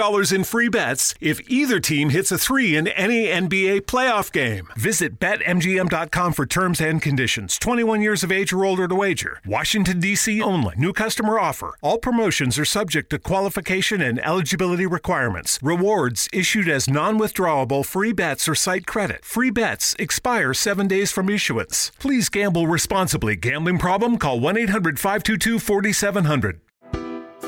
in free bets if either team hits a three in any NBA playoff game. Visit BetMGM.com for terms and conditions. 21 years of age or older to wager. Washington, D.C. only. New customer offer. All promotions are subject to qualification and eligibility requirements. Rewards issued as non withdrawable free bets or site credit. Free bets expire seven days from issuance. Please gamble responsibly. Gambling problem? Call 1 800 522 4700.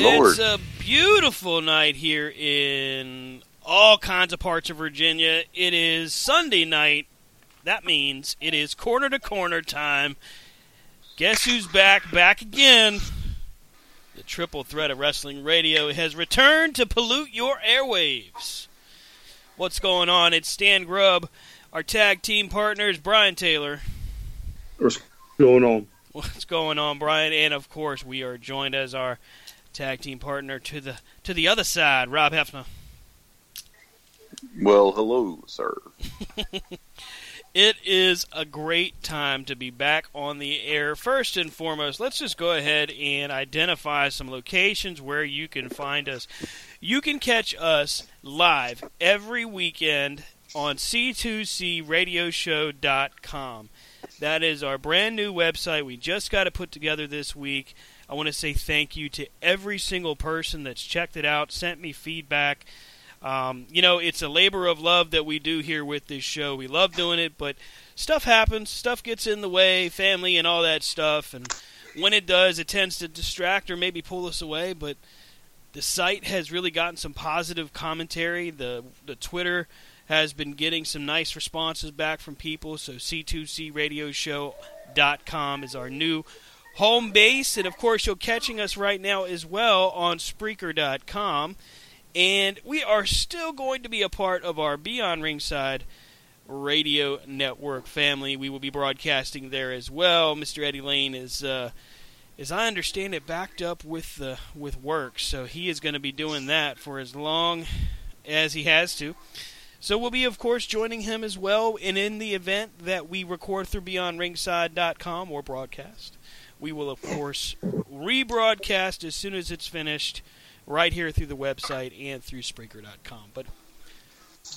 Lord. It's a beautiful night here in all kinds of parts of Virginia. It is Sunday night. That means it is corner to corner time. Guess who's back? Back again. The triple threat of wrestling radio has returned to pollute your airwaves. What's going on? It's Stan Grubb. Our tag team partners, Brian Taylor. What's going on? What's going on, Brian? And of course, we are joined as our tag team partner to the to the other side, Rob Hefner. Well, hello, sir. It is a great time to be back on the air. First and foremost, let's just go ahead and identify some locations where you can find us. You can catch us live every weekend on C2CRadioshow.com. That is our brand new website. We just got it put together this week. I want to say thank you to every single person that's checked it out, sent me feedback. Um, you know, it's a labor of love that we do here with this show. We love doing it, but stuff happens. Stuff gets in the way, family and all that stuff. And when it does, it tends to distract or maybe pull us away. But the site has really gotten some positive commentary. The the Twitter has been getting some nice responses back from people. So C2CRadioshow.com is our new home base. And of course, you're catching us right now as well on Spreaker.com. And we are still going to be a part of our Beyond Ringside radio network family. We will be broadcasting there as well. Mr. Eddie Lane is, uh, as I understand it, backed up with the with work, so he is going to be doing that for as long as he has to. So we'll be, of course, joining him as well. And in the event that we record through BeyondRingside.com or broadcast, we will, of course, rebroadcast as soon as it's finished right here through the website and through Spreaker.com. But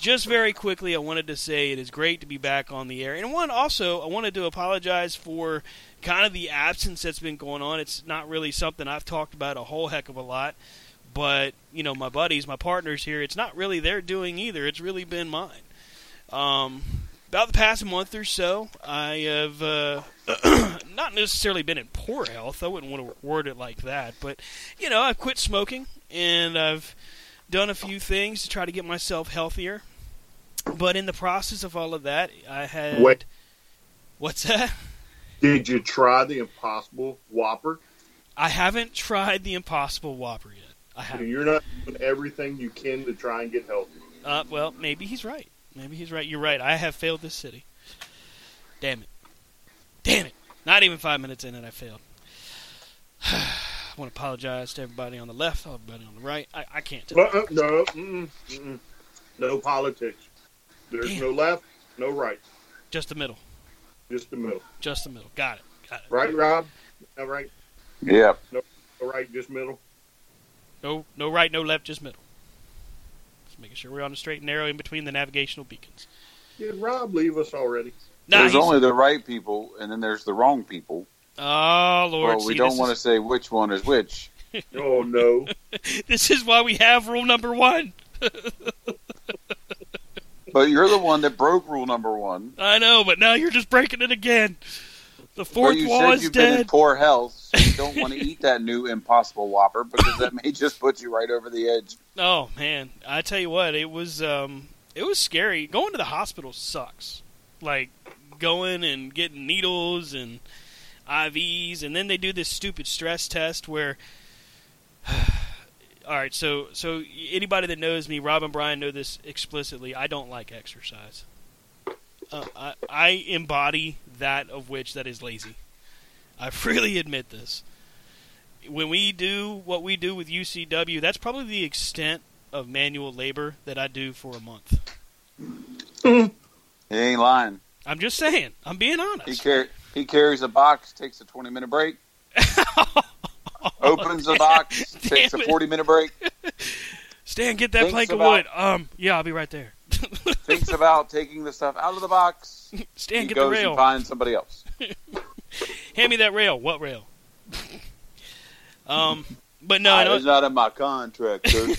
just very quickly, I wanted to say it is great to be back on the air. And one also, I wanted to apologize for kind of the absence that's been going on. It's not really something I've talked about a whole heck of a lot. But, you know, my buddies, my partners here, it's not really their doing either. It's really been mine. Um, about the past month or so, I have uh, not necessarily been in poor health. I wouldn't want to word it like that. But, you know, I've quit smoking and I've done a few things to try to get myself healthier. But in the process of all of that, I had. Wait. What's that? Did you try the Impossible Whopper? I haven't tried the Impossible Whopper yet. I haven't. You're not doing everything you can to try and get healthy. Uh, well, maybe he's right. Maybe he's right. You're right. I have failed this city. Damn it. Damn it. Not even five minutes in and I failed. I want to apologize to everybody on the left, everybody on the right. I, I can't tell. Uh-uh, no, mm-mm, mm-mm. no politics. There's Damn. no left, no right, Just the middle. just the middle. Just the middle. Got it. Got it. Right, Rob? All right, Yep. all right, just middle. No, no right, no left, just middle. Just making sure we're on the straight and narrow in between the navigational beacons. Did Rob leave us already? Nah, there's only the right people, and then there's the wrong people. Oh Lord, well, we see, don't this want to is- say which one is which. Oh no. This is why we have rule number one. But you're the one that broke rule number one. I know, but now you're just breaking it again. The fourth you wall said is you've been in poor health, so you don't want to eat that new Impossible Whopper because that may just put you right over the edge. Oh man, I tell you what, it was um, it was scary. Going to the hospital sucks. Like going and getting needles and IVs, and then they do this stupid stress test where. All right, so so anybody that knows me, Rob and Brian know this explicitly. I don't like exercise. Uh, I, I embody that of which that is lazy. I freely admit this when we do what we do with UCW, that's probably the extent of manual labor that I do for a month. He ain't lying. I'm just saying. I'm being He honest. car- he carries a box, takes a 20 minute break, opens the box, takes a 40 minute break, Stan, get that Thinks plank of about- wood. Um, yeah, I'll be right there. thinks about taking the stuff out of the box. Stan, he get the goes rail. and finds somebody else. Hand me that rail. What rail? um, but no, it's not in my contract, sir.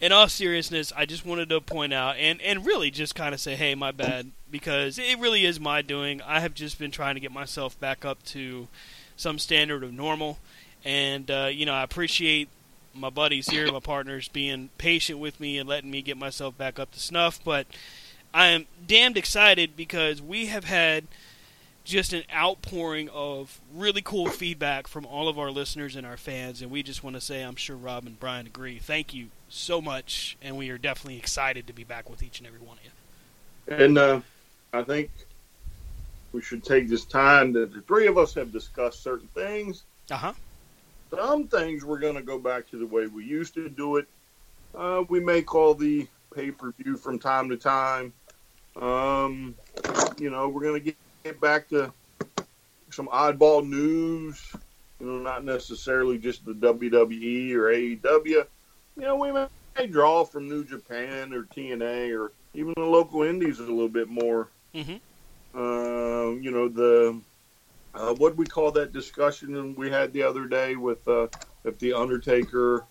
in all seriousness, I just wanted to point out and, and really just kind of say, hey, my bad, because it really is my doing. I have just been trying to get myself back up to some standard of normal. And, uh, you know, I appreciate my buddies here, my partners, being patient with me and letting me get myself back up to snuff. But I am damned excited because we have had just an outpouring of really cool feedback from all of our listeners and our fans, and we just want to say, I'm sure Rob and Brian agree. Thank you so much, and we are definitely excited to be back with each and every one of you. And uh, I think we should take this time that the three of us have discussed certain things. Uh huh. Some things we're going to go back to the way we used to do it. Uh, we may call the pay per view from time to time. Um, you know, we're going to get, back to some oddball news. You know, not necessarily just the WWE or AEW. You know, we may draw from New Japan or TNA or even the local indies a little bit more. Mhm. Um, you know, the uh, what we call that discussion we had the other day with uh, if the Undertaker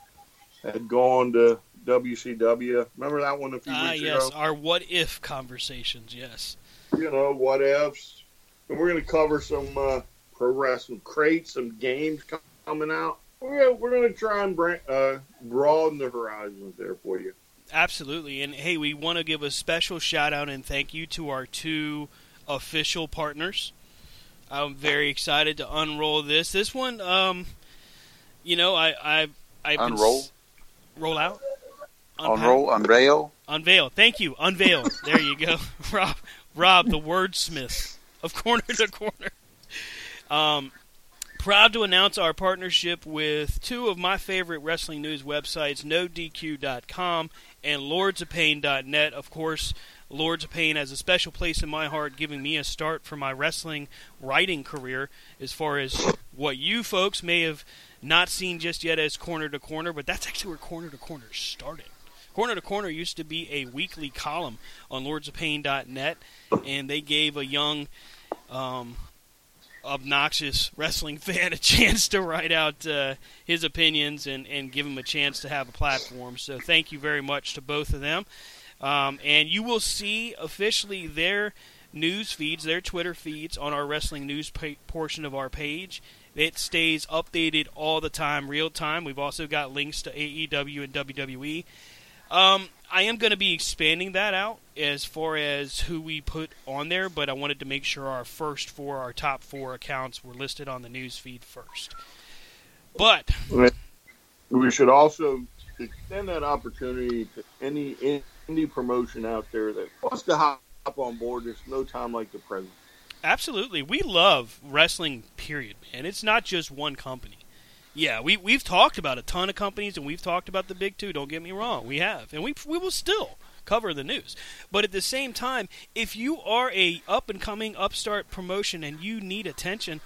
had gone to WCW. Remember that one a few Ah, weeks yes, ago? our what if conversations. Yes. You know, what ifs. And we're going to cover some uh, pro wrestling crates, some games com- coming out. We're gonna, we're going to try and bring, uh, broaden the horizons there for you. Absolutely. And hey, we want to give a special shout out and thank you to our two official partners. I'm very excited to unroll this. This one, um, you know, I, I, been Unroll? s- roll out, Unroll, unveil. unveil. Thank you, unveil. there you go, Rob. Rob, the wordsmith of corner to corner. Um, proud to announce our partnership with two of my favorite wrestling news websites, NoDQ.com and LordsOfPain.net. Of course, Lords of Pain has a special place in my heart, giving me a start for my wrestling writing career. As far as what you folks may have not seen just yet as Corner to Corner, but that's actually where Corner to Corner started. Corner to Corner used to be a weekly column on LordsOfPain.net, and they gave a young, um, obnoxious wrestling fan a chance to write out uh, his opinions and, and give him a chance to have a platform. So thank you very much to both of them. Um, and you will see officially their news feeds, their Twitter feeds on our wrestling news pa- portion of our page. It stays updated all the time, real time. We've also got links to AEW and WWE. Um, I am going to be expanding that out as far as who we put on there, but I wanted to make sure our first four, our top four accounts were listed on the news feed first. But we should also extend that opportunity to any indie promotion out there that wants to hop on board. There's no time like the present. Absolutely, we love wrestling. Period, man. It's not just one company. Yeah, we we've talked about a ton of companies, and we've talked about the big two. Don't get me wrong, we have, and we we will still cover the news. But at the same time, if you are a up and coming upstart promotion and you need attention,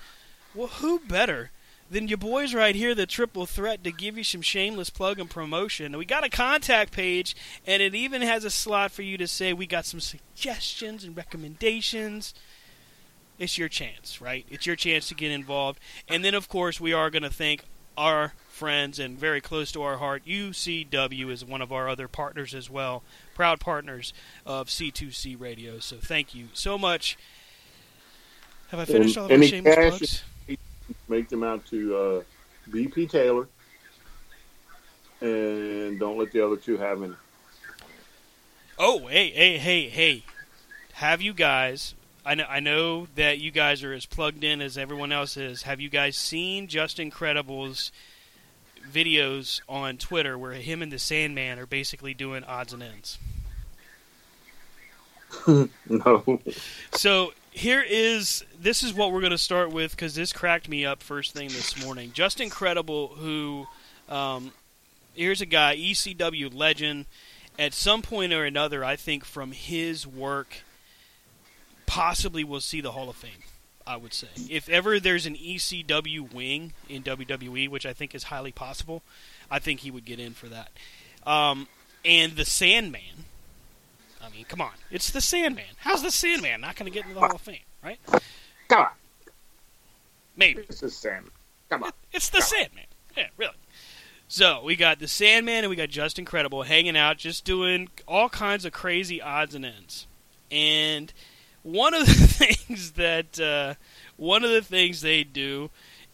well, who better than your boys right here, the Triple Threat, to give you some shameless plug and promotion? We got a contact page, and it even has a slot for you to say we got some suggestions and recommendations it's your chance, right? It's your chance to get involved. And then, of course, we are going to thank our friends and very close to our heart, UCW is one of our other partners as well, proud partners of C2C Radio. So thank you so much. Have I um, finished all of shameless plugs? Make them out to uh, BP Taylor, and don't let the other two have any. Oh, hey, hey, hey, hey! Have you guys I know, I know that you guys are as plugged in as everyone else is. Have you guys seen Justin Credible's videos on Twitter where him and the Sandman are basically doing odds and ends? no. So here is this is what we're going to start with because this cracked me up first thing this morning. Justin Credible, who um, here's a guy ECW legend. At some point or another, I think from his work possibly will see the Hall of Fame. I would say if ever there's an ECW wing in WWE, which I think is highly possible, I think he would get in for that. Um, and the Sandman. I mean, come on, it's the Sandman. How's the Sandman not going to get into the Hall of Fame, right? Come on, maybe it's the Sandman. Come on, it's the Sandman. Yeah, really. So we got the Sandman and we got Justin Credible hanging out, just doing all kinds of crazy odds and ends, and one of the things that uh, one of the things they do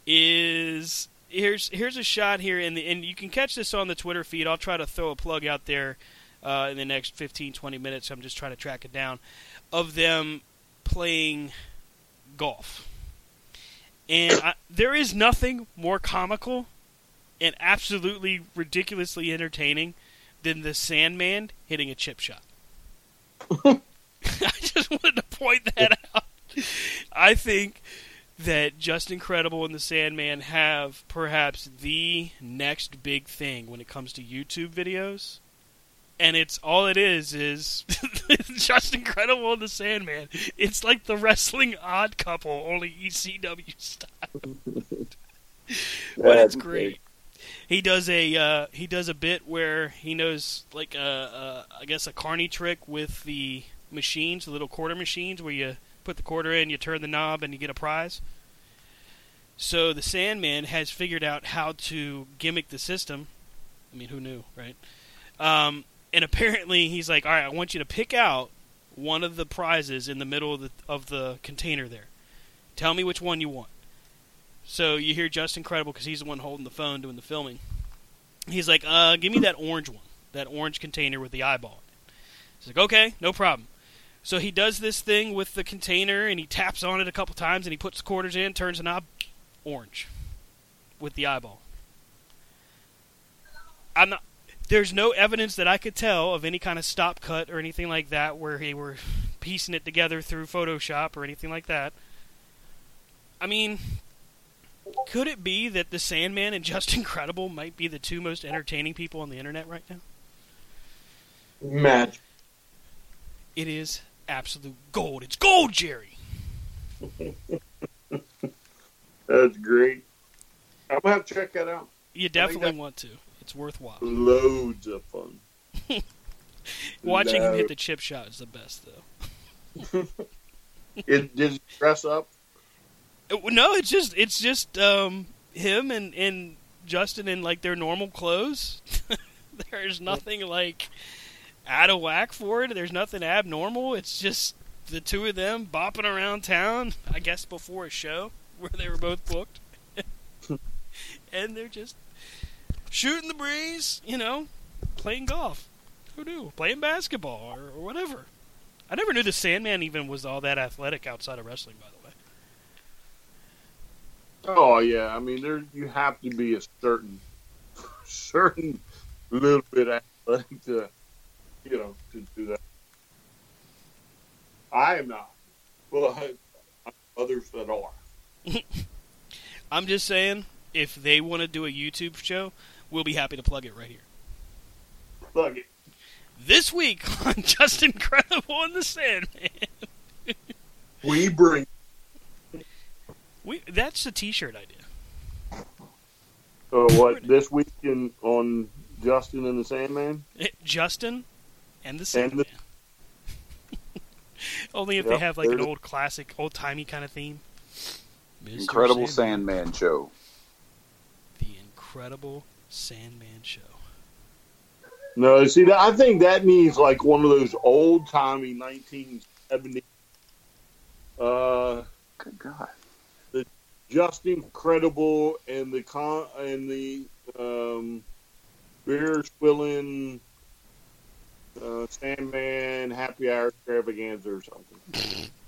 is here's here's a shot here, and and you can catch this on the Twitter feed. I'll try to throw a plug out there uh, in the next 15, 20 minutes. I'm just trying to track it down of them playing golf, and I, there is nothing more comical and absolutely ridiculously entertaining than the Sandman hitting a chip shot. I just wanted to point that out. I think that Justin Credible and the Sandman have perhaps the next big thing when it comes to YouTube videos. And it's all it is is Justin Credible and the Sandman. It's like the wrestling odd couple, only ECW style. but it's great. He does a uh, he does a bit where he knows like a, a I guess a carny trick with the machines, the little quarter machines where you put the quarter in, you turn the knob, and you get a prize. So the Sandman has figured out how to gimmick the system. I mean, who knew, right? Um, and apparently, he's like, "All right, I want you to pick out one of the prizes in the middle of the of the container there. Tell me which one you want." So you hear Justin Credible because he's the one holding the phone doing the filming. He's like, "Uh, give me that orange one, that orange container with the eyeball." He's like, "Okay, no problem." So he does this thing with the container and he taps on it a couple times and he puts the quarters in, turns the knob, orange, with the eyeball. I'm not. There's no evidence that I could tell of any kind of stop cut or anything like that where he were piecing it together through Photoshop or anything like that. I mean, could it be that the Sandman and Justin Credible might be the two most entertaining people on the internet right now? Match. It is absolute gold. It's gold, Jerry. That's great. I'm gonna have to check that out. You definitely want to. It's worthwhile. Loads of fun. Watching him hit the chip shot is the best, though. it, did he dress up? It, no, it's just it's just um, him and and Justin in like their normal clothes. There's nothing like out of whack for it. There's nothing abnormal. It's just the two of them bopping around town, I guess before a show where they were both booked. and they're just shooting the breeze, you know, playing golf. Who knew? Playing basketball or, or whatever. I never knew the Sandman even was all that athletic outside of wrestling. By the way. Oh yeah, I mean there you have to be a certain certain little bit athletic to you know to do that. I am not, but others that are. I'm just saying, if they want to do a YouTube show, we'll be happy to plug it right here. Plug it. This week on Justin Credible and the Sandman. We bring We that's the T-shirt idea. uh, what this week in on Justin and the Sandman. Eh, Justin and the And Sandman. the- Only if they have like an there's- old classic, old timey kind of theme. Mr. Incredible Sandman show. The Incredible Sandman Show. No, see that I think that means like one of those old timey nineteen seventy uh Good God. The Justin Credible and the con and the um beer swilling uh, Sandman happy hour extravaganza or something.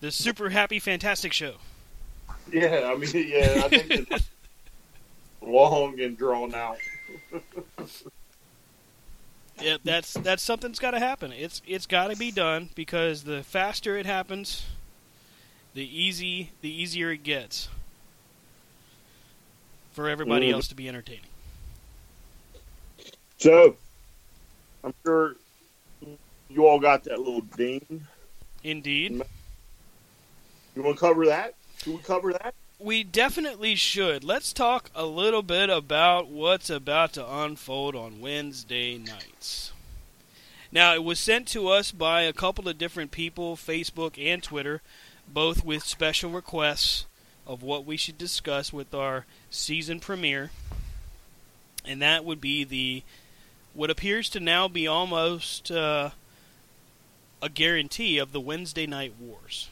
The Super Happy Fantastic Show. Yeah, I mean yeah, I think it's long and drawn out. Yeah, that's that's something's got to happen. It's it's got to be done because the faster it happens, the easy the easier it gets for everybody Mhm. else to be entertaining. So I'm sure you all got that little ding. Indeed, You want to cover that? Should we cover that? We definitely should. Let's talk a little bit about what's about to unfold on Wednesday nights. Now, it was sent to us by a couple of different people, Facebook and Twitter, both with special requests of what we should discuss with our season premiere. And that would be the what appears to now be almost uh, a guarantee of the Wednesday Night Wars.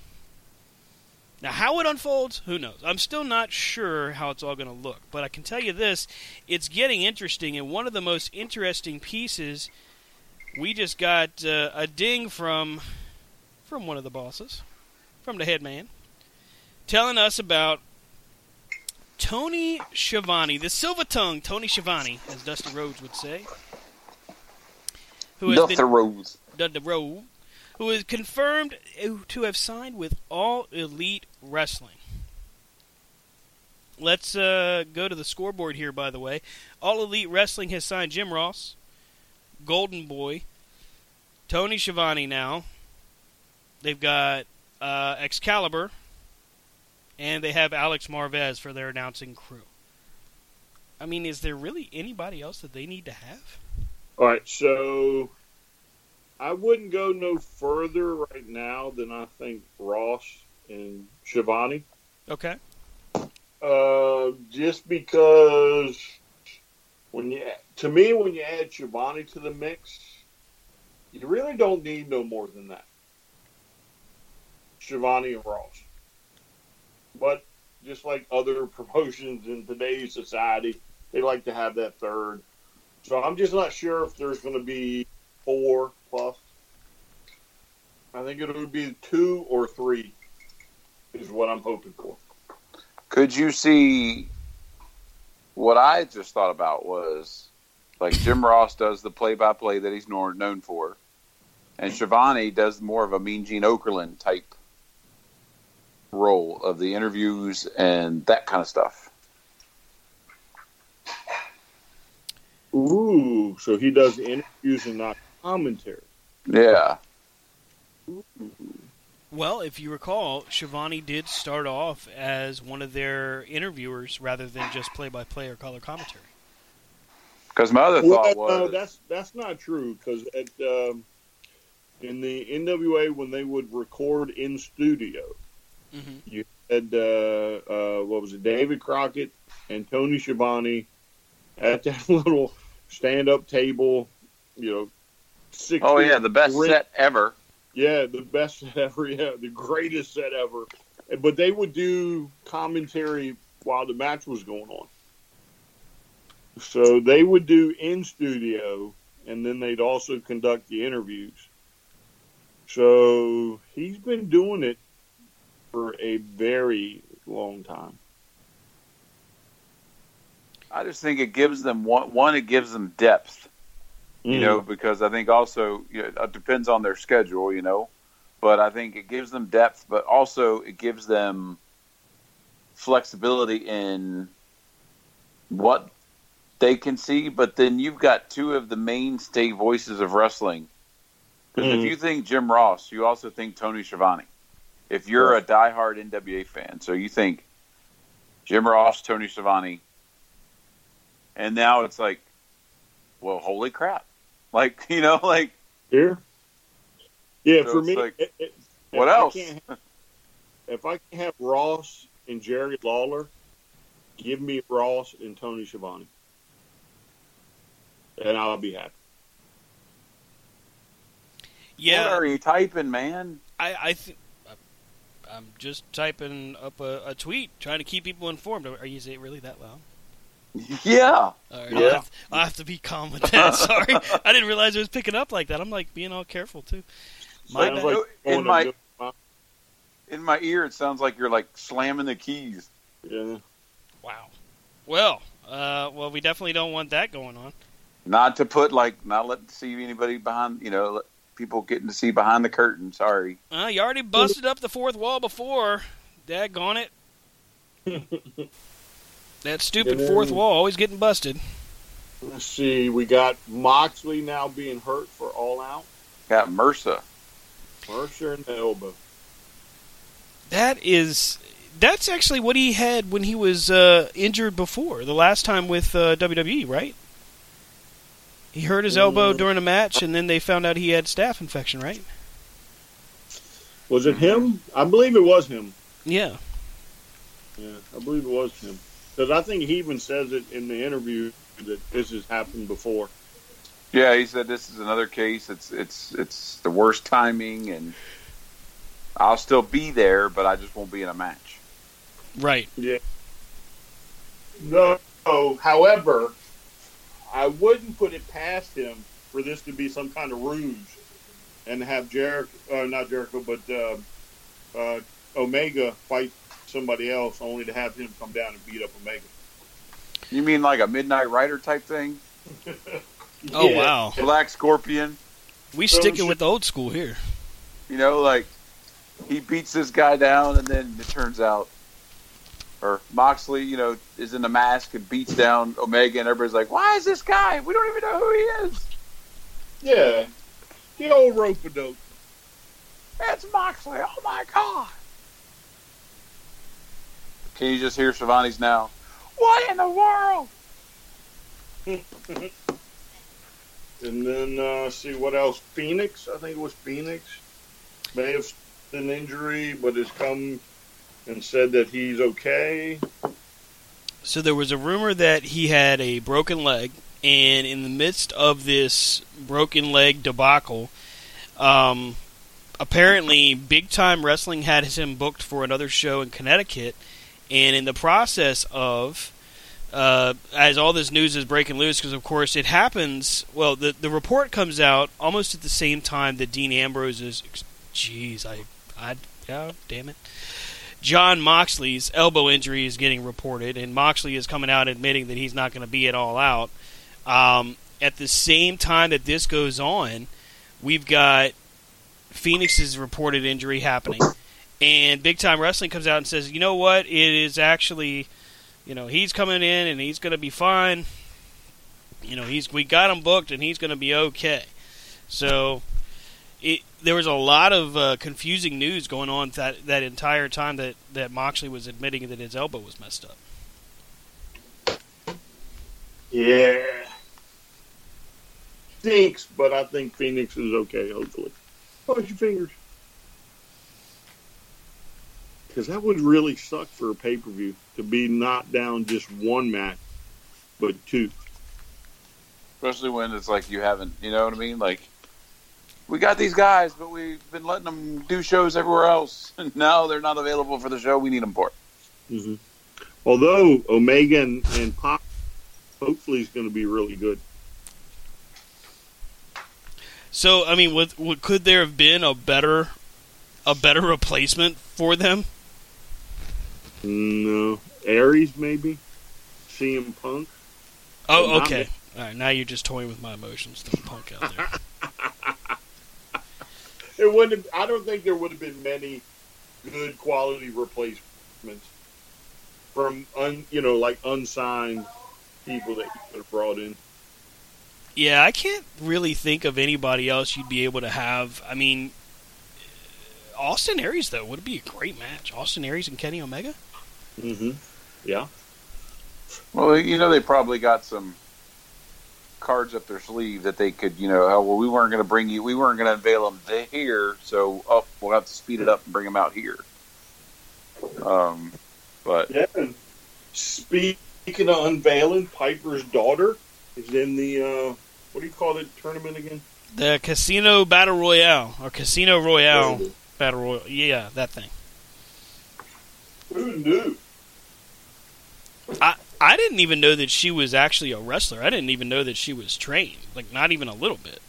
Now, how it unfolds, who knows? I'm still not sure how it's all going to look, but I can tell you this it's getting interesting, and one of the most interesting pieces we just got uh, a ding from from one of the bosses, from the head man, telling us about Tony Schiavone, the silver tongue Tony Schiavone, as Dusty Rhodes would say, who has Dusty been Rose. Dudley Rowe, who is confirmed to have signed with All Elite Wrestling. Let's uh, go to the scoreboard here, by the way. All Elite Wrestling has signed Jim Ross, Golden Boy, Tony Schiavone now. They've got uh, Excalibur, and they have Alex Marvez for their announcing crew. I mean, is there really anybody else that they need to have? All right, so I wouldn't go no further right now than I think Ross and Schiavone. Okay. Uh, just because when you to me when you add Schiavone to the mix, you really don't need no more than that. Schiavone and Ross. But just like other promotions in today's society, they like to have that third. So I'm just not sure if there's going to be four plus. I think it would be two or three, is what I'm hoping for. Could you see what I just thought about was like Jim Ross does the play by play that he's known for, and Schiavone does more of a Mean Gene Okerlund type role of the interviews and that kind of stuff. Ooh, so he does the interviews and not commentary. Yeah. Well, if you recall, Schiavone did start off as one of their interviewers rather than just play-by-play or color commentary. Because my other Well, thought no, was that's that's not true because at um, in the NWA when they would record in studio, Mm-hmm. you had uh, uh, what was it, David Crockett and Tony Schiavone at that little stand-up table, you know. 60 oh yeah, the best ring- set ever. Yeah, the best set ever. Yeah, the greatest set ever. But they would do commentary while the match was going on. So they would do in studio and then they'd also conduct the interviews. So he's been doing it for a very long time. I just think it gives them one. One, it gives them depth. You Mm. know, because I think also you know, it depends on their schedule. You know, but I think it gives them depth, but also it gives them flexibility in what they can see. But then you've got two of the mainstay voices of wrestling. Because if Mhm. you think Jim Ross, you also think Tony Schiavone. If you're a diehard NWA fan, so you think Jim Ross, Tony Schiavone, and now it's like, well, holy crap! Like you know, like Here? Yeah, So for me, like, it- it- what if I else? can't have- if I can have Ross and Jerry Lawler, give me Ross and Tony Schiavone, and I'll be happy. Yeah, what are you typing, man? I, I think I'm just typing up a, a tweet, trying to keep people informed. Are you is it really that loud? Yeah, All right, I'll, Yeah. have, I'll have to be calm with that. Sorry, I didn't realize it was picking up like that. I'm like being all careful too. My bad. like in my in my ear, it sounds like you're like slamming the keys. yeah. Wow. Well, uh, well, we definitely don't want that going on. Not to put like not letting see anybody behind. You know, let people getting to see behind the curtain. Sorry. Uh, you already busted up the fourth wall before. Daggone it. That stupid then- fourth wall always getting busted. Let's see. We got Moxley now being hurt for All Out. Got MRSA. Mercer in the elbow. That is. That's actually what he had when he was uh, injured before, the last time with uh, WWE, right? He hurt his elbow Mm. during a match, and then they found out he had staph infection, right? Was it him? I believe it was him. Yeah. Yeah, I believe it was him. Because I think he even says it in the interview that this has happened before. Yeah, he said this is another case. It's it's it's the worst timing, and I'll still be there, but I just won't be in a match. Right. Yeah. No. However, I wouldn't put it past him for this to be some kind of ruse and have Jericho, uh, not Jericho, but uh, uh, Omega fight somebody else, only to have him come down and beat up Omega. You mean like a Midnight Rider type thing? Oh wow. Black Scorpion. We So sticking with the old school here. You know, like he beats this guy down, and then it turns out, or Moxley, you know, is in a mask and beats down Omega, and everybody's like, "Why is this guy? We don't even know who he is." Yeah. The old rope a dope. That's Moxley. Oh my god! Can you just hear Schiavone's now? What in the world? And then uh, see what else. Fenix, I think it was Fenix, may have an injury, but has come and said that he's okay. So there was a rumor that he had a broken leg, and in the midst of this broken leg debacle, um, apparently Big Time Wrestling had him booked for another show in Connecticut, and in the process of uh, as all this news is breaking loose, because of course it happens. Well, the the report comes out almost at the same time that Dean Ambrose is. Jeez, I, I, oh, damn it. Jon Moxley's elbow injury is getting reported, and Moxley is coming out admitting that he's not going to be at all out. Um, at the same time that this goes on, we've got Fenix's reported injury happening, and Big Time Wrestling comes out and says, "You know what? It is actually, you know, he's coming in and he's going to be fine. You know, he's we got him booked and he's going to be okay." So it, there was a lot of uh, confusing news going on that that entire time that that Moxley was admitting that his elbow was messed up. Yeah. Stinks, but I think Fenix is okay, hopefully. Cross your fingers. Because that would really suck for a pay per view to be not down just one match, but two. Especially when it's like you haven't, you know what I mean? Like, we got these guys, but we've been letting them do shows everywhere else. And now they're not available for the show we need them for. Mm-hmm. Although Omega and, and PAC hopefully is going to be really good. So I mean, would, would, could there have been a better a better replacement for them? No, Aries maybe. CM Punk. Oh, okay. All right, now you're just toying with my emotions. Throwing Punk out there. It wouldn't. Have, I don't think there would have been many good quality replacements from un, you know, like unsigned people that you could have brought in. Yeah, I can't really think of anybody else you'd be able to have. I mean, Austin Aries though would be a great match. Austin Aries and Kenny Omega. Mm-hmm. Yeah. Well, you know, they probably got some cards up their sleeve that they could, you know, oh, well, we weren't going to bring you, we weren't going to unveil them here, so oh, we'll have to speed it up and bring them out here. Um, but Yeah. and Speaking of unveiling, Piper's daughter is in the uh, what do you call it tournament again? The Casino Battle Royale or Casino Royale Battle Royale. Yeah, that thing. Who knew? I I didn't even know that she was actually a wrestler. I didn't even know that she was trained. Like not even a little bit.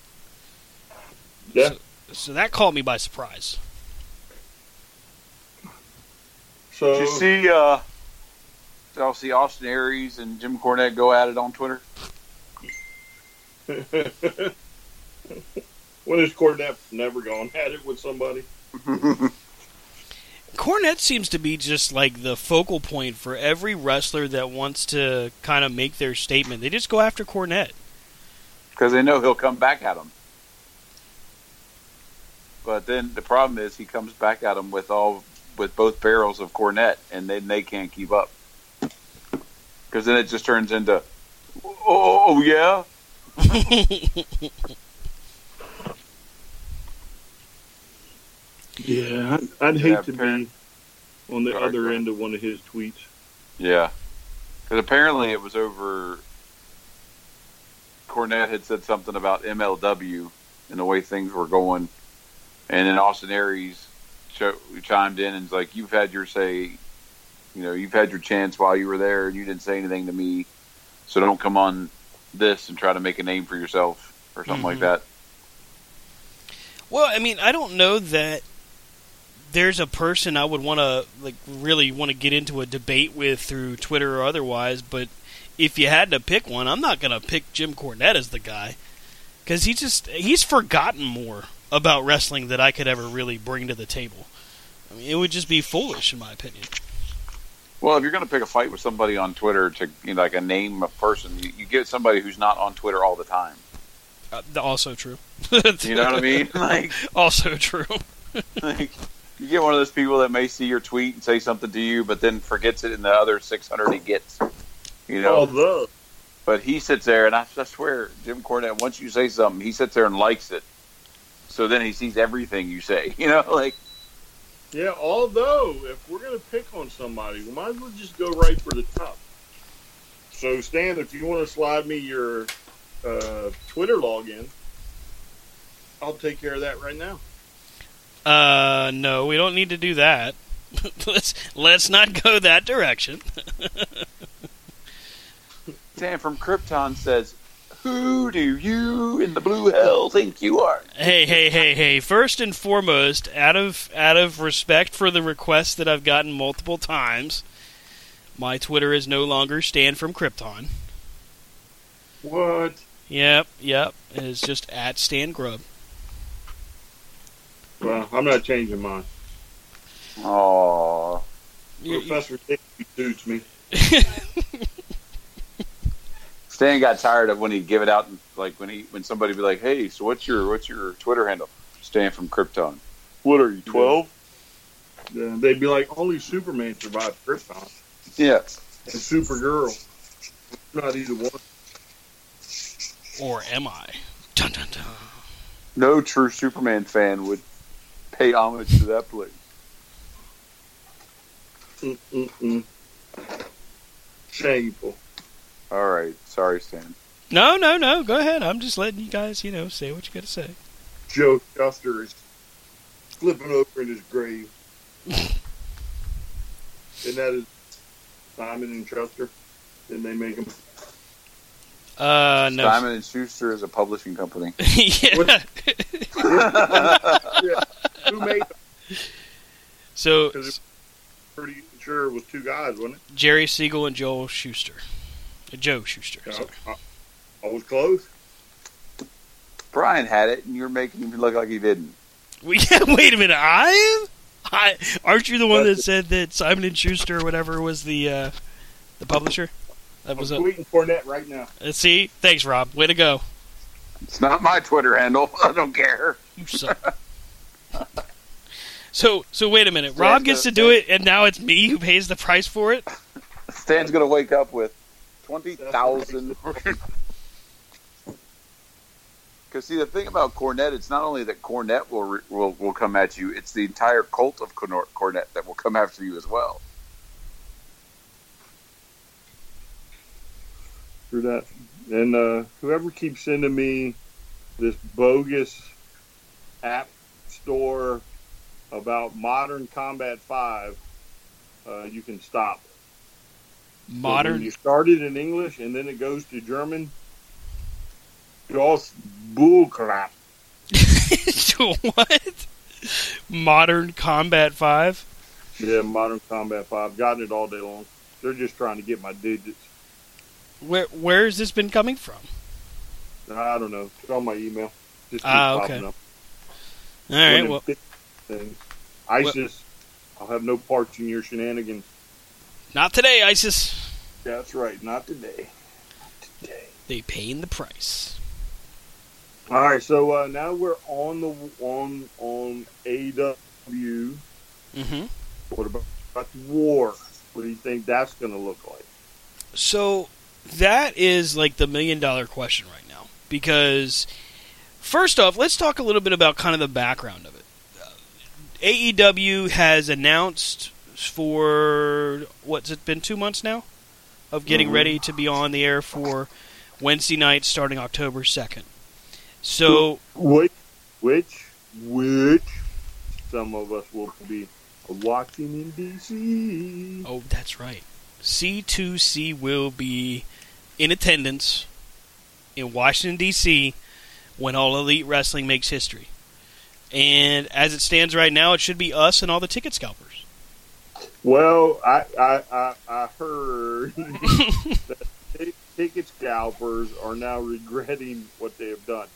Yeah. So that caught me by surprise. So did you see, uh, y'all see Austin Aries and Jim Cornette go at it on Twitter? when has Cornette never gone at it with somebody? Cornette seems to be just like the focal point for every wrestler that wants to kind of make their statement. They just go after Cornette. Because they know he'll come back at them. But then the problem is he comes back at them with all with both barrels of Cornette, and then they can't keep up. Because then it just turns into, oh, oh, oh yeah, Yeah, I'd, I'd hate Yeah, to parent- be on the other end of one of his tweets. Yeah. Because apparently it was over. Cornette had said something about MLW and the way things were going. And then Austin Aries cho- chimed in and was like, You've had your say, you know, you've had your chance while you were there and you didn't say anything to me. So don't come on this and try to make a name for yourself or something like Mhm. that. Well, I mean, I don't know that there's a person I would want to like really want to get into a debate with through Twitter or otherwise, but if you had to pick one, I'm not going to pick Jim Cornette as the guy cuz he just he's forgotten more about wrestling that I could ever really bring to the table. I mean, it would just be foolish in my opinion. Well, if you're going to pick a fight with somebody on Twitter to, you know, like a name a person, you, you get somebody who's not on Twitter all the time. Uh, also true. You know what I mean? Like, also true. like you get one of those people that may see your tweet and say something to you, but then forgets it in the other 600 he gets. You know, Although, but he sits there, and I, I swear, Jim Cornette, once you say something, he sits there and likes it. So then he sees everything you say. You know, like yeah, although if we're gonna pick on somebody, we might as well just go right for the top. So, Stan, if you want to slide me your uh, Twitter login, I'll take care of that right now. Uh, no, we don't need to do that. let's let's not go that direction. Dan from Krypton says, "Who do you in the blue hell think you are?" hey, hey, hey, hey! First and foremost, out of out of respect for the request that I've gotten multiple times, my Twitter is no longer Stan from Krypton. What? Yep, yep. It is just at Stan Grub. Well, I'm not changing mine. Oh, You- you- Professor Dick suits me. Stan got tired of when he'd give it out, like when he when somebody be like, "Hey, so what's your what's your Twitter handle?" Stan from Krypton. What are you twelve? Uh, they'd be like, only Superman survived Krypton Yeah. and Supergirl. Not either one. or am I? Dun dun dun. No true Superman fan would pay homage to that place. Mm-mm-mm. Shameful. All right, sorry, Stan. No, no, no. Go ahead. I'm just letting you guys, you know, say what you got to say. Joe Shuster is flipping over in his grave. and that is Simon and Schuster. Didn't they make him? Uh, no. Simon and Schuster is a publishing company. yeah. Yeah. Who made them? So pretty sure it was two guys, wasn't it? Jerry Siegel and Joel Shuster. Uh, Joe Shuster. Yeah, sorry. I, I was close. Brian had it, and you're making him look like he didn't. We, wait a minute. I am. I aren't you the one that said that Simon and Schuster or whatever was the uh, the publisher? That I'm was a. tweeting Cornette right now. Uh, see, thanks, Rob. Way to go. It's not my Twitter handle. I don't care. You suck. so, so wait a minute. Rob gets to do it, and now it's me who pays the price for it. Stan's gonna wake up with twenty thousand. Because see, the thing about Cornette, it's not only that Cornette will will will come at you; it's the entire cult of Cornor- Cornette that will come after you as well. Through that. And uh, whoever keeps sending me this bogus app store about Modern Combat 5, uh, you can stop. So Modern. you started in English and then it goes to German. Just bull crap. what? Modern Combat Five. Yeah, Modern Combat 5. Gotten it all day long. They're just trying to get my digits. Where where has this been coming from? I don't know. It's on my email. Just Ah, okay. popping up. All right. Well, things. ISIS, I'll have no parts in your shenanigans. not today, ISIS. That's right. Not today. Not today. They paying the price. All right. So uh, now we're on the on on AW. Mm-hmm. What about, about war? What do you think that's going to look like? So that is like the million dollar question right now because first off, let's talk a little bit about kind of the background of it. Uh, AEW has announced for what's it been two months now of getting Mhm. ready to be on the air for Wednesday night starting October second. So Which, which, which some of us will be watching in DC. Oh, that's right. C2C will be in attendance in Washington, D.C. when All Elite Wrestling makes history. And as it stands right now, it should be us and all the ticket scalpers. Well, I I, I, I heard that t- ticket scalpers are now regretting what they have done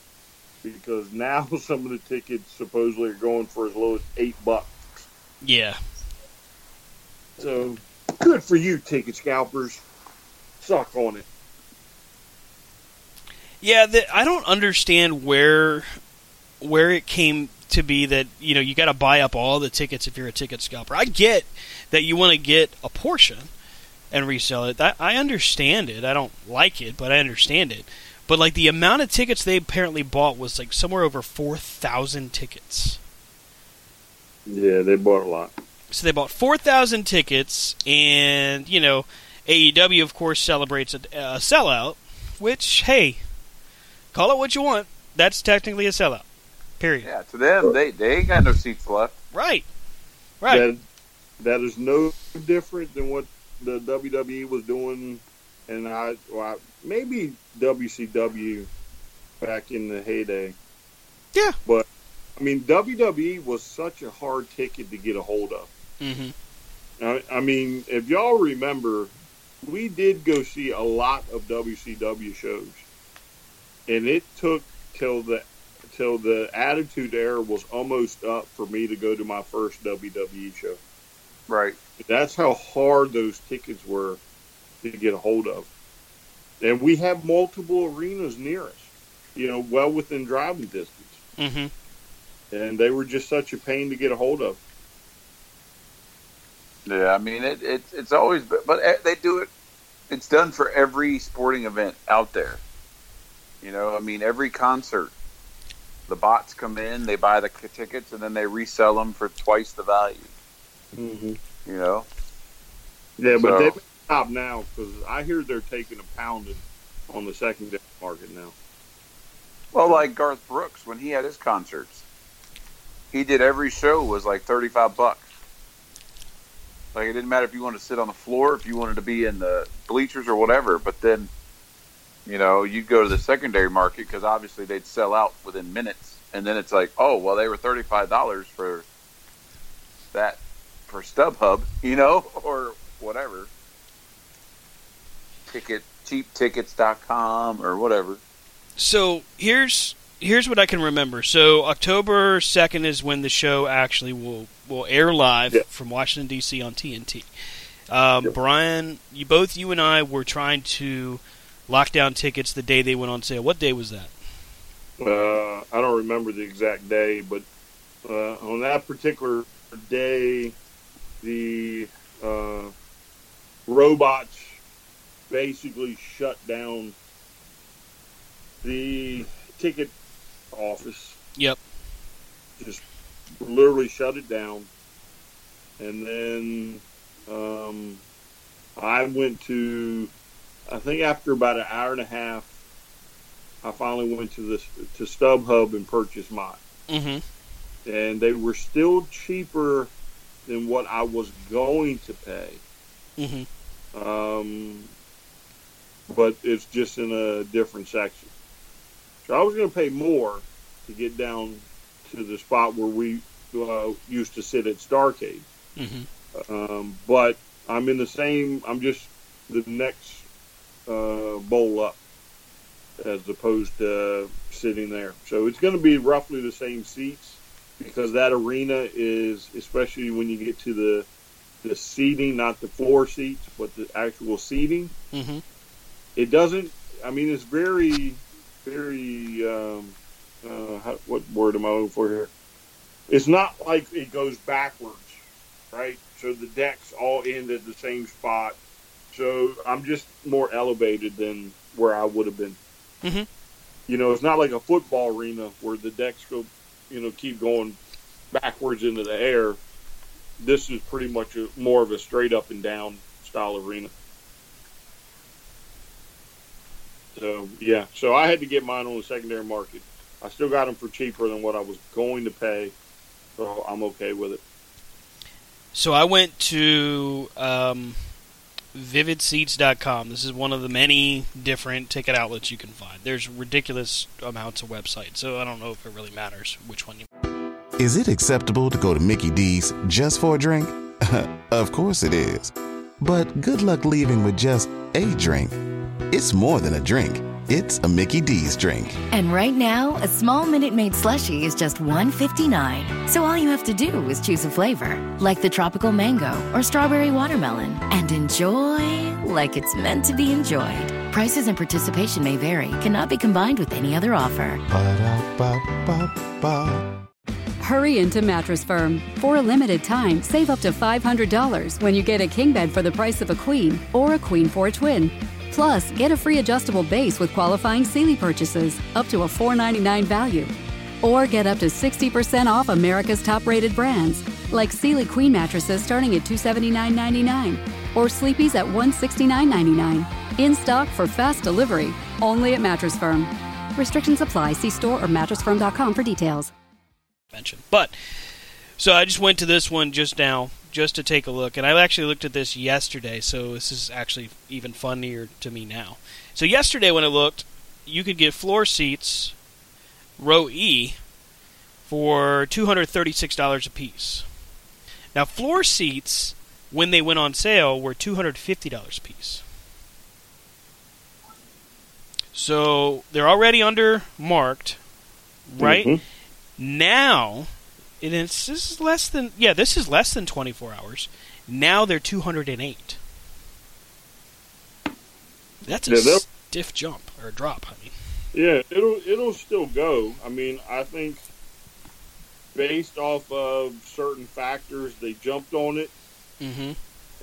because now some of the tickets supposedly are going for as low as eight bucks. Yeah. So good for you, ticket scalpers. Suck on it. Yeah, the, I don't understand where where it came to be that you know you got to buy up all the tickets if you're a ticket scalper. I get that you want to get a portion and resell it. That, I understand it. I don't like it, but I understand it. But like the amount of tickets they apparently bought was like somewhere over four thousand tickets. Yeah, they bought a lot. So they bought 4,000 tickets, and, you know, AEW, of course, celebrates a, a sellout, which, hey, call it what you want. That's technically a sellout. Period. Yeah, to them, they they ain't got no seats left. Right. Right. That that is no different than what the WWE was doing, and I, well, I maybe WCW back in the heyday. Yeah. but I mean WWE was such a hard ticket to get a hold of. Hmm I, I mean, if y'all remember, we did go see a lot of WCW shows, and it took till the till the Attitude Era was almost up for me to go to my first WWE show. Right. That's how hard those tickets were to get a hold of. And we have multiple arenas near us, you know, well within driving distance. hmm And they were just such a pain to get a hold of. Yeah, I mean it, it it's always but eh, they do it. It's done for every sporting event out there. You know, I mean every concert. The bots come in, they buy the tickets, and then they resell them for twice the value. Mm-hmm. You know, Yeah, but So- they stop now because I hear they're taking a pounding on the secondary market now. well, like Garth Brooks when he had his concerts, he did every show was like thirty five bucks. Like it didn't matter if you wanted to sit on the floor, if you wanted to be in the bleachers or whatever. But then you know, you'd go to the secondary market because obviously they'd sell out within minutes, and then it's like, oh, well, they were thirty five dollars for that for StubHub, you know, or whatever. Ticket cheaptickets.com or whatever. So here's here's what I can remember. So October second is when the show actually will will air live Yeah. from Washington D.C. on TNT. Um, Brian, you both you and I were trying to lock down tickets the day they went on sale. What day was that? Uh, I don't remember the exact day, but uh, on that particular day, the uh, robots basically shut down the ticket office. Yep. Just literally shut it down, and then um, I went to. I think after about an hour and a half, I finally went to this to StubHub and purchased mine, Mm-hmm. and they were still cheaper than what I was going to pay. Mm-hmm. Um, but it's just in a different section. So I was going to pay more to get down to the spot where we uh, used to sit at Starcade. Mm-hmm. Um, but I'm in the same. I'm just the next uh, bowl up, as opposed to sitting there. So it's going to be roughly the same seats because that arena is, especially when you get to the the seating, not the floor seats, but the actual seating. Mm-hmm. It doesn't. I mean, it's very, very. Um, uh, how, what word am I looking for here? It's not like it goes backwards, right? So the decks all end at the same spot. So I'm just more elevated than where I would have been. Mhm. You know, it's not like a football arena where the decks go, you know, keep going backwards into the air. This is pretty much a, more of a straight up and down style arena. So yeah, so I had to get mine on the secondary market. I still got them for cheaper than what I was going to pay, so I'm okay with it. So I went to um, vividseats.com. This is one of the many different ticket outlets you can find. There's ridiculous amounts of websites, so I don't know if it really matters which one you. Is it acceptable to go to Mickey D's just for a drink? of course it is. But good luck leaving with just a drink. It's more than a drink. It's a Mickey D's drink. And right now, a small Minute Maid slushie is just $1.59. So all you have to do is choose a flavor, like the tropical mango or strawberry watermelon, and enjoy like it's meant to be enjoyed. Prices and participation may vary, cannot be combined with any other offer. Ba-da-ba-ba-ba. Hurry into Mattress Firm. For a limited time, save up to $500 when you get a king bed for the price of a queen or a queen for a twin. Plus, get a free adjustable base with qualifying Sealy purchases up to a 499 value. Or get up to 60% off America's top rated brands like Sealy Queen mattresses starting at $279.99 or Sleepy's at $169.99. In stock for fast delivery only at Mattress Firm. Restrictions apply. See store or mattressfirm.com for details. But so I just went to this one just now just to take a look, and I actually looked at this yesterday, so this is actually even funnier to me now. So yesterday when I looked, you could get floor seats, row E, for two hundred thirty-six dollars a piece. Now floor seats, when they went on sale, were two hundred fifty dollars a piece. So they're already under marked, right? Mhm. Now, it is, this is less than yeah, this is less than 24 hours. Now they're 208. That's a Yeah, stiff jump or drop. I mean, Yeah, it'll it'll still go. I mean, I think based off of certain factors, they jumped on it, mm-hmm.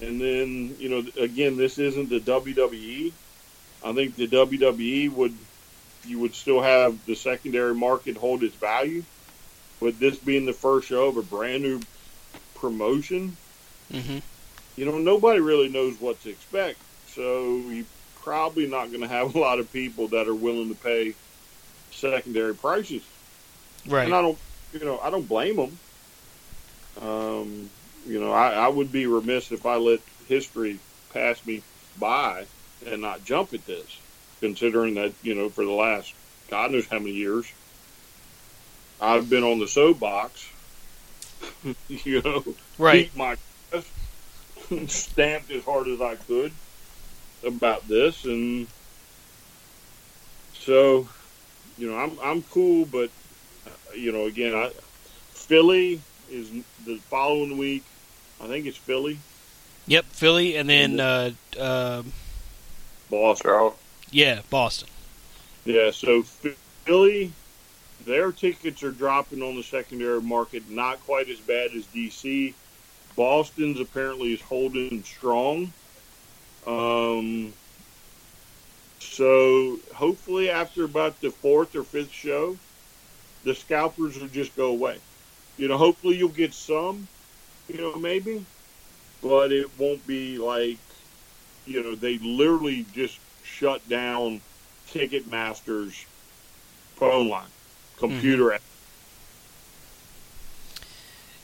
and then you know, again, this isn't the WWE. I think the WWE would you would still have the secondary market hold its value, but this being the first show of a brand new promotion, Mm-hmm. you know, nobody really knows what to expect. So you're probably not going to have a lot of people that are willing to pay secondary prices. right. And I don't, you know, I don't blame them. Um, you know, I, I would be remiss if I let history pass me by and not jump at this. considering that you know for the last God knows how many years I've been on the soapbox. you know, Right. beat my chest, stamped as hard as I could about this, and so you know I'm I'm cool, but uh, you know again I Philly is the following week. I think it's Philly, Yep, Philly, and then uh, uh, Boston. Yeah, Boston. Yeah, so Philly, their tickets are dropping on the secondary market, not quite as bad as DC. Boston's apparently is holding strong. Um, so hopefully, after about the fourth or fifth show, the scalpers will just go away. You know, hopefully you'll get some, you know, maybe, but it won't be like, you know, they literally just shut down Ticketmaster's phone line, computer. Mm-hmm.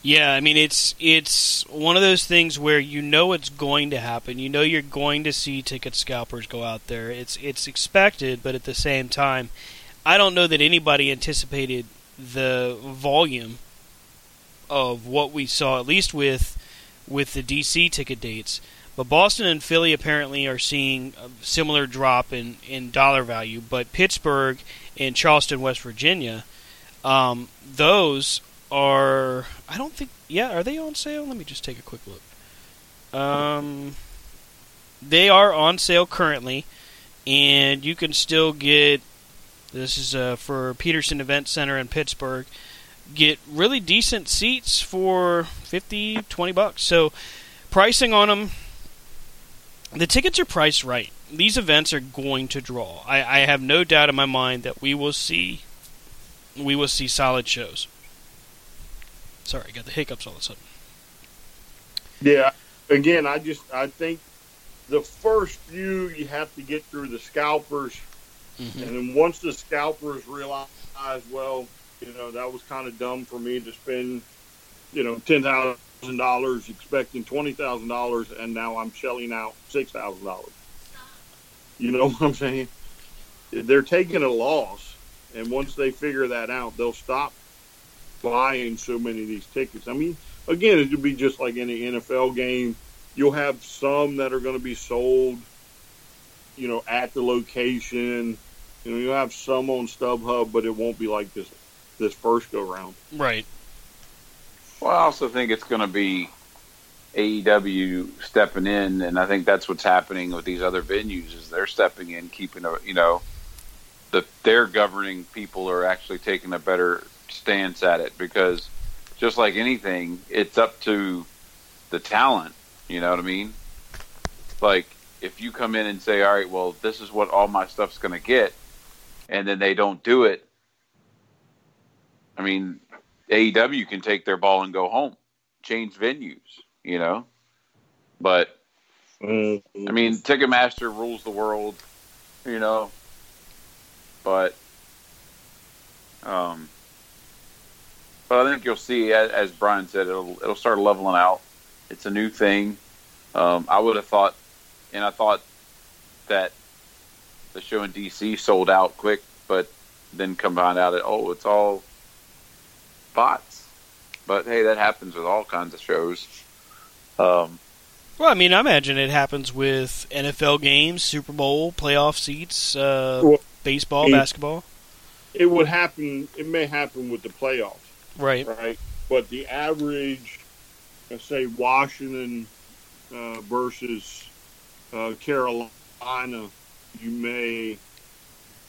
Yeah, I mean it's it's one of those things where you know it's going to happen. You know you're going to see ticket scalpers go out there. It's it's expected, but at the same time, I don't know that anybody anticipated the volume of what we saw at least with with the DC ticket dates. But Boston and Philly apparently are seeing a similar drop in, in dollar value, but Pittsburgh and Charleston, West Virginia, um, those are I don't think yeah are they on sale? Let me just take a quick look. Um, they are on sale currently, and you can still get this is uh, for Petersen Event Center in Pittsburgh. Get really decent seats for 50, 20 bucks. So pricing on them, the tickets are priced right. These events are going to draw. I, I have no doubt in my mind that we will see we will see solid shows. Sorry, I got the hiccups all of a sudden. Yeah. Again, I just I think the first few you have to get through the scalpers, Mhm. and then once the scalpers realize, well, you know, that was kind of dumb for me to spend, you know, ten thousand dollars expecting twenty thousand dollars, and now I'm shelling out six thousand dollars. You know what I'm saying? They're taking a loss, and once they figure that out, they'll stop buying so many of these tickets. I mean, again, it'll be just like any NFL game. You'll have some that are going to be sold, you know, at the location. You know, you'll have some on StubHub, but it won't be like this this first go round. Right. Well, I also think it's going to be AEW stepping in, and I think that's what's happening with these other venues is they're stepping in, keeping a you know, the their governing people are actually taking a better stance at it because just like anything, it's up to the talent. You know what I mean? Like if you come in and say, "All right, well, this is what all my stuff's going to get," and then they don't do it, I mean, AEW can take their ball and go home, change venues, you know. But mm-hmm. I mean, Ticketmaster rules the world, you know. But, um, but I think you'll see, as, as Brian said, it'll it'll start leveling out. It's a new thing. Um, I would have thought, and I thought that the show in DC sold out quick, but then come find out that oh, it's all bots. But hey, that happens with all kinds of shows. Um, Well, I mean, I imagine it happens with NFL games, Super Bowl, playoff seats, uh, Well, baseball, it- basketball. It would happen. It may happen with the playoffs. Right. right? But the average, let's say Washington uh, versus uh, Carolina, you may,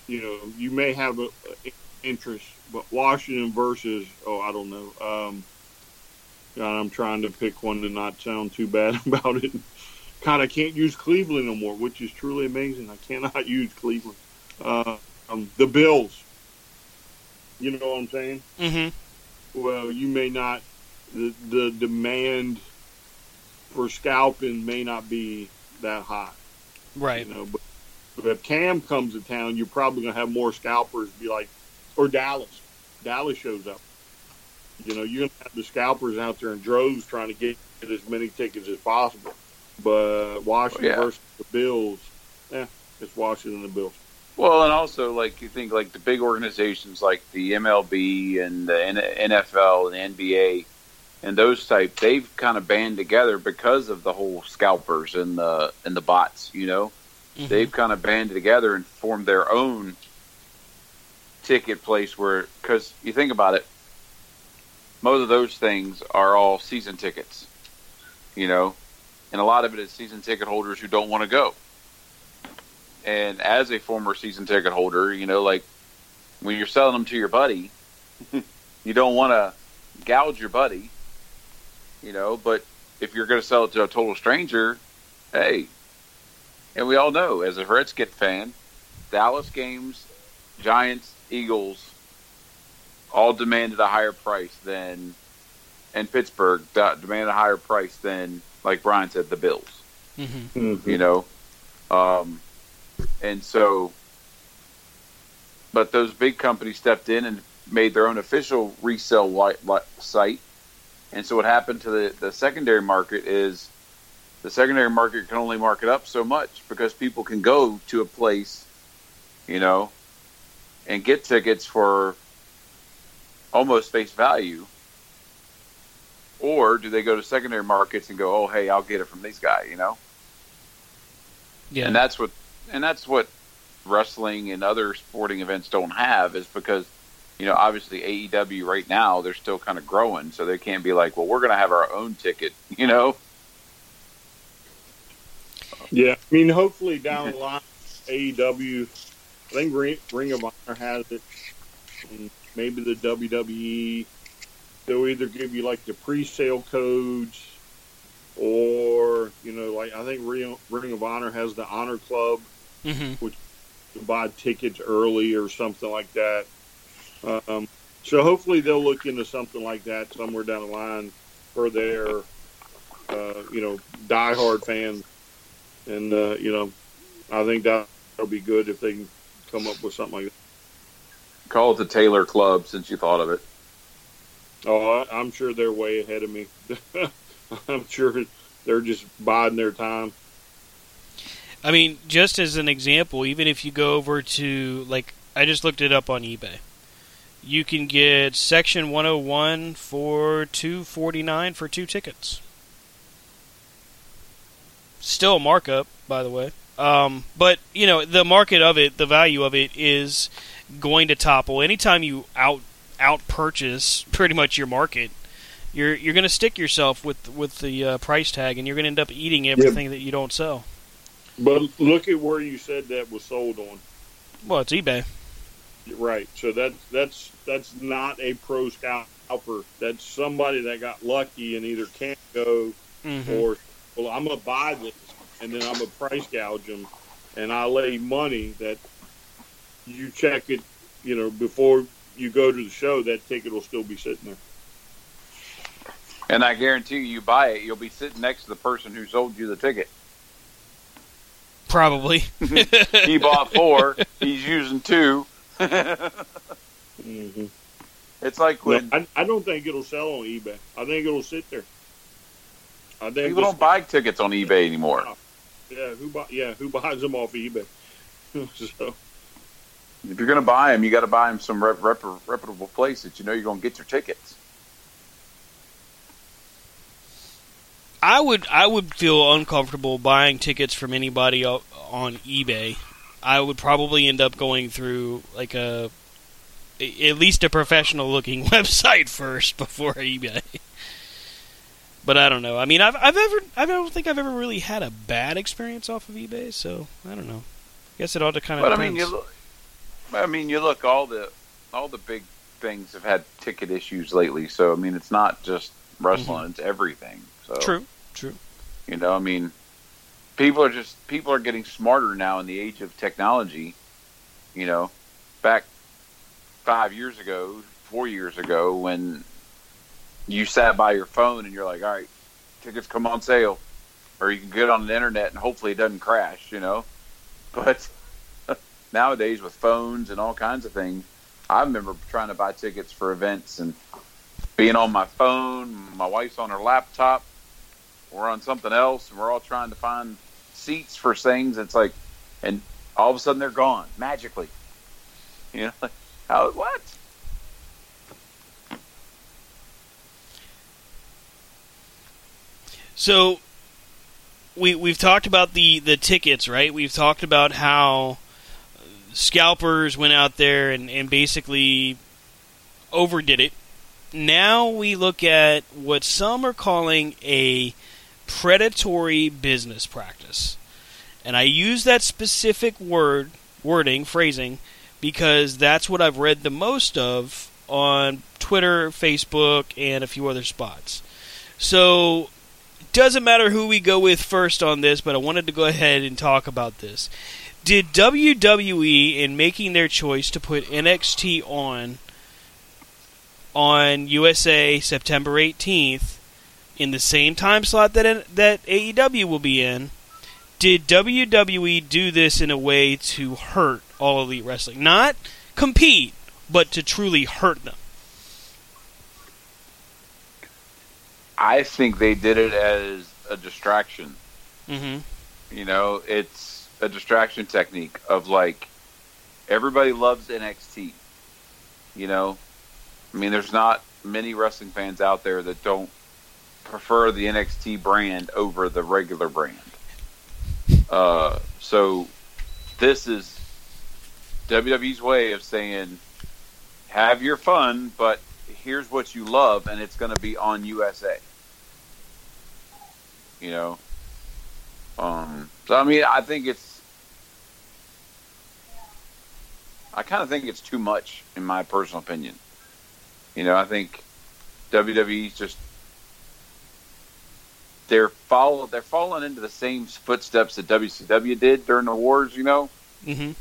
you know, you may have a, a interest, but Washington versus, oh, I don't know. Um, God, I'm trying to pick one to not sound too bad about it. God, I can't use Cleveland no more, which is truly amazing. I cannot use Cleveland. Uh, um, the Bills. You know what I'm saying? Mm-hmm. well, you may not. The the demand for scalping may not be that high, Right. you know. But, but if Cam comes to town, you're probably gonna have more scalpers. Be like, or Dallas. Dallas shows up. You know, you're gonna have the scalpers out there in droves trying to get as many tickets as possible. But Washington Oh, yeah. versus the Bills, yeah, it's Washington and the Bills. Well, and also like you think like the big organizations like the MLB and the NFL and the NBA and those type, they've kind of band together because of the whole scalpers and the and the bots. You know, mm-hmm. they've kind of banded together and formed their own ticket place where because you think about it, most of those things are all season tickets. You know, and a lot of it is season ticket holders who don't want to go. And as a former season ticket holder, you know, like when you're selling them to your buddy, you don't want to gouge your buddy, you know, but if you're going to sell it to a total stranger, hey, and we all know as a Redskins fan, Dallas games, Giants, Eagles, all demanded a higher price than, and Pittsburgh demanded a higher price than, like Brian said, the Bills. Mm-hmm. Mm-hmm. You know, um, and so, but those big companies stepped in and made their own official resale site. And so what happened to the, the secondary market is the secondary market can only mark it up so much because people can go to a place, you know, and get tickets for almost face value. Or do they go to secondary markets and go, oh, hey, I'll get it from these guys, you know? Yeah. And that's what and that's what wrestling and other sporting events don't have is because you know obviously AEW right now they're still kind of growing so they can't be like well we're going to have our own ticket you know? Yeah I mean hopefully down the line AEW I think Ring, Ring of Honor has it and maybe the WWE they'll either give you like the pre-sale codes or you know like I think Ring, Ring of Honor has the Honor Club mm-hmm. which to buy tickets early or something like that. Um, so hopefully they'll look into something like that somewhere down the line for their, uh, you know, diehard fans. And uh, you know, I think that'll be good if they can come up with something like that. Call it the Taylor Club since you thought of it. Oh, I, I'm sure they're way ahead of me. I'm sure they're just biding their time. I mean, just as an example, even if you go over to like I just looked it up on eBay. You can get section 101 for 249 for two tickets. Still a markup, by the way. Um, but you know, the market of it, the value of it is going to topple anytime you out out purchase pretty much your market. You're you're going to stick yourself with with the uh, price tag, and you're going to end up eating everything yep. that you don't sell. But look at where you said that was sold on. Well, it's eBay. Right. So that's that's that's not a pro scalper. That's somebody that got lucky and either can't go mm-hmm. or well, I'm gonna buy this and then I'm gonna price gouge them, and I lay money that you check it, you know, before you go to the show, that ticket will still be sitting there. And I guarantee you, you buy it, you'll be sitting next to the person who sold you the ticket. Probably. he bought four. He's using 2 mm-hmm. It's like when no, I, I, don't think it'll sell on eBay. I think it'll sit there. I think people don't buy tickets on eBay anymore. Yeah, who buy, Yeah, who buys them off eBay? so. If you're going to buy them, you got to buy them some rep, rep, reputable place that you know you're going to get your tickets. I would I would feel uncomfortable buying tickets from anybody on eBay. I would probably end up going through like a at least a professional looking website first before eBay. But I don't know. I mean, I've I've ever I don't think I've ever really had a bad experience off of eBay. So I don't know. I guess it ought to kind of. But depends. I mean, you look. I mean, you look all the all the big things have had ticket issues lately. So I mean, it's not just wrestling; mm-hmm. it's everything. So true, true. You know, I mean, people are just people are getting smarter now in the age of technology. You know, back five years ago, four years ago, when you sat by your phone and you're like, all right, tickets come on sale, or you can get on the internet and hopefully it doesn't crash. You know, but nowadays with phones and all kinds of things, I remember trying to buy tickets for events and being on my phone. My wife's on her laptop we're on something else and we're all trying to find seats for things. It's like, and all of a sudden they're gone magically. You know, like, how what? So we we've talked about the the tickets, right? We've talked about how scalpers went out there and, and basically overdid it. Now we look at what some are calling a predatory business practice. And I use that specific word wording, phrasing, because that's what I've read the most of on Twitter, Facebook, and a few other spots. So doesn't matter who we go with first on this, but I wanted to go ahead and talk about this. Did WWE, in making their choice to put NXT on on USA September 18th, in the same time slot that that AEW will be in, did WWE do this in a way to hurt All Elite Wrestling? Not compete, but to truly hurt them. I think they did it as a distraction. Mm-hmm. You know, it's a distraction technique of like everybody loves NXT. You know, I mean, there's not many wrestling fans out there that don't prefer the NXT brand over the regular brand. Uh, so this is WWE's way of saying, have your fun, but here's what you love, and it's going to be on USA. You know, um, so I mean, I think it's, I kind of think it's too much, in my personal opinion. You know, I think WWE's just they're follow they're falling into the same footsteps that WCW did during the wars, you know. Mm-hmm.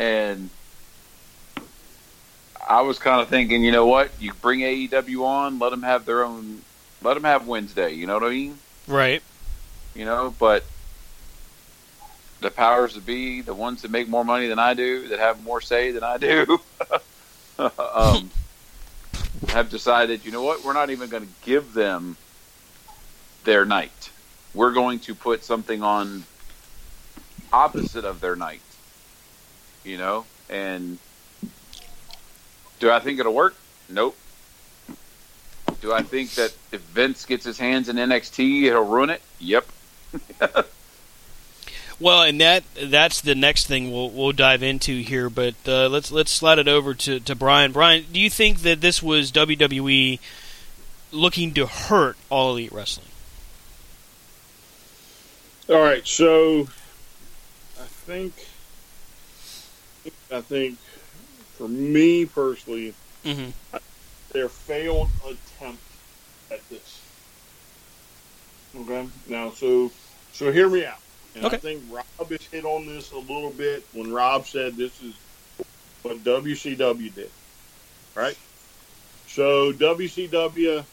And I was kind of thinking, you know what? You bring AEW on, let them have their own, let them have Wednesday. You know what I mean? Right. You know, but the powers that be, the ones that make more money than I do, that have more say than I do, um, have decided, you know what? We're not even going to give them their night. We're going to put something on opposite of their night. You know, and do I think it'll work? Nope. Do I think that if Vince gets his hands in NXT, it'll ruin it? Yep. well, and that that's the next thing we'll we'll dive into here. But uh, let's let's slide it over to, to Brian. Brian, do you think that this was WWE looking to hurt All Elite Wrestling? All right, so I think I think for me personally, mm-hmm. their failed attempt at this. Okay, now so so hear me out. And okay. I think Rob has hit on this a little bit when Rob said this is what WCW did, right? So WCW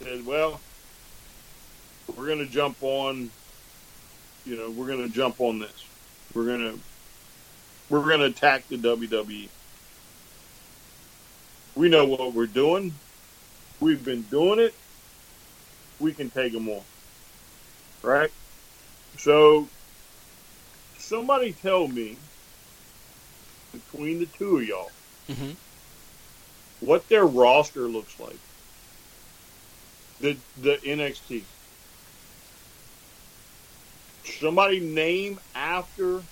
said, well, we're going to jump on you know, we're going to jump on this. We're going to we're going to attack the WWE. We know what we're doing. We've been doing it. We can take them on. Right? So somebody tell me between the two of y'all mm-hmm. what their roster looks like. The the NXT somebody name after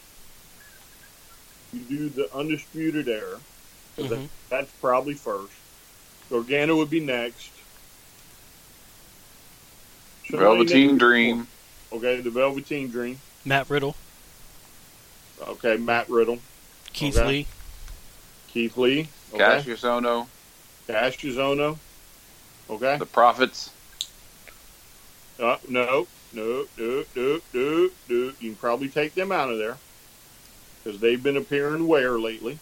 you do the undisputed era. Mm-hmm. That, that's probably first. Gargano would be next. Somebody Velveteen name- Dream. Okay, the Velveteen Dream. Matt Riddle, Okay, Matt Riddle, Keith Okay. Lee, Keith Lee. Okay, Kassius Ohno. Kassius Ohno. Okay. The Profits. Uh, no, no, no, no, no, no. You can probably take them out of there because they've been appearing where lately.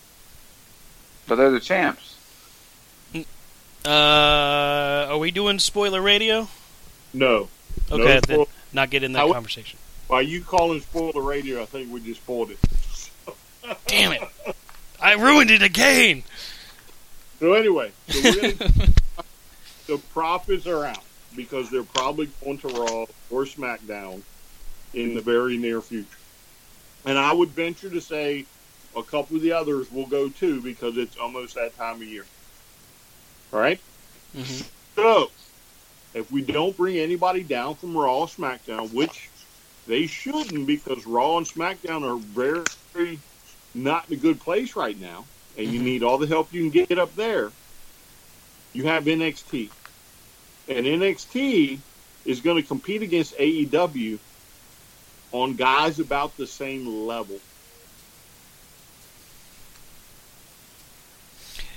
But they're the champs. Uh, are we doing spoiler radio? No. Okay, No then not get in that I w- conversation. By you calling spoiler radio, I think we just spoiled it. Damn it! I ruined it again. So anyway, so we're the profits are out because they're probably going to Raw or SmackDown in the very near future. And I would venture to say a couple of the others will go too because it's almost that time of year. All right? Mm-hmm. So, if we don't bring anybody down from Raw or SmackDown, which they shouldn't because Raw and SmackDown are very not in a good place right now, and you need all the help you can get up there, you have NXT. And NXT is going to compete against AEW on guys about the same level.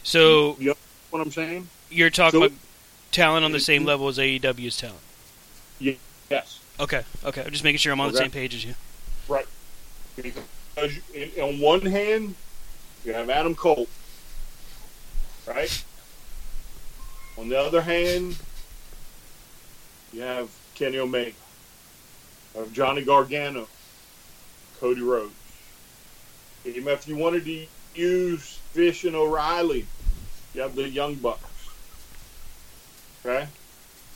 So You know what I'm saying? you're talking So- about talent on the same mm-hmm. level as AEW's talent. Yes. Okay, okay. I'm just making sure I'm on the same page as you. Right. Because on one hand, you have Adam Cole, right? On the other hand, you have Kenny Omega, you have Johnny Gargano, Cody Rhodes. Even if you wanted to use Fish and O'Reilly, you have the Young Bucks. Okay?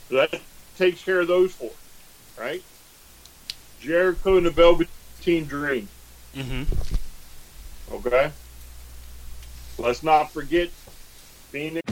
So that takes care of those four, right? Jericho and the Velveteen Dream. Mm-hmm. Okay. Let's not forget Fenix.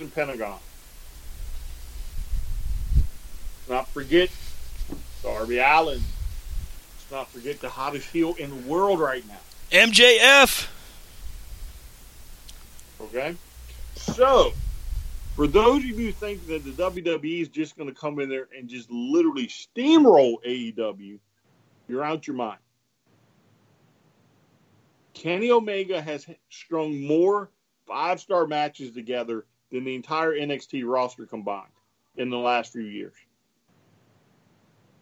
And Pentagon. Let's not forget Darby Allin. Let's not forget the hottest heel in the world right now. MJF. Okay? So, for those of you who think that the WWE is just going to come in there and just literally steamroll AEW, you're out your mind. Kenny Omega has strung more five star matches together than the entire NXT roster combined in the last few years.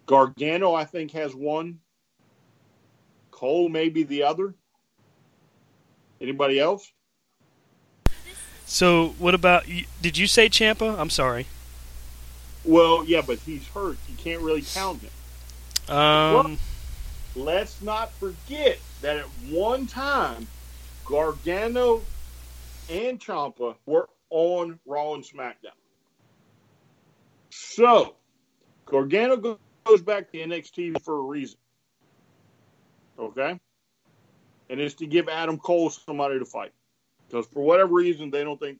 Gargano, I think, has one. Cole, maybe the other. Anybody else? So what about? Did you say Ciampa? I'm sorry. Well, yeah, but he's hurt. You can't really count him. Um, Let's not forget that at one time, Gargano and Ciampa were on Raw and SmackDown. So, Gargano goes back to NXT for a reason. Okay? And it's to give Adam Cole somebody to fight. Because for whatever reason, they don't think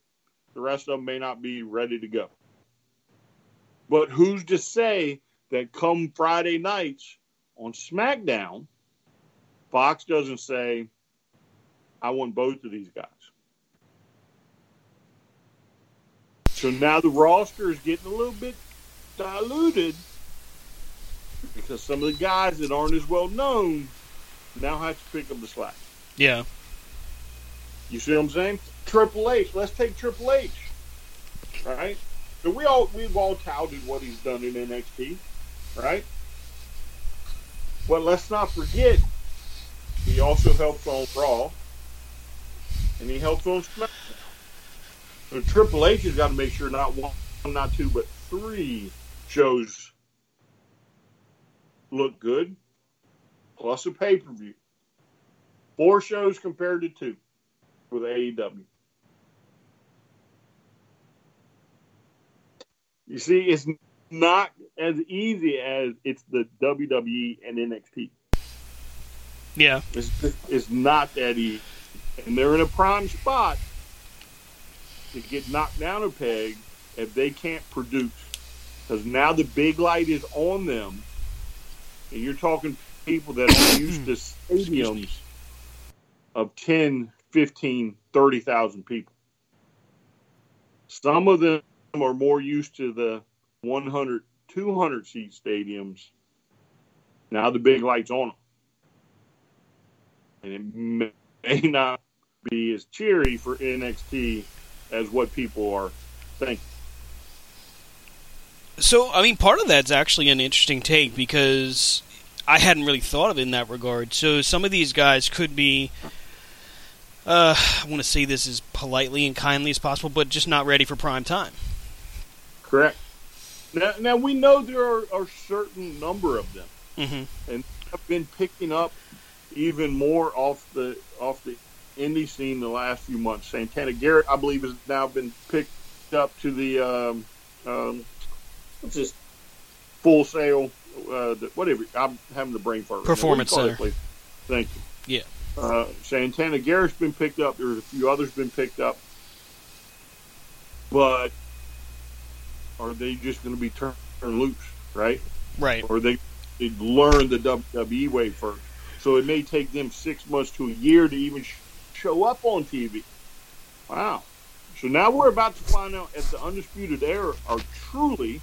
the rest of them may not be ready to go. But who's to say that come Friday nights on SmackDown, Fox doesn't say, I want both of these guys. So now the roster is getting a little bit diluted because some of the guys that aren't as well known now have to pick up the slack. yeah. You see what I'm saying? Triple H. Let's take Triple H. Right? So we all we've all touted what he's done in NXT, right? But let's not forget he also helps on Raw and he helps on SmackDown. So Triple H has got to make sure not one, not two, but three shows look good, plus a pay per view. Four shows compared to two with AEW. You see, it's not as easy as it's the WWE and NXT. Yeah. It's, it's not that easy. And they're in a prime spot to get knocked down a peg if they can't produce. Because now the big light is on them. And you're talking people that are used to stadiums of 10, 15, 30,000 people. Some of them are more used to the 100, 200 seat stadiums. Now the big light's on them. And it may may not be as cheery for NXT as what people are thinking. So, I mean, part of that's actually an interesting take because I hadn't really thought of it in that regard. So some of these guys could be. Uh, I want to say this as politely and kindly as possible, but just not ready for prime time. Correct. Now, now we know there are a certain number of them, Mm-hmm. and have been picking up even more off the off the indie scene the last few months. Santana Garrett, I believe, has now been picked up to the um, um, what's this Full Sail, uh, the, whatever. I'm having the brain fart. right. Performance What do you call Center. place? Thank you. Yeah. Uh, Santana Garrett's been picked up. There's a few others been picked up, but are they just going to be turned loose, right? Right. Or they they learn the WWE way first. So it may take them six months to a year to even show up on TV. Wow. So now we're about to find out if the Undisputed Era are truly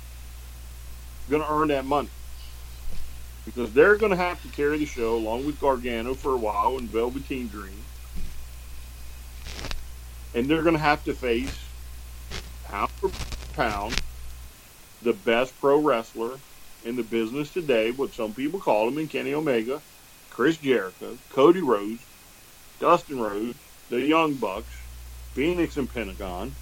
going to earn that money. Because they're going to have to carry the show along with Gargano for a while and Velveteen Dream. And they're going to have to face, pound for pound, the best pro wrestler in the business today, what some people call him in Kenny Omega, Chris Jericho, Cody Rhodes, Dustin Rhodes, the Young Bucks, Fenix and Pentagon,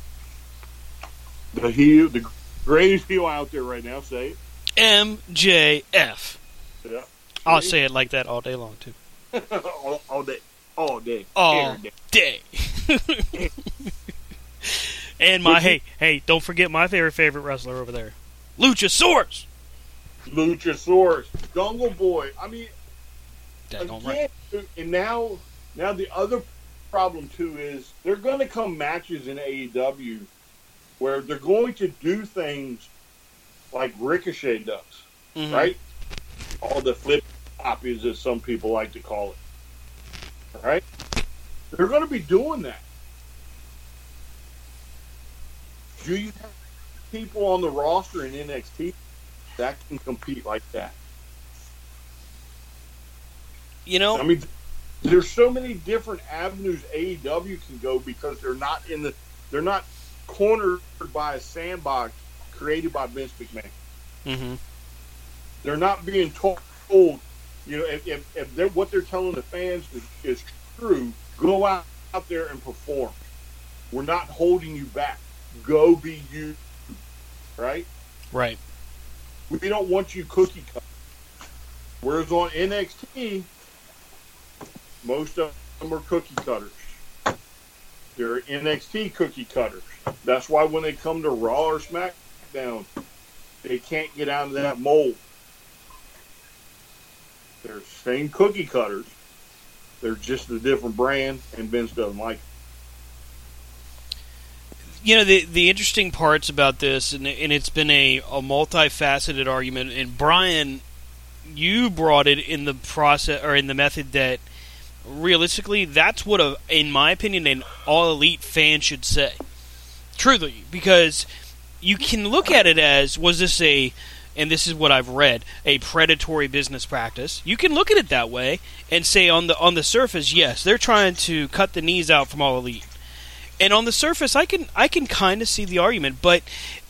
the heel, the greatest heel out there right now. Say it. MJF. Yeah. I'll say it like that all day long too. all, all day, all day, All day. day. and my hey hey, don't forget my favorite favorite wrestler over there, Luchasaurus. Luchasaurus, Jungle Boy. I mean, again, right. and now, now the other problem too is they're going to come matches in AEW where they're going to do things like Ricochet does, Mhm. right? All the flip copies, as some people like to call it, right? They're going to be doing that. Do you have people on the roster in NXT that can compete like that? You know, I mean, there's so many different avenues AEW can go because they're not in the, they're not cornered by a sandbox created by Vince McMahon. hmm They're not being told, you know, if, if, if they're, what they're telling the fans is, is true, go out, out there and perform. We're not holding you back. Go be you, right? right. We don't want you cookie cut. Whereas on NXT, most of them are cookie cutters. They're NXT cookie cutters. That's why when they come to Raw or SmackDown, they can't get out of that mold. They're same cookie cutters. They're just a different brand, and Vince doesn't like it. you know the the interesting parts about this, and, and it's been a, a multifaceted argument. And Brian, you brought it in the process or in the method that realistically, that's what a, in my opinion, an all elite fan should say. Truly, because you can look at it as was this a and this is what I've read, a predatory business practice. You can look at it that way and say on the on the surface, yes, they're trying to cut the knees out from all elite. And on the surface, I can I can kind of see the argument, but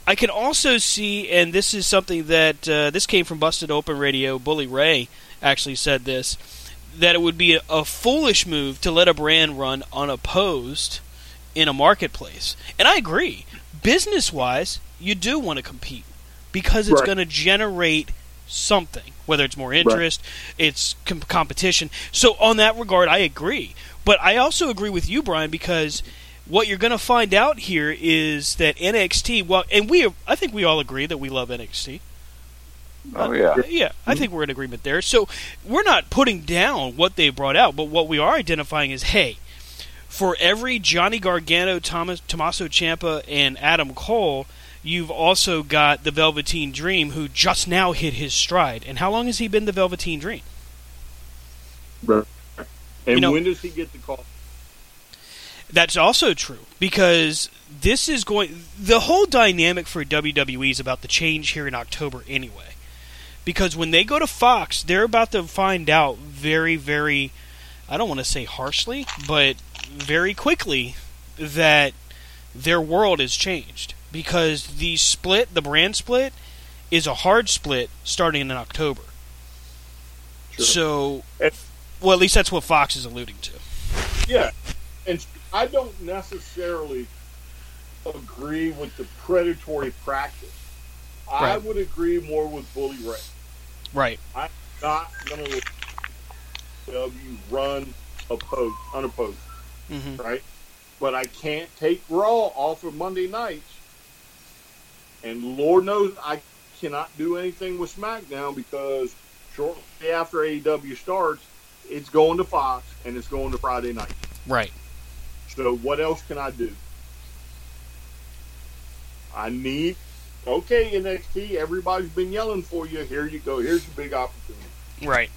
I can also see, and this is something that uh, this came from Busted Open Radio. Bully Ray actually said this that it would be a, foolish move to let a brand run unopposed in a marketplace. And I agree. Business wise, you do want to compete because it's Right. going to generate something, whether it's more interest, it's com- competition. So, on that regard, I agree. But I also agree with you, Brian, because what you're going to find out here is that NXT, well, and we, I think we all agree that we love NXT. Oh uh, yeah. Yeah, I think we're in agreement there. So we're not putting down what they brought out, but what we are identifying is, hey, for every Johnny Gargano, Thomas, Tommaso Ciampa, and Adam Cole, you've also got the Velveteen Dream, who just now hit his stride. And how long has he been the Velveteen Dream? And You know- when does he get the call? That's also true because this is going. The whole dynamic for WWE is about the change here in October anyway. Because when they go to Fox, they're about to find out very, very. I don't want to say harshly, but very quickly that their world has changed because the split, the brand split, is a hard split starting in October. So, And- well, at least that's what Fox is alluding to. Yeah, and I don't necessarily agree with the predatory practice. I would agree more with Bully Ray. Right. I'm not going to let W run opposed, unopposed, hmm right? But I can't take Raw off of Monday nights, and Lord knows I cannot do anything with SmackDown because shortly after AEW starts, it's going to Fox and it's going to Friday night. Right. So what else can I do? I need okay NXT. Everybody's been yelling for you. Here you go. Here's your big opportunity. Right.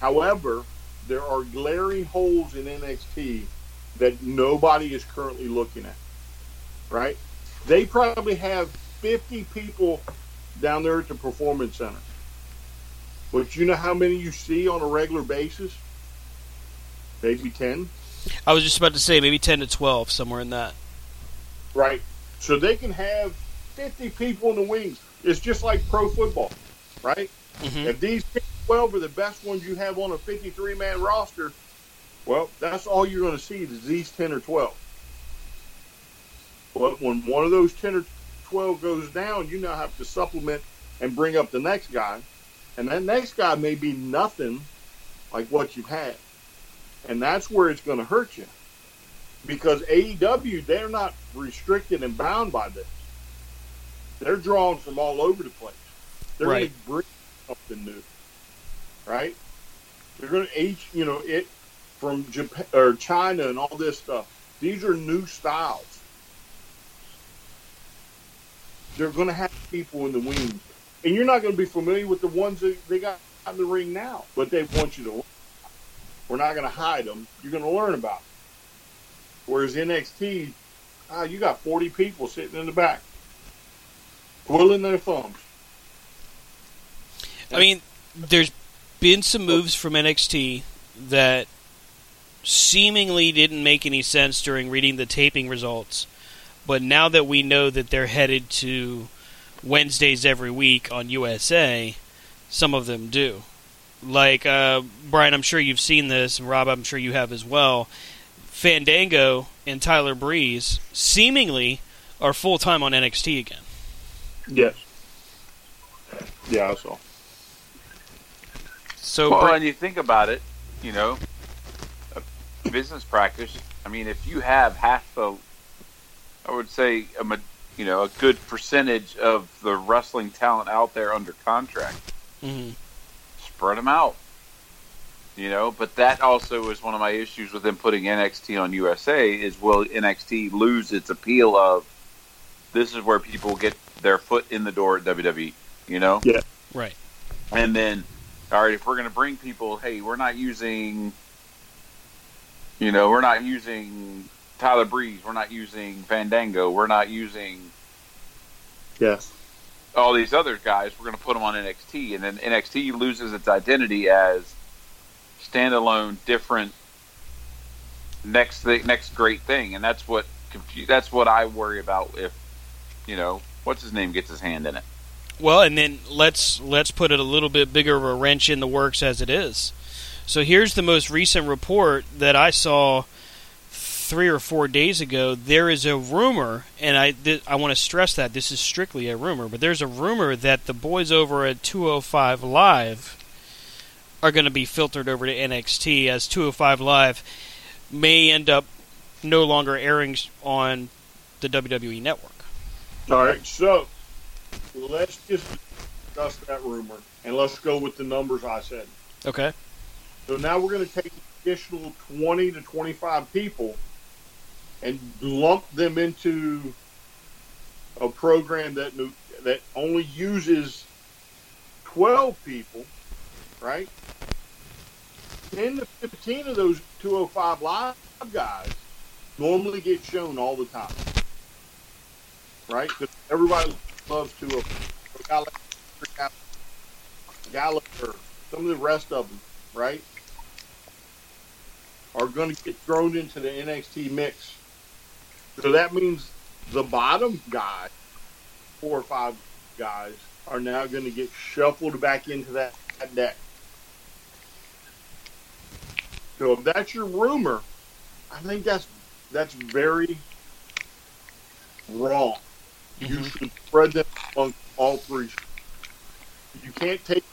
However, there are glaring holes in NXT that nobody is currently looking at. Right? They probably have 50 people down there at the Performance Center. But you know how many you see on a regular basis? Maybe 10. I was just about to say maybe ten to twelve, somewhere in that. Right. So they can have 50 people in the wings. It's just like pro football, right? hmm If these 12 are the best ones you have on a 53 man roster, well, that's all you're going to see is these 10 or 12. But when one of those 10 or 12 goes down, you now have to supplement and bring up the next guy. And that next guy may be nothing like what you've had. And that's where it's going to hurt you. Because AEW, they're not restricted and bound by this. They're drawn from all over the place. They're Right. going to bring something new, right? They're going to each, you know, it from Japan or China and all this stuff. These are new styles. They're going to have people in the wings, and you're not going to be familiar with the ones that they got in the ring now, but they want you to. Learn. We're not going to hide them. You're going to learn about. Them. Whereas NXT, ah, you got 40 people sitting in the back, twiddling their thumbs. I mean, there's been some moves from NXT that seemingly didn't make any sense during reading the taping results, but now that we know that they're headed to Wednesdays every week on USA, some of them do. Like uh, Brian, I'm sure you've seen this, and Rob, I'm sure you have as well. Fandango and Tyler Breeze seemingly are full time on NXT again. Yes. Yeah, I saw. So Well, Bri- and you think about it, you know, a business practice. I mean, if you have half the, I would say, a, you know, a good percentage of the wrestling talent out there under contract, Mhm. spread them out. You know, but that also is one of my issues with them putting NXT on USA is will NXT lose its appeal of this is where people get their foot in the door at WWE, you know? Yeah. Right. And then, all right, if we're going to bring people, hey, we're not using, you know, we're not using Tyler Breeze, we're not using Fandango, we're not using Yes. all these other guys, we're going to put them on NXT, and then NXT loses its identity as standalone, different, next thing, next great thing, and that's what confu- that's what I worry about if, you know, what's his name gets his hand in it. Well, and then let's let's put it a little bit bigger of a wrench in the works as it is. So here's the most recent report that I saw three or four days ago. There is a rumor, and I th- I want to stress that this is strictly a rumor, but there's a rumor that the boys over at 205 Live are going to be filtered over to NXT as 205 Live may end up no longer airing on the WWE network. All right. So let's just discuss that rumor and let's go with the numbers I said. Okay. So now we're going to take additional 20 to 25 people and lump them into a program that that only uses 12 people, right? 10 to 15 of those 205 live guys normally get shown all the time, right? 'Cause everybody loves 205. Uh, Gallagher, some of the rest of them, right? are going to get thrown into the NXT mix. So that means the bottom guy, four or five guys, are now going to get shuffled back into that, that deck. So if that's your rumor, I think that's that's very wrong. Mm-hmm. You should spread them among all three. You can't take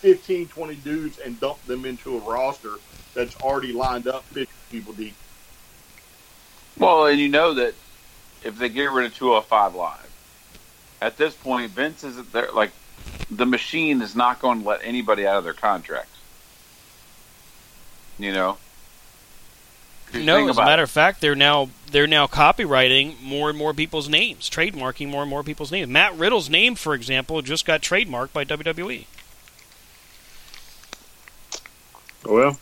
15, 20 dudes and dump them into a roster that's already lined up 50 people deep. Well, and you know that if they get rid of 205 live, at this point, Vince isn't there. Like the machine is not going to let anybody out of their contracts. You know. 'Cause No, as a matter it. of fact, they're now they're now copywriting more and more people's names, trademarking more and more people's names. Matt Riddle's name, for example, just got trademarked by. WWE. Well,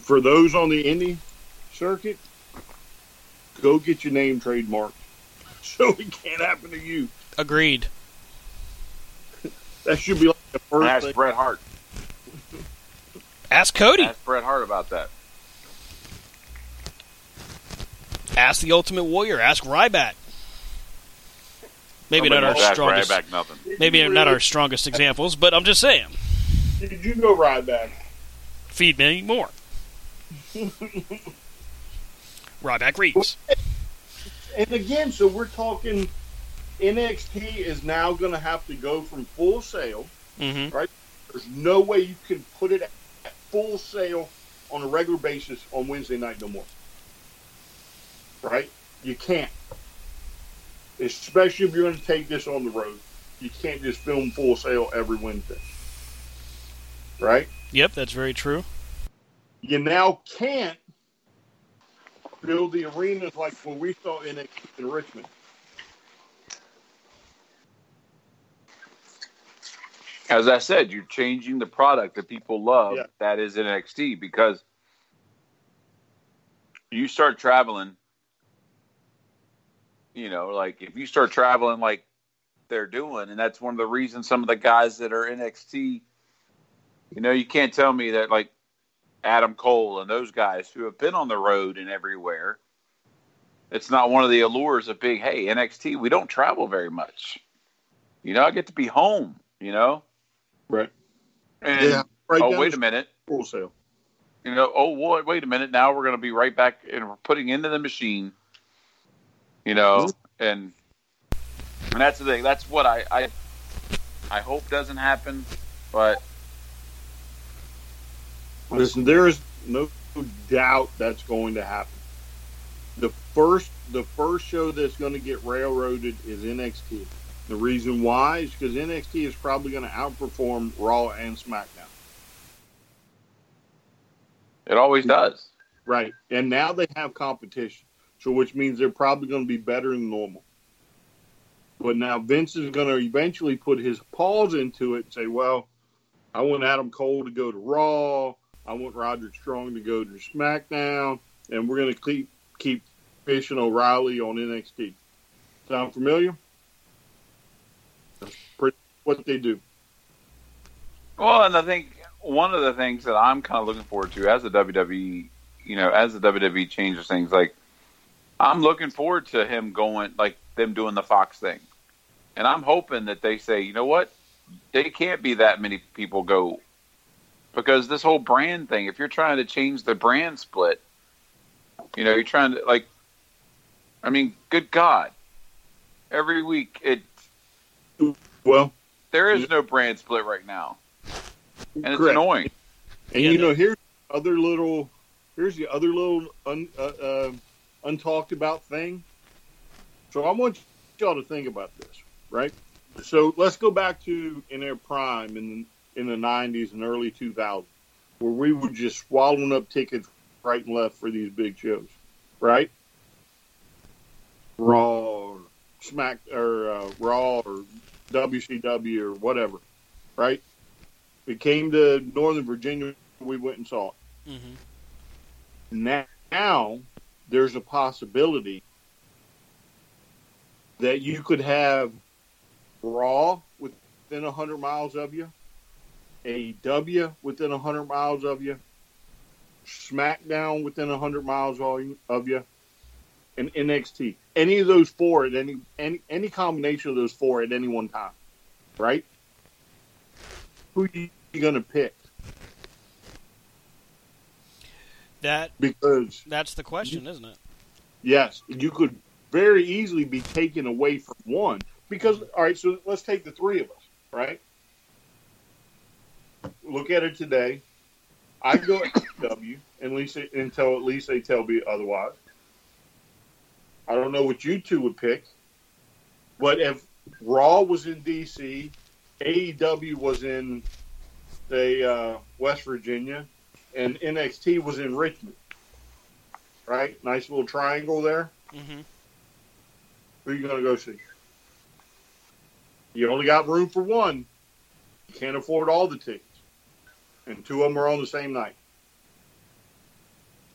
for those on the indie circuit, go get your name trademarked so it can't happen to you. Agreed. That should be like the first Ask thing. Bret Hart. Ask Cody. Ask Bret Hart about that. Ask the Ultimate Warrior. Ask Ryback. Maybe not our Nobody wants to ask strongest. Ryback nothing. Maybe not our strongest examples, but I'm just saying. Did you go ride back? Feed me more. Ryback reads. And again, so we're talking NXT is now going to have to go from Full Sail. Mm-hmm. There's no way you can put it at Full Sail on a regular basis on Wednesday night no more. Right? You can't. Especially if you're going to take this on the road. You can't just film Full Sail every Wednesday. Right? Yep, that's very true. You now can't build the arenas like when we saw NXT in Richmond. As I said, you're changing the product that people love. Yeah. That is NXT because you start traveling. You know, like if you start traveling like they're doing, and that's one of the reasons some of the guys that are NXT. You know, you can't tell me that like Adam Cole and those guys who have been on the road and everywhere. It's not one of the allures of big. Hey, NXT, we don't travel very much. You know, I get to be home. You know, Right. and Yeah, right oh, wait a minute. Full Sail. You know, oh, wait, wait a minute. Now we're going to be right back and we're putting into the machine. You know, mm-hmm. and and that's the thing. That's what I I, I hope doesn't happen, but Listen, there is no doubt that's going to happen. The first, the first show that's going to get railroaded is NXT. The reason why is because NXT is probably going to outperform Raw and SmackDown. it always does. Right, and now they have competition, so which means they're probably going to be better than normal. But now Vince is going to eventually put his paws into it and say, "Well, I want Adam Cole to go to Raw. I want Roderick Strong to go to SmackDown, and we're going to keep keep Fish and O'Reilly on NXT." Sound familiar? That's pretty what they do. Well, and I think one of the things that I'm kind of looking forward to as the WWE, you know, as the WWE changes things, like I'm looking forward to him going, like them doing the Fox thing, and I'm hoping that they say, you know what, they can't be that many people go because this whole brand thing. If you're trying to change the brand split, you know, you're trying to like, I mean, good God, every week it Well, there is no brand split right now, and it's correct. annoying. And Yeah, you know, here's other little, here's the other little un, uh, uh, untalked about thing. So I want y'all to think about this, right? So let's go back to in their prime in in the '90s and early 2000s, where we were just swallowing up tickets right and left for these big shows, right? Raw, or Smack, or uh, Raw, or WCW, or whatever, right? We came to Northern Virginia, we went and saw it. Mm-hmm. Now, now there's a possibility that you could have Raw within 100 miles of you, AEW within 100 miles of you, SmackDown within 100 miles of you, and NXT. Any of those four at any any any combination of those four at any one time, right? Who are you going to pick? That because that's the question, isn't it? yes, you could very easily be taken away from one because all right. So let's take the three of us, right? Look at it today. I go at W at least until at least they tell me otherwise. I don't know what you two would pick, but if Raw was in DC, AEW was in say uh, West Virginia, and NXT was in Richmond. Right, nice little triangle there. hmm Who you gonna go see? You only got room for one. You can't afford all the tickets, and two of them are on the same night.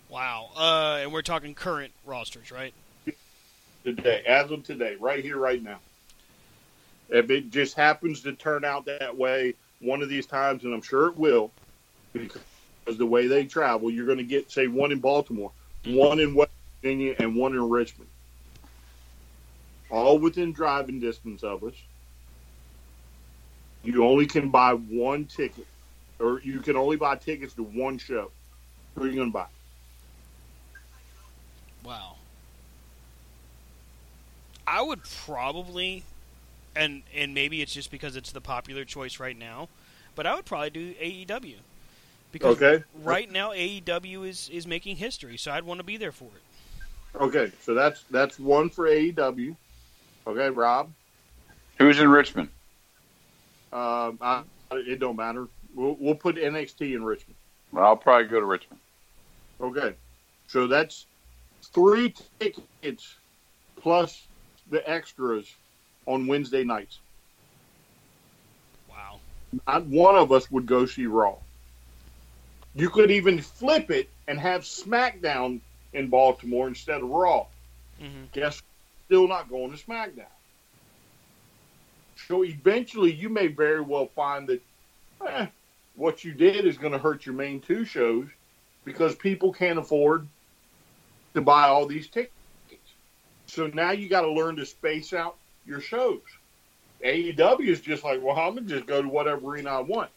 Wow. Uh, and we're talking current rosters, right? today, as of today, right here, right now. If it just happens to turn out that way one of these times, and I'm sure it will, because the way they travel, you're going to get, say, one in Baltimore, one in West Virginia, and one in Richmond. All within driving distance of us. You only can buy one ticket, or you can only buy tickets to one show. Who are you going to buy? Wow. I would probably, and and maybe it's just because it's the popular choice right now, but I would probably do AEW because Okay. right now AEW is is making history, so I'd want to be there for it. Okay, so that's that's one for AEW. Okay, Rob. Who's in Richmond? Um, I, it don't matter. We'll, we'll put NXT in Richmond. Well, I'll probably go to Richmond. Okay, so that's three tickets plus the extras on Wednesday nights. Wow. Not one of us would go see Raw. You could even flip it and have SmackDown in Baltimore instead of Raw. hmm Guess still not going to SmackDown. So eventually, you may very well find that eh, what you did is going to hurt your main two shows because people can't afford to buy all these tickets. So now you got to learn to space out your shows. AEW is just like, well, I'm going to just go to whatever arena I want.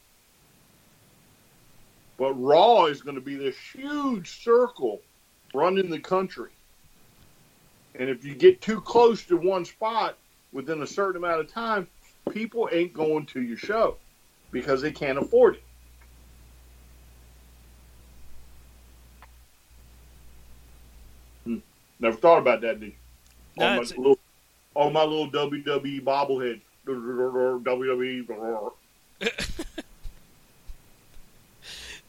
But Raw is going to be this huge circle running the country. And if you get too close to one spot within a certain amount of time, people ain't going to your show because they can't afford it. Hmm. Never thought about that, did you? No, all, my little, all my little WWE bobblehead. WWE.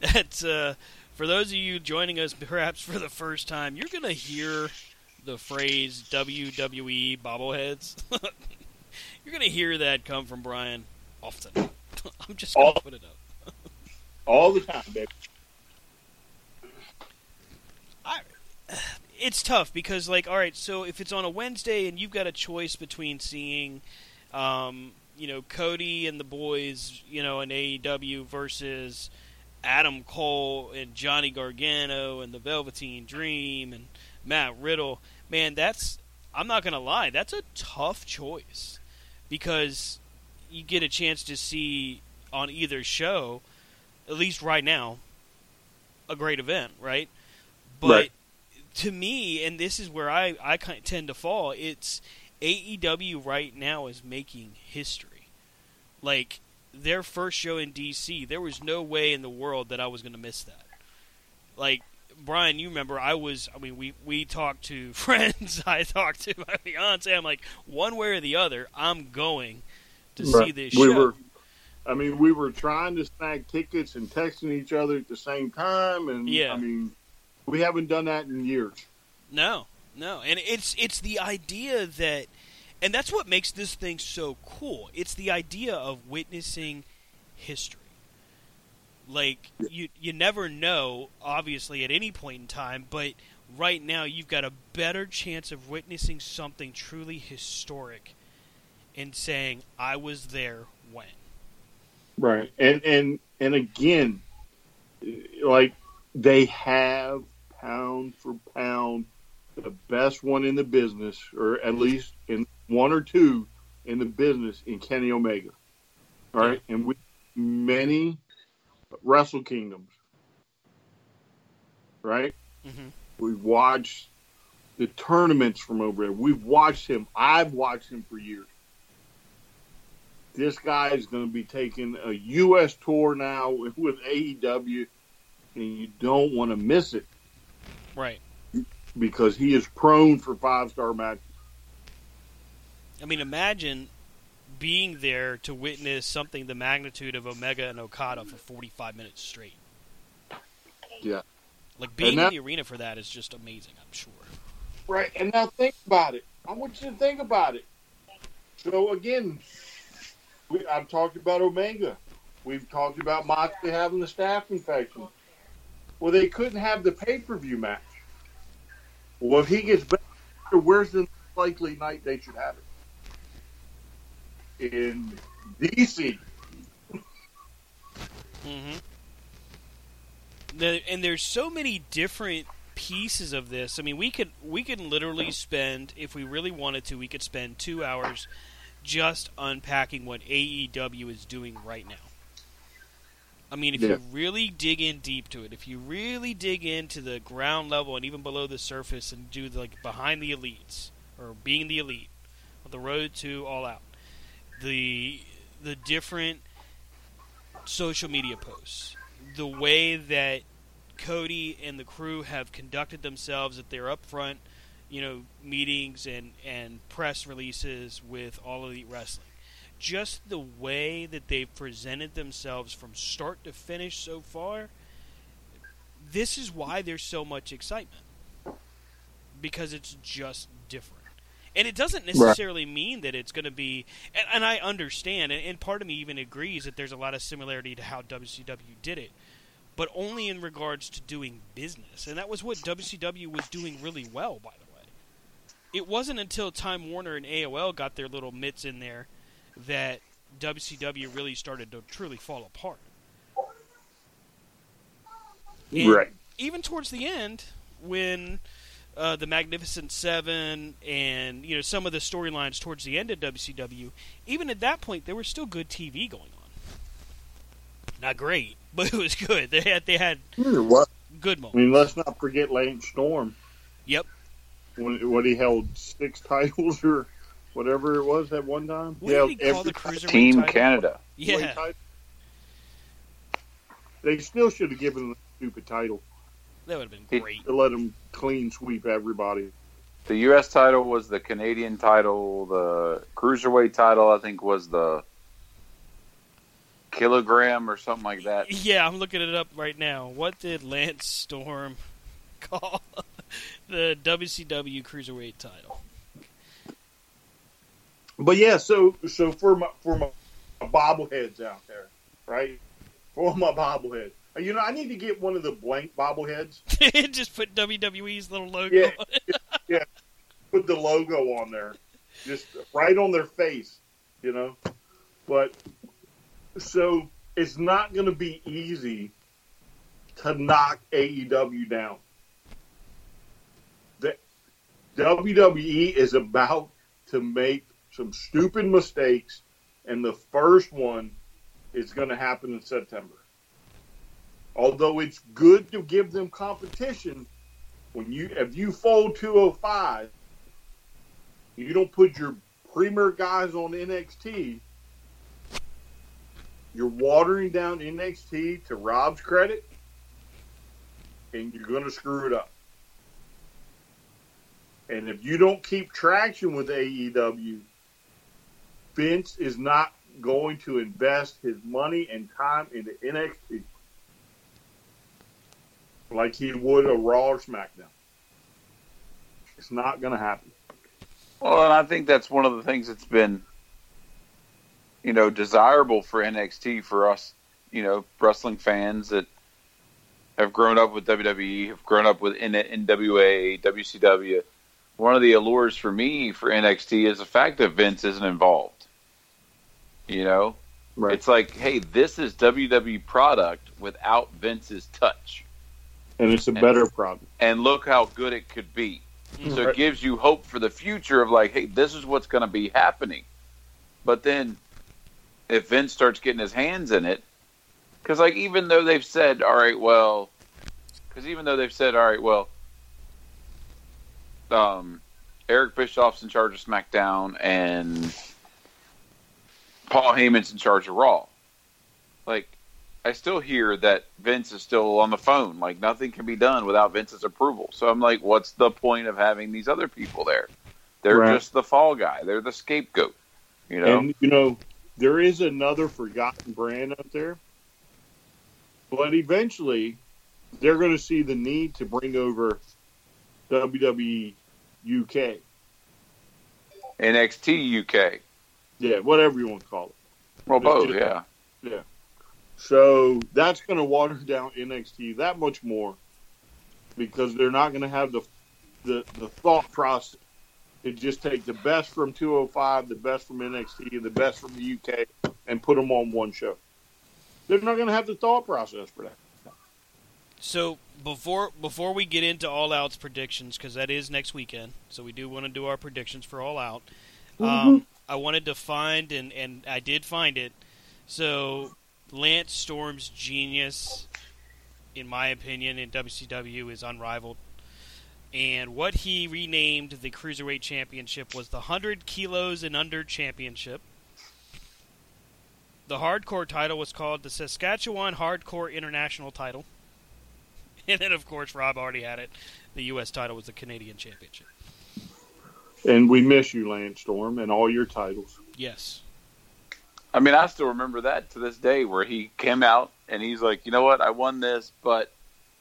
That's uh, for those of you joining us perhaps for the first time. You're gonna hear the phrase WWE bobbleheads. you're gonna hear that come from Brian often. I'm just gonna All- put it up. All the time, baby. I, it's tough because, like, all right, so if it's on a Wednesday and you've got a choice between seeing, um, you know, Cody and the boys, you know, in AEW versus Adam Cole and Johnny Gargano and the Velveteen Dream and Matt Riddle, man, that's I'm not gonna lie, that's a tough choice because you get a chance to see on either show, at least right now, a great event, right? But Right. to me, and this is where I I tend to fall. It's AEW right now is making history. Like their first show in DC, there was no way in the world that I was going to miss that. Like Brian, you remember I was. I mean, we we talked to friends. I talked to my fiance. I'm like, one way or the other, I'm going to see Right. this we show. were I mean, we were trying to snag tickets and texting each other at the same time and Yeah. I mean we haven't done that in years. No, no, and it's it's the idea that, and that's what makes this thing so cool. It's the idea of witnessing history. Like you, you never know, obviously, at any point in time, but right now you've got a better chance of witnessing something truly historic, and saying, "I was there when." Right. And and and again like they have pound for pound the best one in the business or at least in one or two in the business in Kenny Omega. All right? And with many Wrestle Kingdoms right? Mm-hmm. We've watched the tournaments from over there. We've watched him. I've watched him for years. This guy is going to be taking a U.S. tour now with AEW, and you don't want to miss it Right. because he is prone for five star matches. I mean, imagine being there to witness something the magnitude of Omega and Okada for 45 minutes straight. Yeah. Like being that- in the arena for that is just amazing. I'm sure. Right, and now think about it. I want you to think about it. So again, we, I've talked about Omega. We've talked about Moxley having the staph infection. Well, they couldn't have the pay per view match. Well, if he gets better, where's the likely night they should have it? In DC. Mm-hmm. The, and there's so many different pieces of this. I mean, we could we could literally spend, if we really wanted to, we could spend two hours just unpacking what AEW is doing right now. I mean, if Yeah. you really dig in deep to it, if you really dig into the ground level and even below the surface and do like behind the elites or being the elite, of the road to all out, the the different social media posts, the way that Cody and the crew have conducted themselves at their upfront, you know, meetings and and press releases with All of Elite Wrestling. Just the way that they've presented themselves from start to finish so far. This is why there's so much excitement. Because it's just different. And it doesn't necessarily mean that it's going to be. And, and I understand, and, and part of me even agrees that there's a lot of similarity to how WCW did it, but only in regards to doing business. And that was what WCW was doing really well, by the way. It wasn't until Time Warner and AOL got their little mitts in there that WCW really started to truly fall apart. And Right. Even towards the end, when uh, the Magnificent Seven and you know some of the storylines towards the end of WCW, even at that point, there was still good TV going on. Not great, but it was good. They had they had What? good I moments. mean, let's not forget Lance Storm Yep. when, when he held six titles or whatever it was at one time. What did he held call the every cruiserweight Team title? Canada. Yeah. They still should have given him a stupid title That would have been great. to let him clean sweep everybody. The U.S. title was the Canadian title. The cruiserweight title, I think, was the kilogram or something like that. Yeah, I'm looking it up right now. What did Lance Storm call the WCW Cruiserweight title? But yeah, so so for my for my bobbleheads out there, right? For my bobbleheads, you know, I need to get one of the blank bobbleheads. Just put WWE's little logo Yeah. it. Put the logo on there, just right on their face, you know. But so it's not going to be easy to knock AEW down. The WWE is about to make some stupid mistakes, and the first one is going to happen in September. Although it's good to give them competition, when you if you fold 205, you don't put your premier guys on NXT. You're watering down NXT to Rob's credit, and you're going to screw it up. And if you don't keep traction with AEW, Vince is not going to invest his money and time into NXT like he would a Raw or SmackDown. It's not going to happen. Well, and I think that's one of the things that's been, you know, desirable for NXT for us, you know, wrestling fans that have grown up with WWE, have grown up with NWA, WCW. One of the allures for me for NXT is the fact that Vince isn't involved. You know, Right. it's like, hey, this is WWE product without Vince's touch, and it's a better product. and look how good it could be. So it gives you hope for the future of like, hey, this is what's going to be happening. But then, if Vince starts getting his hands in it, because like even though they've said, all right, well, because even though they've said, all right, well, um, Eric Bischoff's in charge of SmackDown and Paul Heyman's in charge of Raw. Like, I still hear that Vince is still on the phone. Like, nothing can be done without Vince's approval. So I'm like, what's the point of having these other people there? They're Right. just the fall guy. They're the scapegoat. You know? And you know, there is another forgotten brand out there, but eventually, they're going to see the need to bring over WWE UK. NXT UK. Yeah, whatever you want to call it. Well, both, just- yeah. Yeah. So that's going to water down NXT that much more because they're not going to have the, the the thought process to just take the best from 205, the best from NXT, and the best from the UK and put them on one show. They're not going to have the thought process for that. So before before we get into All Out's predictions, because that is next weekend, so we do want to do our predictions for All Out. Um, I wanted to find and and I did find it. So Lance Storm's genius, in my opinion, in WCW is unrivaled. And what he renamed the Cruiserweight Championship was the 100 Kilos and Under Championship. The hardcore title was called the Saskatchewan Hardcore International title. And then, of course, Rob already had it. The U.S. title was the Canadian Championship. And we miss you, Lance Storm, and all your titles. Yes. I mean, I still remember that to this day, where he came out and he's like, "You know what? I won this, but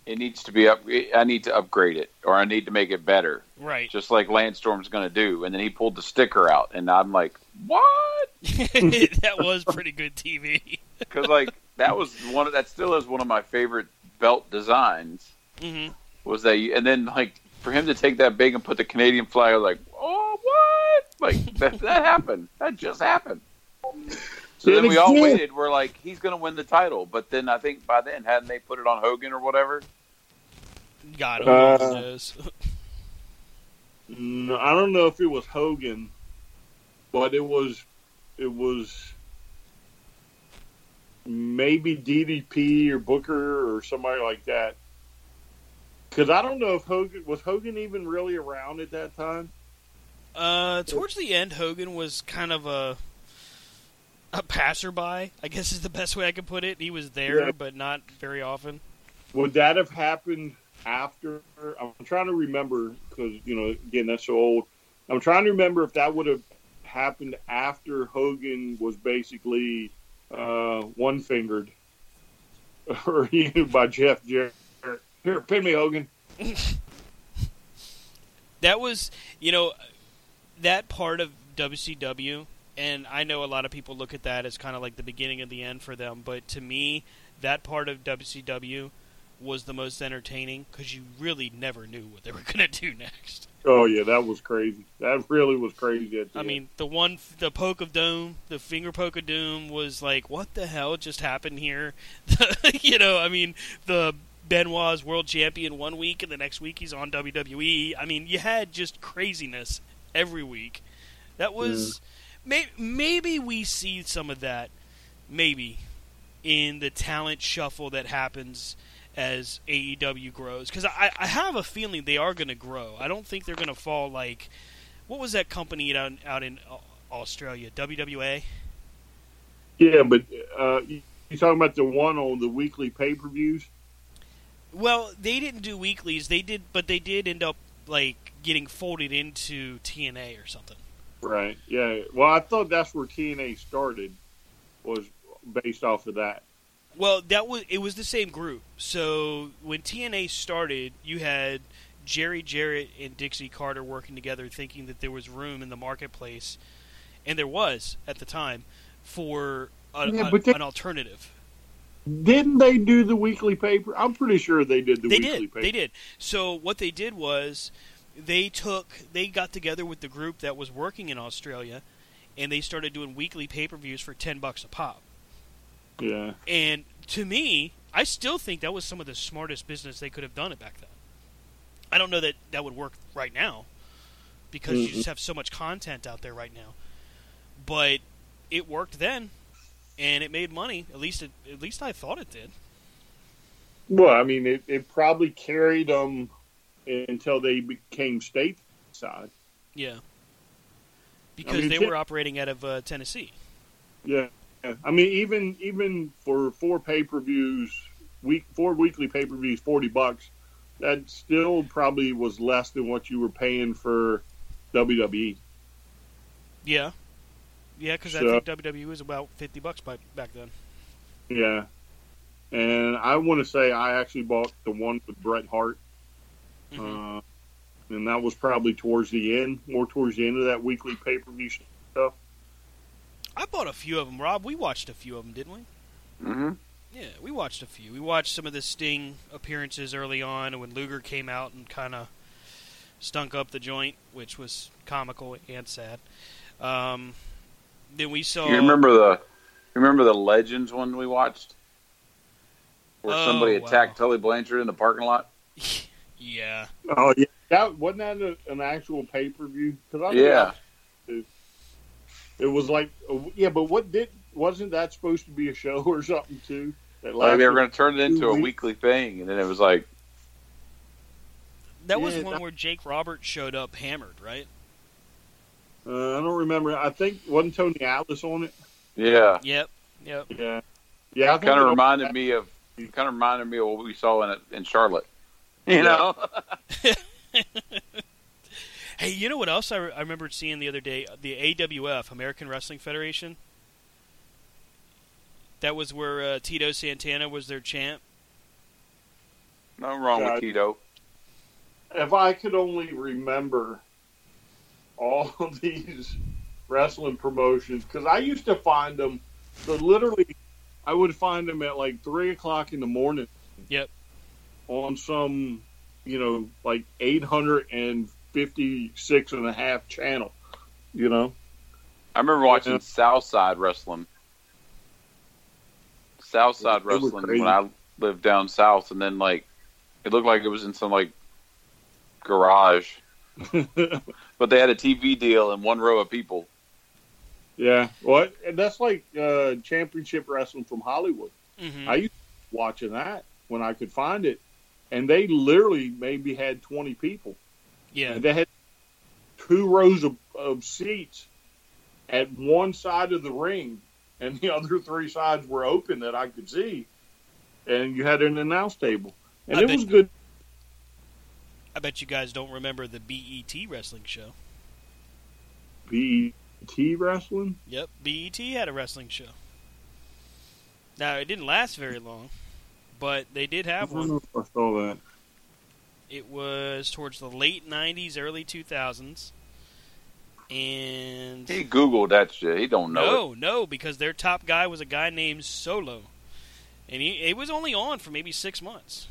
it needs to be up. I need to upgrade it, or I need to make it better, Right. just like Lance Storm's going to do." And then he pulled the sticker out, and I'm like, "What?" that was pretty good TV. Because like that was one of that still is one of my favorite belt designs. hmm Was that? You, and then like for him to take that big and put the Canadian flag, like, "Oh, what?" Like that, that happened. That just happened. So then we all waited. We're like, he's going to win the title. But then I think by then, hadn't they put it on Hogan or whatever? God who Uh, knows. No, I don't know if it was Hogan, but it was it was maybe DDP or Booker or somebody like that. Because I don't know if Hogan was Hogan even really around at that time. Uh, towards the end, Hogan was kind of a a passerby. I guess is the best way I could put it. He was there, Yeah. but not very often. Would that have happened after? I'm trying to remember because you know again that's so old. I'm trying to remember if that would have happened after Hogan was basically uh, one fingered, or you by Jeff Jarrett. Here, pin me, Hogan. That was, you know, that part of WCW, and I know a lot of people look at that as kind of like the beginning of the end for them, but to me, that part of WCW was the most entertaining because you really never knew what they were going to do next. Oh yeah, that was crazy. That really was crazy. At the I end. mean, the one, the poke of doom, the finger poke of doom was like, what the hell just happened here? you know, I mean, the Benoit's world champion one week, and the next week he's on WWE. I mean, you had just craziness every week. That was may, maybe we see some of that, maybe in the talent shuffle that happens as AEW grows. Because I, I have a feeling they are going to grow. I don't think they're going to fall like what was that company out out in Australia? WWA. yeah, but uh, you talking about the one on the weekly pay per views? Well, they didn't do weeklies. They did, but they did end up like getting folded into TNA or something. Right. Yeah. Well, I thought that's where TNA started, was based off of that. Well, that was it was the same group. So when TNA started, you had Jerry Jarrett and Dixie Carter working together, thinking that there was room in the marketplace, and there was at the time for a, Yeah, a- they- an alternative. Didn't they do the weekly paper? I'm pretty sure they did the they weekly did. paper. They did. So what they did was they took they got together with the group that was working in Australia, and they started doing weekly pay per views for ten bucks a pop. Yeah. And to me, I still think that was some of the smartest business they could have done it back then. I don't know that that would work right now because you Mhm. just have so much content out there right now. But it worked then, and it made money. At least, it, at least I thought it did. Well, I mean, it, it probably carried them until they became stateside. Yeah. Because mean, they Ti- were operating out of uh, Tennessee. Yeah, I mean, even even for four pay per views, week four weekly pay per views, forty bucks. That still probably was less than what you were paying for. WWE. Yeah. Yeah, because I think WWE was about 50 bucks by, back then. Yeah, and I want to say I actually bought the one with Bret Hart, Mhm. uh, and that was probably towards the end, more towards the end of that weekly pay per view stuff. I bought a few of them, Rob. We watched a few of them, didn't we? Mm-hmm. Yeah, we watched a few. We watched some of the Sting appearances early on when Luger came out and kind of stunk up the joint, which was comical and sad. Um, then we saw. You remember the you remember the Legends one we watched, where Oh, somebody wow. attacked Tully Blanchard in the parking lot? yeah. Oh yeah, that wasn't that a, an actual pay per view? Yeah, It was like, yeah, but what did wasn't that supposed to be a show or something too? That like they were going to turn it into a weeks. weekly thing, and then it was like, That was Yeah, one that- where Jake Roberts showed up hammered, right? Uh, I don't remember. I think wasn't Tony Atlas on it. yeah, Yep. Yep. Yeah, yeah. I kind of reminded me of kind of reminded me of what we saw in in Charlotte. You know, Hey, you know what else I, re- I remembered seeing the other day? The AWF, American Wrestling Federation. That was where uh, Tito Santana was their champ. nothing wrong God. with Tito. If I could only remember all of these wrestling promotions, because I used to find them. So literally, I would find them at like three o'clock in the morning. Yep. On some, you know, like eight hundred and fifty-six and a half channel. You know. I remember watching Yeah. Southside Wrestling. Southside They Wrestling when I lived down south, and then like it looked like it was in some like garage, but they had a TV deal and one row of people. Yeah, well, and that's like uh, championship wrestling from Hollywood. hmm I used to watching that when I could find it, and they literally maybe had twenty people, yeah. and they had two rows of, of seats at one side of the ring, and the other three sides were open that I could see, and you had an announce table, and I it was good. I bet you guys don't remember the BET wrestling show. BET wrestling. Yep, BET had a wrestling show. Now it didn't last very long, but they did I have don't one. know if I saw that. It was towards the late '90s, early 2000s, and He googled that shit. He don't know no, no, because their top guy was a guy named Solo, and he it was only on for maybe six months.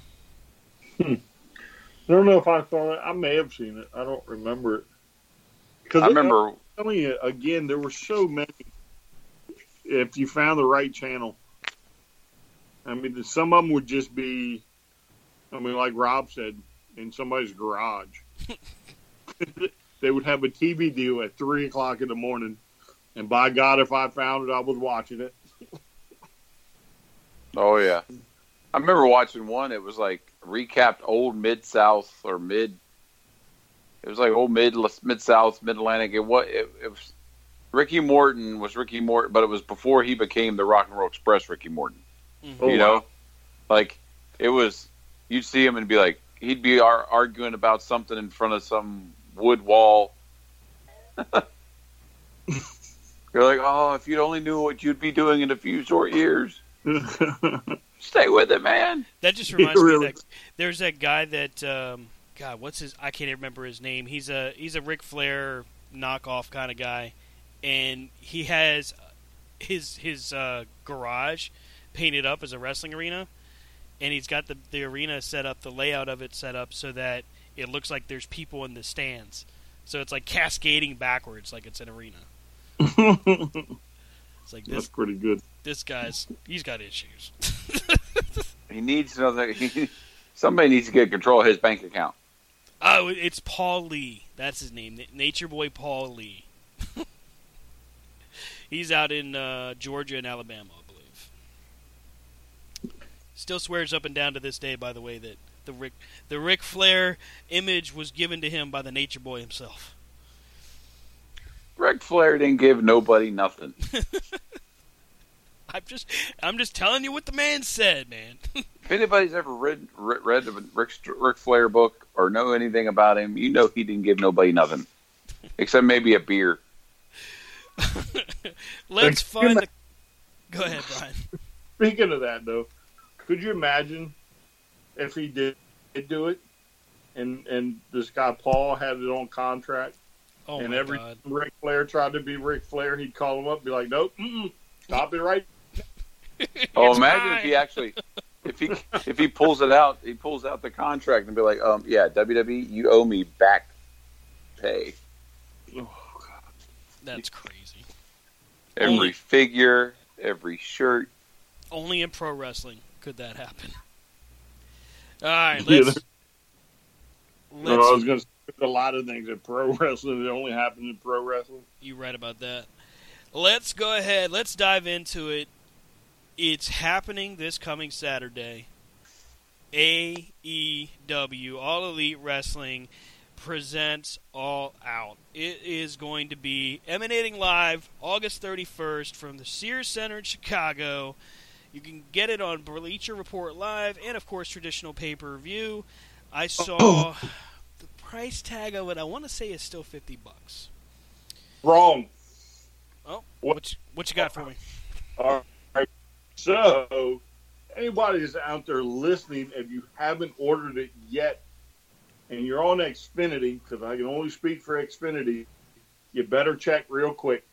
Hmm. I don't know if I saw it. I may have seen it. I don't remember it. it. Because I remember. telling you again, there were so many. If you found the right channel, I mean, some of them would just be, I mean, like Rob said, in somebody's garage. they would have a TV deal at three o'clock in the morning, and by God, if I found it, I was watching it. Oh yeah, I remember watching one. It was like recapped old Mid South or mid. It was like old mid mid South mid Atlantic. It was it, it was Ricky Morton was Ricky Morton, but it was before he became the Rock and Roll Express Ricky Morton. Mhm. Oh, you know, like it was. You'd see him and be like, he'd be ar- arguing about something in front of some wood wall. You're like, oh, if you only knew what you'd be doing in a few short years. Stay with it, man. That just reminds me Really? of that there's that guy that um, God, what's his? I can't even remember his name. He's a he's a Ric Flair knockoff kind of guy, and he has his his uh, garage painted up as a wrestling arena, and he's got the the arena set up, the layout of it set up so that it looks like there's people in the stands. So it's like cascading backwards, like it's an arena. It's like this, That's pretty good. this guy's he's got issues. He needs another. He, somebody needs to get control of his bank account. Oh, it's Paul Lee. That's his name. Nature Boy Paul Lee. He's out in uh, Georgia and Alabama, I believe. Still swears up and down to this day, by the way, that the Rick the Ric Flair image was given to him by the Nature Boy himself. Ric Flair didn't give nobody nothing. I'm just I'm just telling you what the man said, man. if anybody's ever read read, read a Rick, Ric Flair book or know anything about him, you know he didn't give nobody nothing, except maybe a beer. Let's find the. Go ahead, Brian. Speaking of that, though, could you imagine if he did, did do it, and and this guy Paul had it on contract, Oh and every God. time Ric Flair tried to be Ric Flair, he'd call him up, and be like, "Nope, mm-mm, stop it right." Oh, imagine mine. if he actually, if he if he pulls it out, he pulls out the contract and be like, um, yeah, WWE, you owe me back pay. That's crazy. Every Only- figure, every shirt. Only in pro wrestling could that happen. All right, Yeah, let's. No, I was going to say a lot of things in pro wrestling that only happen in pro wrestling. You're right about that. Let's go ahead. Let's dive into it. It's happening this coming Saturday. AEW, All Elite Wrestling, presents All Out. It is going to be emanating live August 31st from the Sears Center in Chicago. You can get it on Bleacher Report Live and, of course, traditional pay per view. I saw the price tag of it. I want to say is still 50 bucks. Wrong. Oh, What- what you, what you got for me? All right. So, anybody that's out there listening, if you haven't ordered it yet, and you're on Xfinity, because I can only speak for Xfinity, you better check real quick.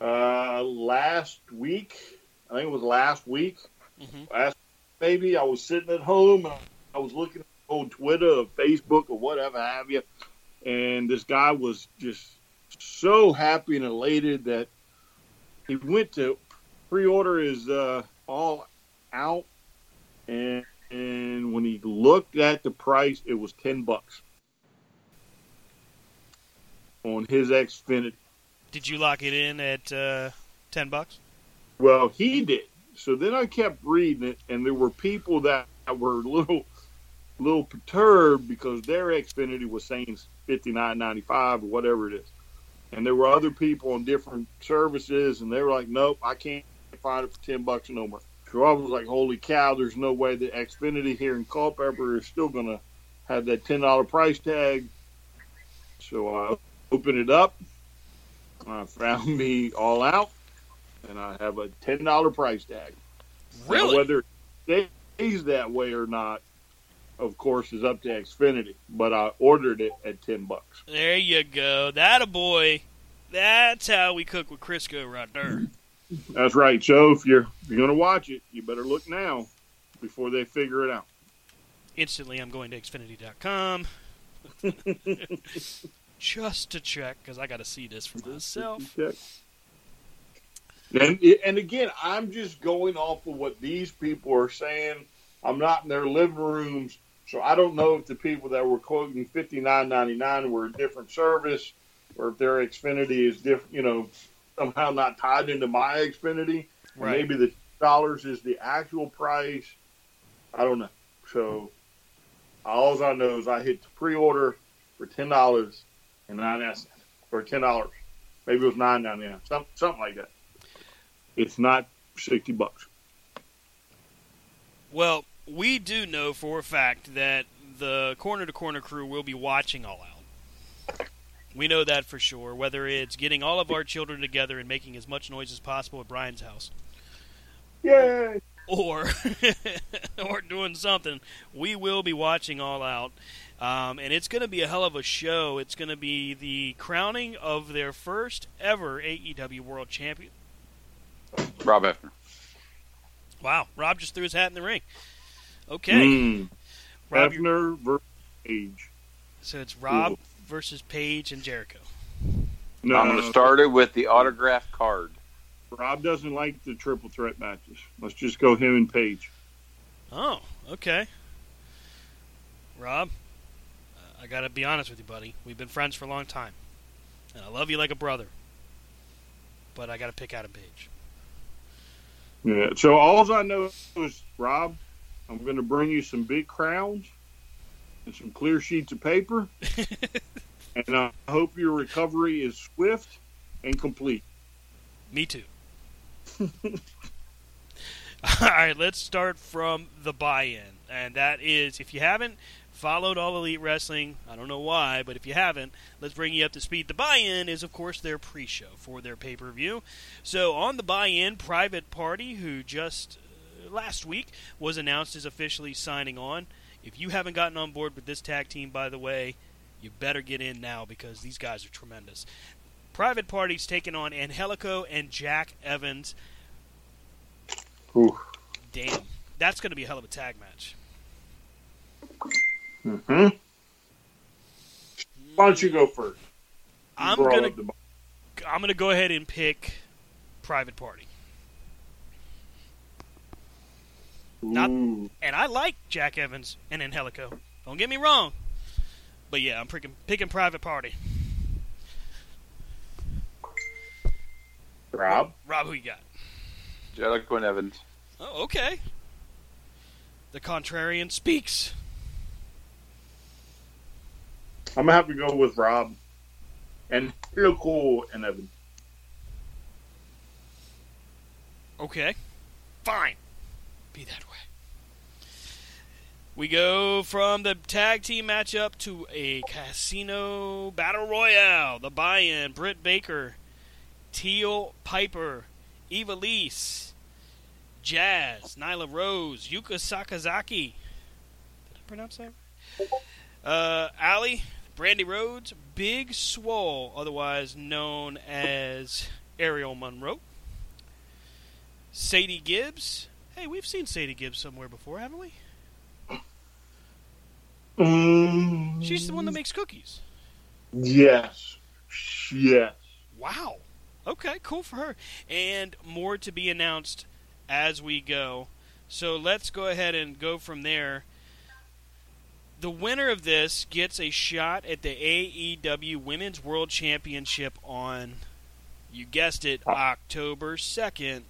Uh, last week, I think it was last week, Mhm. last maybe I was sitting at home and I was looking on Twitter or Facebook or whatever have you, and this guy was just so happy and elated that he went to pre-order his uh, all out, and and when he looked at the price, it was ten bucks on his Xfinity. Did you lock it in at uh, 10 bucks? Well, he did. So then I kept reading it, and there were people that were a little, little perturbed because their Xfinity was saying fifty nine ninety five or whatever it is, and there were other people on different services, and they were like, "Nope, I can't find it for ten bucks no more." So I was like, "Holy cow! There's no way that Xfinity here in Culpeper is still gonna have that ten dollar price tag." So I opened it up. I found me all out and I have a ten dollar price tag. Now, Really? whether it stays that way or not, of course, is up to Xfinity. But I ordered it at ten bucks. There you go. That a boy. That's how we cook with Crisco right there. That's right. So if you're if you're gonna watch it, you better look now before they figure it out. Instantly, I'm going to Xfinity.com just to check because I got to see this for myself. And and again, I'm just going off of what these people are saying. I'm not in their living rooms, so I don't know if the people that were quoting fifty nine ninety nine were a different service, or if their Xfinity is different. You know, somehow not tied into my Xfinity. Right. Maybe the dollars is the actual price. I don't know. So all I know is I hit the pre-order for ten dollars and nine cents, or ten dollars. Maybe it was nine ninety nine, something something like that. It's not sixty bucks. Well, we do know for a fact that the corner to corner crew will be watching All Out. We know that for sure. Whether it's getting all of our children together and making as much noise as possible at Brian's house, Yay! or or doing something, we will be watching All Out. Um, and it's going to be a hell of a show. It's going to be the crowning of their first ever AEW World Champion. Rob Effner. Wow, Rob just threw his hat in the ring. Okay, Mm. Rob, you're- Hefner versus Page. so it's Rob versus Page and Jericho. No, I'm going to start it with the autograph card. Rob doesn't like the triple threat matches. Let's just go him and Page. Oh, okay. Rob, uh, I gotta be honest with you, buddy. We've been friends for a long time, and I love you like a brother. But I gotta pick Adam Page. Yeah. So all I know is, Rob, I'm going to bring you some big crowns and some clear sheets of paper, and I hope your recovery is swift and complete. Me too. All right, let's start from the buy-in, and that is if you haven't followed All Elite Wrestling, I don't know why, but if you haven't, let's bring you up to speed. The buy-in is, of course, their pre-show for their pay-per-view. So on the buy-in, Private Party, who just uh, last week was announced as officially signing on. If you haven't gotten on board with this tag team, by the way, you better get in now because these guys are tremendous. Private Party's taking on Angelico and Jack Evans. Ooh. Damn, that's going to be a hell of a tag match. Hmm Why don't you go first? You I'm gonna the- I'm gonna go ahead and pick Private Party. Not- And I like Jack Evans and Angelico. Don't get me wrong. But yeah, I'm picking picking Private Party. Rob. Rob, who you got? Jellicoe and Evans. Oh, okay. The contrarian speaks. I'm gonna have to go with Rob and Loco and Evan. Okay. Fine. Be that way. We go from the tag team matchup to a casino battle royale. The buy-in: Britt Baker, Teal Piper, Ivelisse, Jazz, Nyla Rose, Yuka Sakazaki. Did I pronounce that? Uh, Allie, Brandi Rhodes, Big Swole, otherwise known as Aerial Monroe. Sadie Gibbs. Hey, we've seen Sadie Gibbs somewhere before, haven't we? Mm, She's the one that makes cookies. Yes. Yes. Wow. Okay, cool for her. And more to be announced as we go. So let's go ahead and go from there. The winner of this gets a shot at the AEW Women's World Championship on, you guessed it, October 2nd.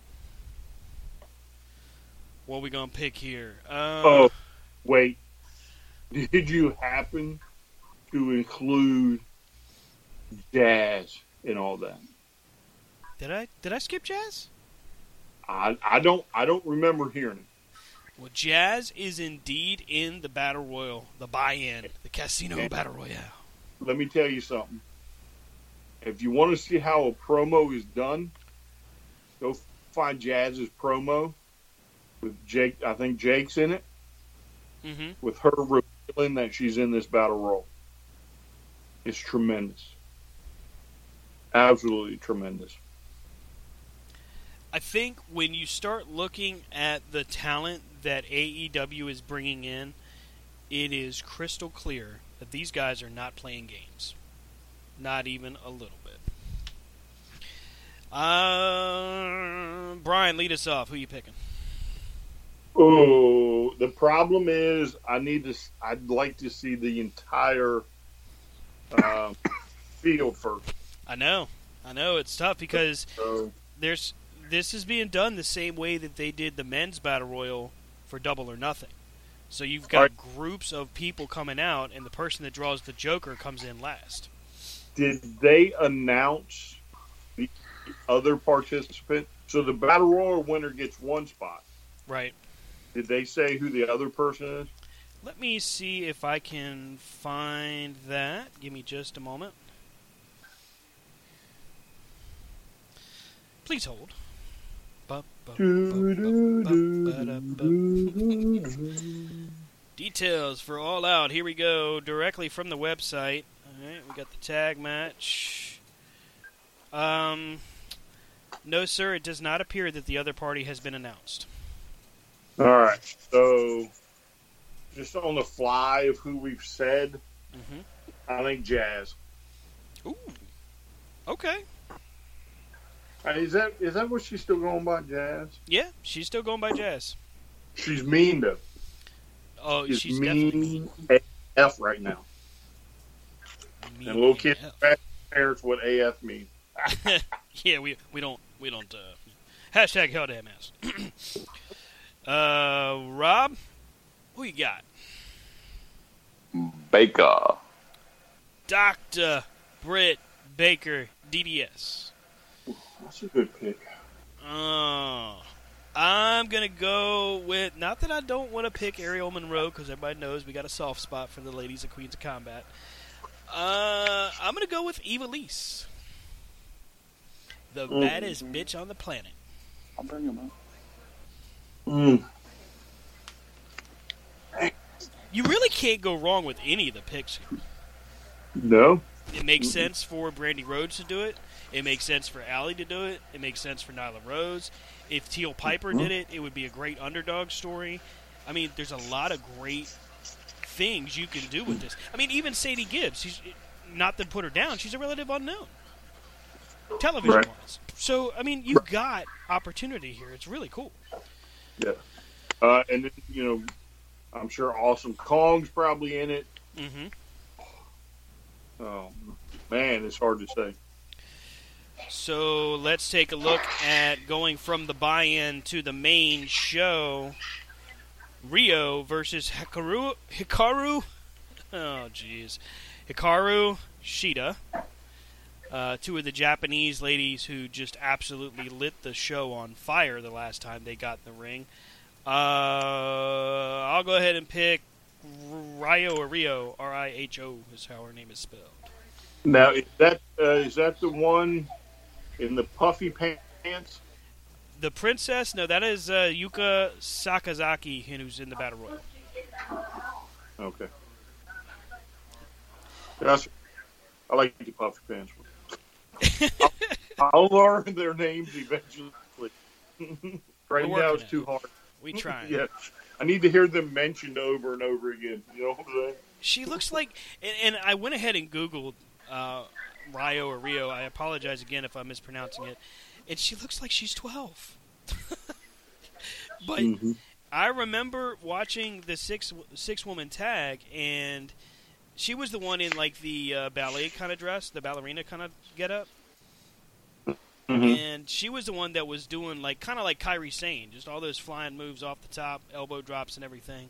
What we going to pick here? Uh, Oh, wait. Did you happen to include jazz and all that? Did I did I skip Jazz? I I don't I don't remember hearing it. Well, Jazz is indeed in the Battle Royal, the buy-in, the Casino Battle Royale. Let me tell you something. If you want to see how a promo is done, go find Jazz's promo with Jake. I think Jake's in it Mm-hmm. with her revealing that she's in this battle royal. It's tremendous. Absolutely tremendous. I think when you start looking at the talent that AEW is bringing in, it is crystal clear that these guys are not playing games. Not even a little bit. Uh, Brian, lead us off. Who are you picking? Oh, the problem is I need to. I'd like to see the entire um, field first. I know, I know it's tough because So there's this is being done the same way that they did the men's battle royal for Double or Nothing. So you've got Right. groups of people coming out, and the person that draws the Joker comes in last. did they announce the other participant? So the battle royal winner gets one spot. Right. Did they say who the other person is? Let me see if I can find that. Give me just a moment. Please hold. Details for All Out. Here we go, directly from the website. All right, we got the tag match. Um, no, sir, it does not appear that the other party has been announced. All right. So just on the fly of who we've said, hmm I think Jazz. Ooh. Okay. Uh, Is that is that what she's still going by, Jazz? Yeah, she's still going by Jazz. She's mean though. Oh, She's, she's definitely mean. AF right now. mean And little kids AF. parents what AF means. yeah, we we don't we don't uh, Hashtag hell damn ass. uh, Rob, who you got? Baker. Dr. Britt Baker, DDS. That's a good pick. Oh, I'm gonna go with. Not that I don't want to pick Aerial Monroe because everybody knows we got a soft spot for the ladies of Queens of Combat. Uh, I'm gonna go with Ivelisse, the Mm. baddest bitch on the planet. I'll bring him up. Mm. You really can't go wrong with any of the picks. No. It makes sense for Brandi Rhodes to do it. It makes sense for Allie to do it. It makes sense for Nyla Rose. If Teal Piper did it, it would be a great underdog story. I mean, there's a lot of great things you can do with this. I mean, even Sadie Gibbs. She's not to put her down. She's a relative unknown, television Right. wise. So, I mean, you've got opportunity here. It's really cool. Yeah. Uh, and then, you know, I'm sure Awesome Kong's probably in it. hmm Oh, man, it's hard to say. So let's take a look at going from the buy-in to the main show. Rio versus Hikaru. Hikaru. Oh, jeez. Hikaru Shida. Uh, two of the Japanese ladies who just absolutely lit the show on fire the last time they got in the ring. Uh, I'll go ahead and pick Rio or Rio. R I H O is how her name is spelled. Now, is that uh, is that the one in the puffy pants? The princess? No, that is uh, Yuka Sakazaki, who's in the battle royal. Okay. That's, I like the puffy pants. I'll, I'll learn their names eventually. right We're now, it's it. too hard. We try. yes. I need to hear them mentioned over and over again. You know what I'm saying? She looks like, and, and I went ahead and Googled uh, Rio or Rio. I apologize again if I'm mispronouncing it. And she looks like she's 12. but Mm-hmm. I remember watching the six six woman tag, and she was the one in like the uh, ballet kind of dress, the ballerina kind of get up. And she was the one that was doing like kind of like Kairi Sane, just all those flying moves off the top, elbow drops and everything.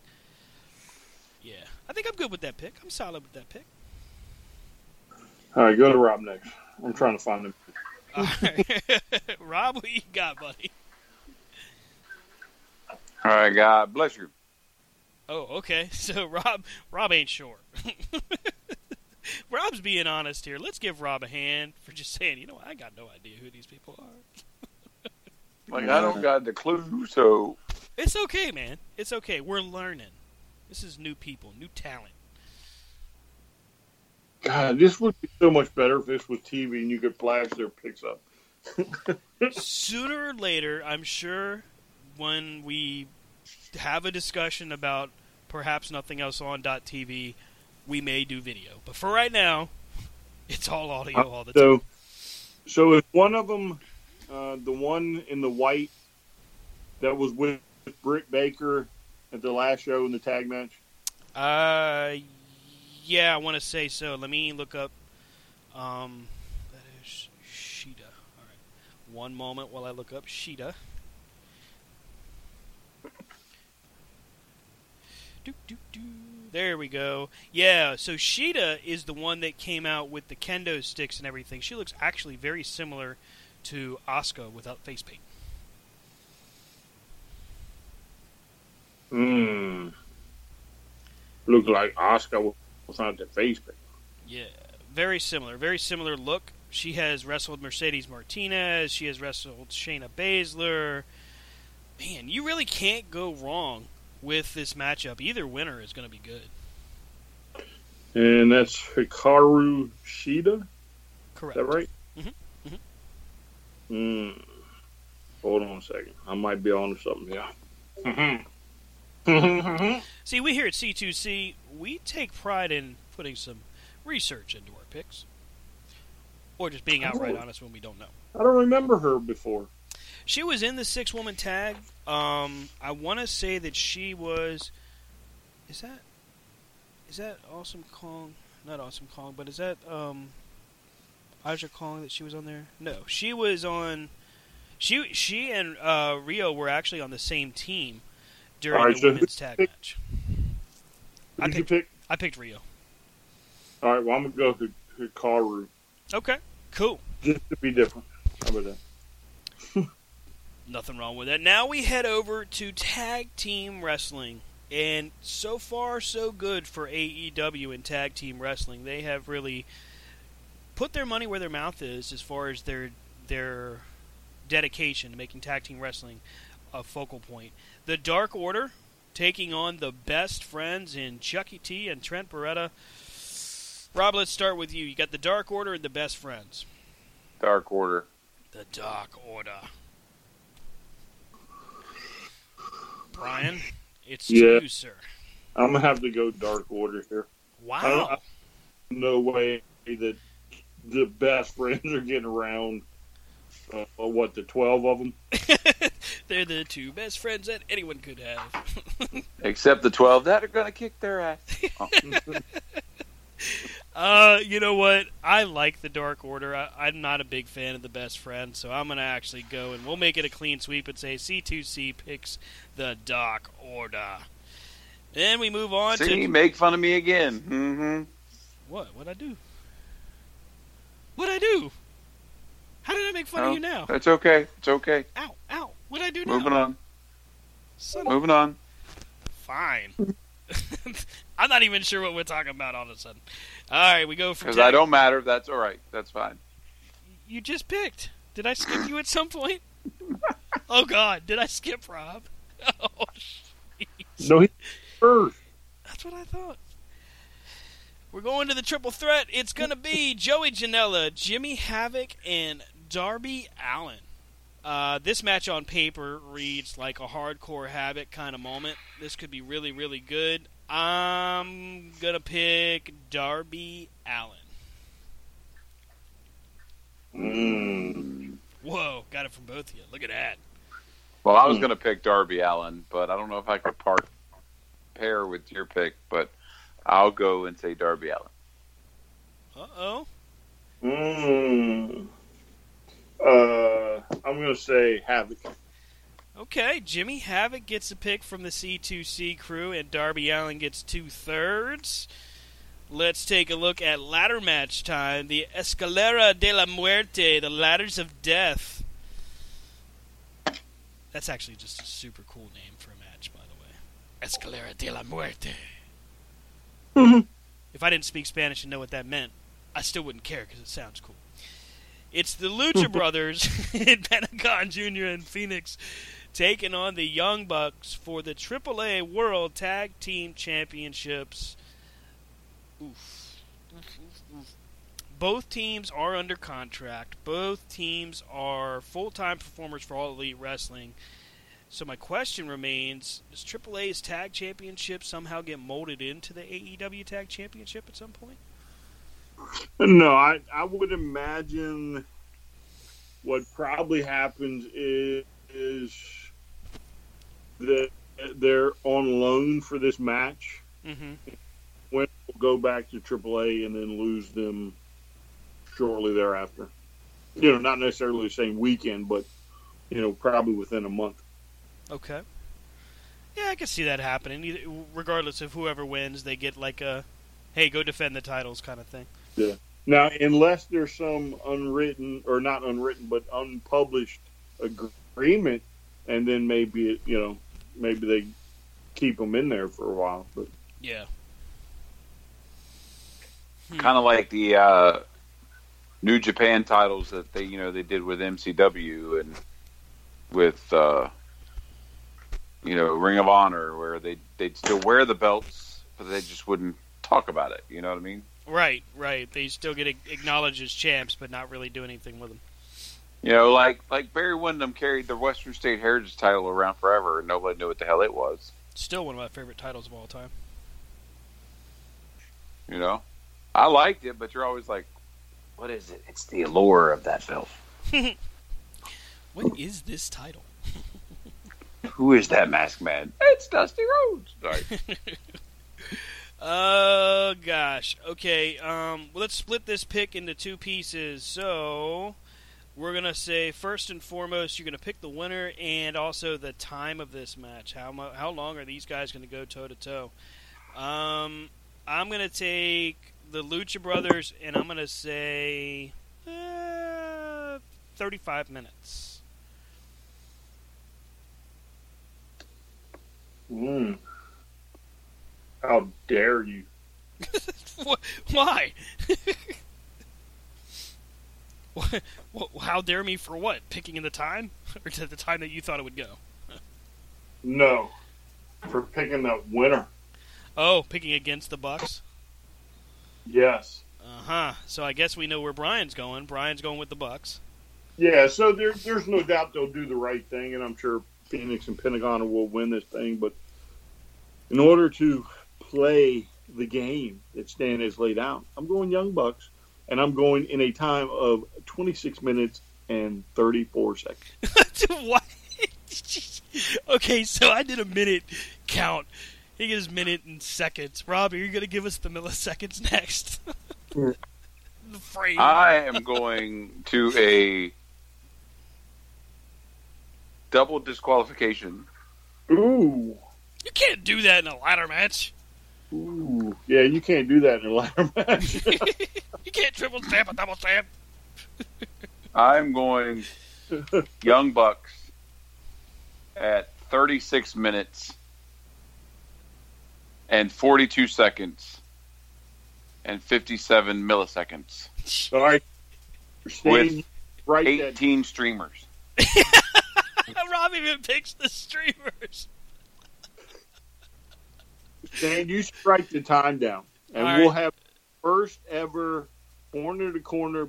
Yeah, I think I'm good with that pick. I'm solid with that pick. All right, go to Rob next. I'm trying to find him. All right. Rob, what you got, buddy? All right, God bless you. Oh, okay. So Rob, Rob ain't sure. Rob's being honest here. Let's give Rob a hand for just saying, you know, I got no idea who these people are. Like I don't got the clue, so It's okay, man. It's okay. We're learning. This is new people, new talent. God, this would be so much better if this was TV and you could flash their picks up. Sooner or later, I'm sure, when we have a discussion about perhaps nothing else on .tv, we may do video. But for right now, it's all audio all the time. So, so is one of them uh, the one in the white that was with Britt Baker at the last show in the tag match? Uh, yeah, I want to say so. Let me look up. Um, that is Shida. All right, one moment while I look up Shida. Do, do, do. There we go. Yeah, so Shida is the one that came out with the kendo sticks and everything. She looks actually very similar to Asuka without face paint. Hmm. Looked like Asuka without the face paint. Yeah, very similar. Very similar look. She has wrestled Mercedes Martinez. She has wrestled Shayna Baszler. Man, you really can't go wrong with this matchup. Either winner is going to be good. And that's Hikaru Shida. Correct. Is Correct. that right? Mhm, mhm. Hmm. Hold on a second. I might be on to something. Yeah. See, we here at C2C, we take pride in putting some research into our picks. Or just being outright honest when we don't know. I don't remember her before. She was in the six woman tag. Um, I want to say that she was. Is that. Is that Awesome Kong? Not Awesome Kong, but is that um, Aja Kong that she was on there? No, she was on. She she and uh, Rio were actually on the same team during right, the so women's tag picked- match. I did you picked, pick? I picked Rio. All right, well, I'm going to go to Hikaru Okay, cool. just to be different. How about that? Nothing wrong with that. Now we head over to tag team wrestling. And so far, so good for AEW and tag team wrestling. They have really put their money where their mouth is as far as their their dedication to making tag team wrestling a focal point. The Dark Order taking on the best friends in Chucky T and Trent Beretta. Rob, let's start with you. You got the Dark Order and the best friends. Dark Order. The Dark Order. Brian, it's Yeah. you, sir. I'm going to have to go Dark Order here. Wow. No way that the best friends are getting around. Uh, what the twelve of them? They're the two best friends that anyone could have. Except the 12 that are going to kick their ass. Oh, uh, you know what? I like the Dark Order. I, I'm not a big fan of the best friend, so I'm going to actually go and we'll make it a clean sweep and say C2C picks the Dark Order. Then we move on See, to. make fun of me again. hmm What? What'd I do? What'd I do? How did I make fun of you now? It's okay. It's okay. Ow, ow. What'd I do now? Moving on. Son of Moving on. Fine. I'm not even sure what we're talking about all of a sudden. All right, we go from. Because I don't matter. That's all right. That's fine. You just picked. Did I skip you at some point? oh God, did I skip Rob? Oh, jeez. No, he first. That's what I thought. We're going to the triple threat. It's going to be Joey Janela, Jimmy Havoc, and Darby Allin. Uh, this match on paper reads like a hardcore habit kind of moment. This could be really, really good. I'm going to pick Darby Allin. Mm. Whoa, got it from both of you. Look at that. Well, I was going to pick Darby Allin, but I don't know if I could part pair with your pick. But I'll go and say Darby Allin. Uh oh. Mm. Uh, I'm going to say Havoc. Okay, Jimmy Havoc gets a pick from the C2C crew, and Darby Allin gets two thirds. Let's take a look at ladder match time. The Escalera de la Muerte, the Ladders of Death. That's actually just a super cool name for a match, by the way. Escalera de la Muerte. If I didn't speak Spanish and know what that meant, I still wouldn't care because it sounds cool. It's the Lucha Brothers, in Pentagon Jr. and Fenix, taking on the Young Bucks for the AAA World Tag Team Championships. Oof. Both teams are under contract. Both teams are full time performers for All Elite Wrestling. So my question remains: Does AAA's Tag Championship somehow get molded into the AEW Tag Championship at some point? No, I, I would imagine what probably happens is, is that they're on loan for this match. Mm-hmm. When we'll go back to AAA and then lose them shortly thereafter. You know, not necessarily the same weekend, but you know, probably within a month. Okay. Yeah, I can see that happening. Either, regardless of whoever wins, they get like a, "Hey, go defend the titles" kind of thing. Yeah. Now, unless there's some unwritten or not unwritten, but unpublished agreement, and then maybe you know, maybe they keep them in there for a while. But Yeah. Hmm. Kind of like the uh, New Japan titles that they, you know, they did with MCW and with, uh, you know, Ring of Honor, where they they'd still wear the belts, but they just wouldn't talk about it. You know what I mean? Right, right. They still get acknowledged as champs, but not really do anything with them. You know, like like Barry Windham carried the Western State Heritage title around forever, and nobody knew what the hell it was. Still one of my favorite titles of all time. You know, I liked it, but you're always like, what is it? It's the allure of that belt. What is this title? Who is that masked man? It's Dusty Rhodes. Sorry. Oh gosh. Okay. Um. Let's split this pick into two pieces. So, we're gonna say first and foremost, you're gonna pick the winner and also the time of this match. How mu- how long are these guys gonna go toe to toe? Um, I'm gonna take the Lucha Brothers, and I'm gonna say uh, 35 minutes. Mm. How dare you? Why? Wh- wh- How dare me for what? Picking in the time, or to the time that you thought it would go? No. For picking the winner. Oh, picking against the Bucks. Yes. Uh huh. So I guess we know where Brian's going. Brian's going with the Bucks. Yeah, so there, there's no doubt they'll do the right thing, and I'm sure Fenix and Pentagon will win this thing. But in order to play the game that Stan has laid out, I'm going Young Bucks, and I'm going in a time of 26 minutes and 34 seconds. what? okay, so I did a minute count. He gives minute and seconds. Rob, are you going to give us the milliseconds next? the frame. I am going to a double disqualification. Ooh, you can't do that in a ladder match. Ooh, yeah, you can't do that in a ladder match. You can't triple stamp a double stamp. I'm going Young Bucks at 36 minutes and 42 seconds and 57 milliseconds. All right, Stan, With right that 18 streamers. Rob even picks the streamers. Stan, you strike the time down, and All we'll have first ever corner to corner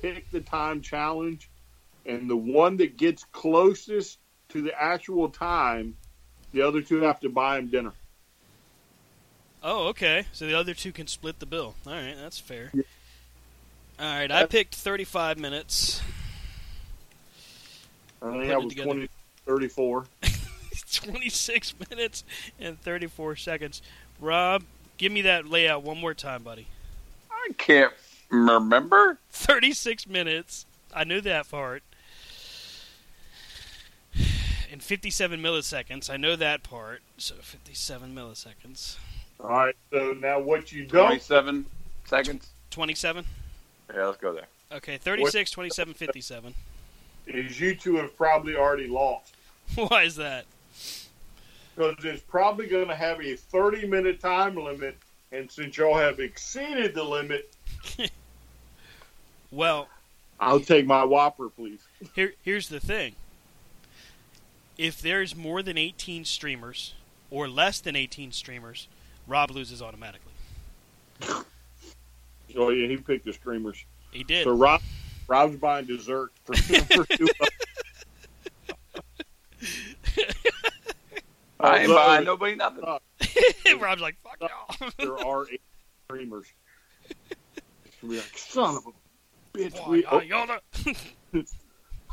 pick the time challenge, and the one that gets closest to the actual time, the other two have to buy him dinner. Oh, okay. So the other two can split the bill. All right, that's fair. All right, I picked 35 minutes. I think it was together. 20, 34. 26 minutes and 34 seconds. Rob, give me that layout one more time, buddy. I can't remember. 36 minutes. I knew that part. And 57 milliseconds. I know that part. So 57 milliseconds. All right, so now what you don't 27 seconds. 27? Yeah, let's go there. Okay, 36, 27, 57. is you two have probably already lost. Why is that? Because it's probably going to have a 30 minute time limit, and since y'all have exceeded the limit, Well, I'll take my Whopper, please. Here, here's the thing. If there's more than 18 streamers or less than 18 streamers, Rob loses automatically. Oh yeah, he picked the streamers. He did. So Rob, Rob's buying dessert for, for two I ain't Although buying nobody nothing. Rob's like, fuck y'all. There are eight streamers. It's gonna like, son of a bitch. Why, We, y'all the-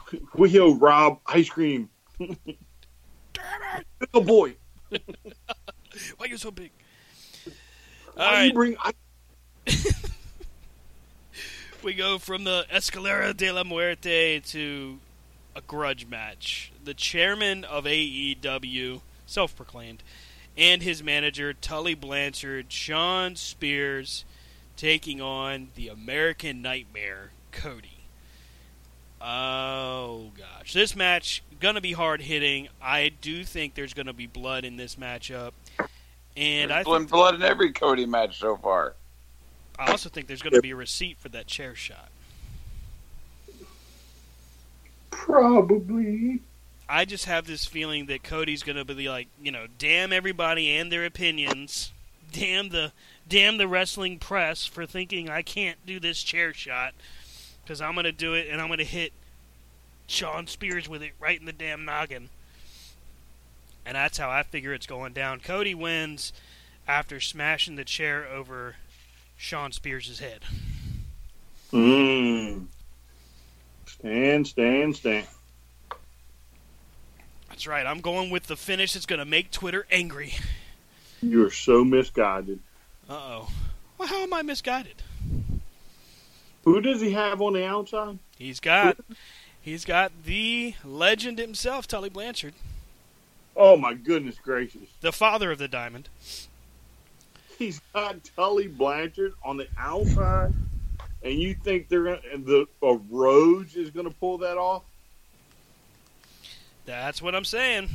we owe Rob ice cream. Damn it! Little boy, Why you so big? why All do you bring ice we go from the Escalera de la Muerte to a grudge match. The chairman of AEW, self-proclaimed, and his manager Tully Blanchard, Shawn Spears, taking on the American Nightmare, Cody. Oh gosh, this match gonna be hard hitting. I do think there's gonna be blood in this matchup, and I There's think, blood in every Cody match so far. I also think there's gonna be a receipt for that chair shot. Probably. I just have this feeling that Cody's gonna be like, you know, damn everybody and their opinions, damn the damn the wrestling press for thinking I can't do this chair shot because I'm gonna do it and I'm gonna hit Shawn Spears with it right in the damn noggin. And that's how I figure it's going down. Cody wins after smashing the chair over Shawn Spears' head. Mmm. Stand, stand, stand. That's right. I'm going with the finish that's gonna make Twitter angry. You are so misguided. Uh oh. Well, how am I misguided? Who does he have on the outside? He's got he's got the legend himself, Tully Blanchard, Oh my goodness gracious! the father of the diamond. He's got Tully Blanchard on the outside, and you think they're gonna and the uh, Rhodes is gonna pull that off? That's what I'm saying.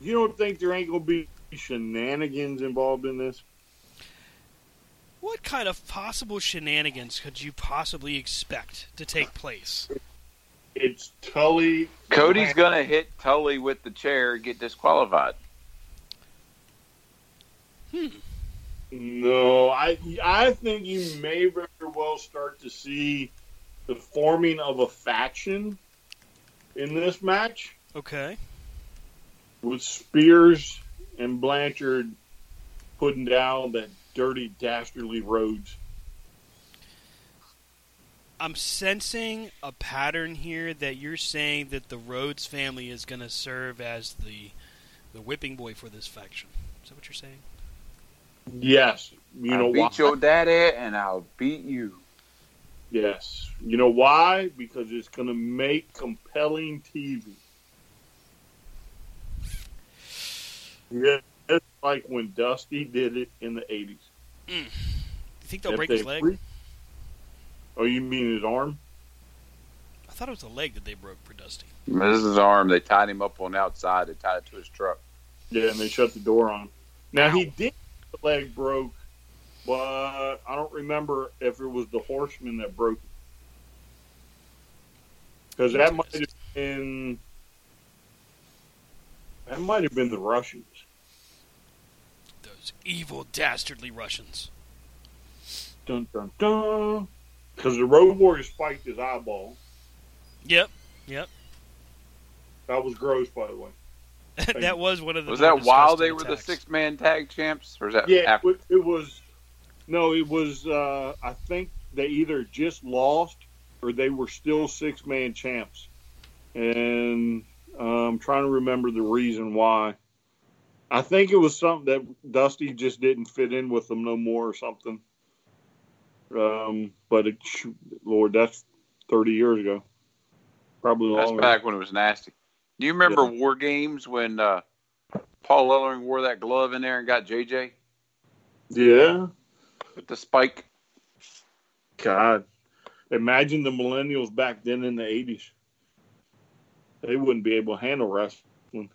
You don't think there ain't gonna be shenanigans involved in this? What kind of possible shenanigans could you possibly expect to take place? It's Tully. Cody's gonna hit Tully with the chair, get disqualified. Hmm. No, I I think you may very well start to see the forming of a faction in this match Okay. with Spears and Blanchard putting down that dirty, dastardly Rhodes. I'm sensing a pattern here that you're saying that the Rhodes family is going to serve as the the whipping boy for this faction. Is that what you're saying? Yes, you know I'll beat why? your daddy, and I'll beat you. Yes, you know why? Because it's going to make compelling TV. Yeah, it's like when Dusty did it in the '80s. Do mm. you think they'll If break they his leg? re- Oh, you mean his arm? I thought it was the leg that they broke for Dusty. This is his arm. They tied him up on the outside. They tied it to his truck. Yeah, and they shut the door on him. Now he did the leg broke, but I don't remember if it was the horseman that broke it. Because that might have been that might have been the Russians. Those evil, dastardly Russians. Dun dun dun. Because the Road Warrior spiked his eyeball. Yep. Yep. That was gross, by the way. that was one of the Was that while they were the six man tag champs, or is that Yeah, after? it, it was. No, it was. Uh, I think they either just lost or they were still six man champs, and uh, I'm trying to remember the reason why. I think it was something that Dusty just didn't fit in with them no more or something. Um, but it, Lord, that's 30 years ago, probably That's longer. back when it was nasty. Do you remember War Games when uh, Paul Ellering wore that glove in there and got JJ Yeah, with the spike? God, imagine the millennials back then in the 80s. They wouldn't be able to handle wrestling.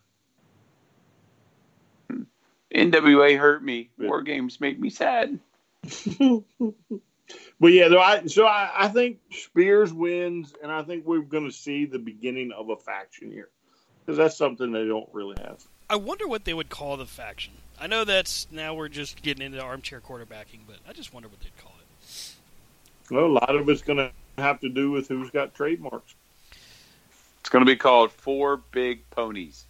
NWA hurt me. War Games make me sad. But yeah, though I so I, I think Spears wins, and I think we're going to see the beginning of a faction here because that's something they don't really have. I wonder what they would call the faction. I know that's now we're just getting into armchair quarterbacking, but I just wonder what they'd call it. Well, a lot of it's going to have to do with who's got trademarks. It's going to be called Four Big Ponies.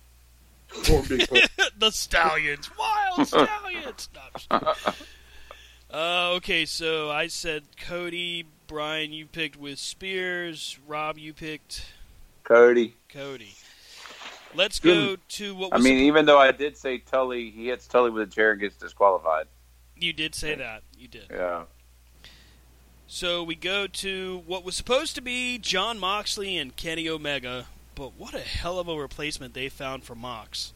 Or big- Ponies. the Stallions, Wild Stallions. No, I'm just kidding. uh, okay, so I said Cody, Brian, you picked with Spears, Rob, you picked Cody. Cody. Let's go to what I was mean, even though I did say Tully, he hits Tully with a chair and gets disqualified. you did say that. You did. Yeah. So we go to what was supposed to be Jon Moxley and Kenny Omega, but what a hell of a replacement they found for Mox.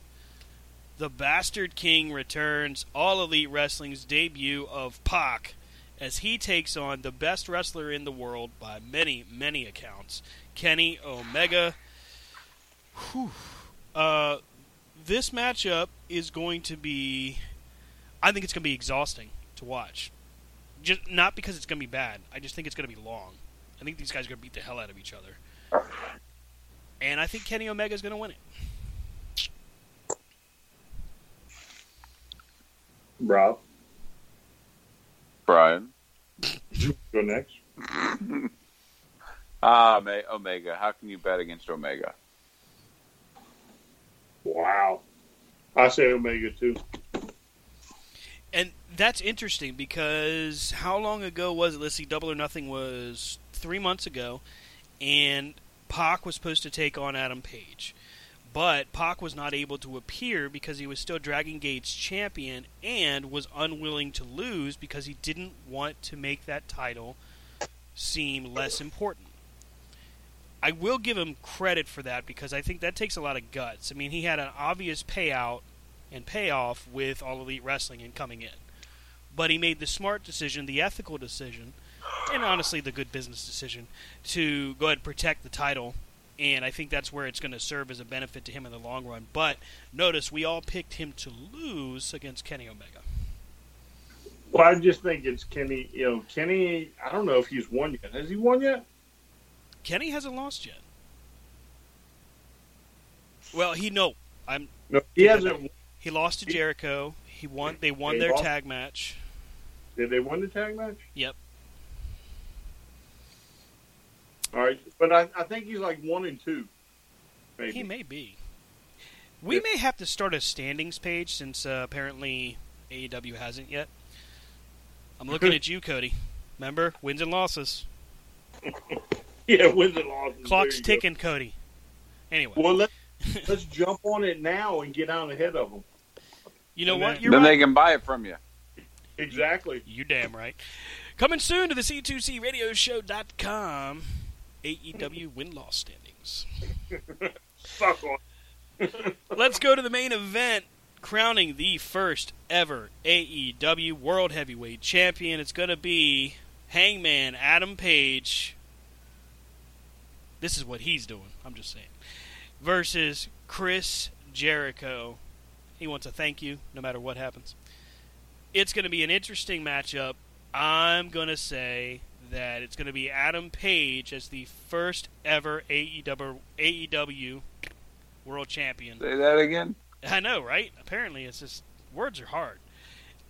The Bastard King returns All Elite Wrestling's debut of Pac as he takes on the best wrestler in the world by many, many accounts, Kenny Omega. Whew. Uh, this matchup is going to be. I think it's going to be exhausting to watch just not because it's going to be bad. I just think it's going to be long. I think these guys are going to beat the hell out of each other, and I think Kenny Omega is going to win it. Rob, Brian. go next. Ah, Omega. How can you bet against Omega? Wow, I say Omega too. And that's interesting because how long ago was it? Let's see, Double or Nothing was three months ago, and Pac was supposed to take on Adam Page. But Pac was not able to appear because he was still Dragon Gate's champion and was unwilling to lose because he didn't want to make that title seem less important. I will give him credit for that because I think that takes a lot of guts. I mean, he had an obvious payout and payoff with All Elite Wrestling and coming in. But he made the smart decision, the ethical decision, and honestly the good business decision to go ahead and protect the title. And I think that's where it's going to serve as a benefit to him in the long run. But notice we all picked him to lose against Kenny Omega. Well, I just think it's Kenny. You know, Kenny. I don't know if he's won yet. Has he won yet? Kenny hasn't lost yet. Well, he no. I'm. No, he hasn't. He lost to Jericho. He won. They won their tag match. Did they win the tag match? Yep. All right, but I, I think he's like one and two. Maybe. He may be. We may have to start a standings page since uh, apparently AEW hasn't yet. I'm looking at you, Cody. Remember wins and losses. yeah, wins and losses. Clock's ticking, go. Cody. Anyway. Well, let's, let's jump on it now and get out ahead of them. You know and what? Then, You're then right. they can buy it from you. Exactly. You damn right. Coming soon to the C2C Radio Show.com AEW win loss standings. Fuck on. Let's go to the main event, crowning the first ever AEW World Heavyweight Champion. It's going to be Hangman Adam Page. This is what he's doing. I'm just saying. Versus Chris Jericho. He wants a thank you no matter what happens. It's going to be an interesting matchup. I'm going to say that it's going to be Adam Page as the first ever AEW, AEW World Champion. Say that again. I know, right? Apparently, it's just words are hard.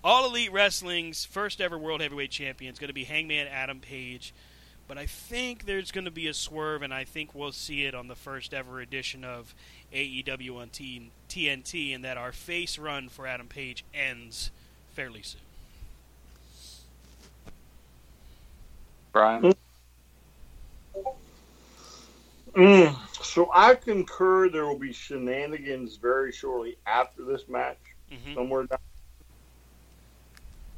All Elite Wrestling's first ever World Heavyweight Champion is going to be Hangman Adam Page, but I think there's going to be a swerve, and I think we'll see it on the first ever edition of AEW on T- TNT, and that our face run for Adam Page ends fairly soon. Brian? Mm, so I concur there will be shenanigans very shortly after this match, mm-hmm. somewhere down.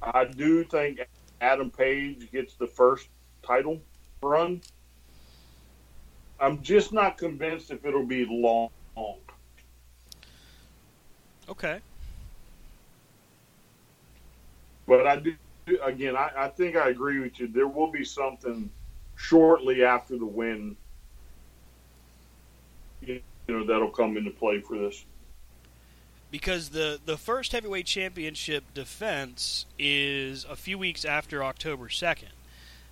I do think Adam Page gets the first title run. I'm just not convinced if it'll be long. Okay. But I do, again, I, I think I agree with you. There will be something shortly after the win you know that'll come into play for this. Because the the first heavyweight championship defense is a few weeks after October second.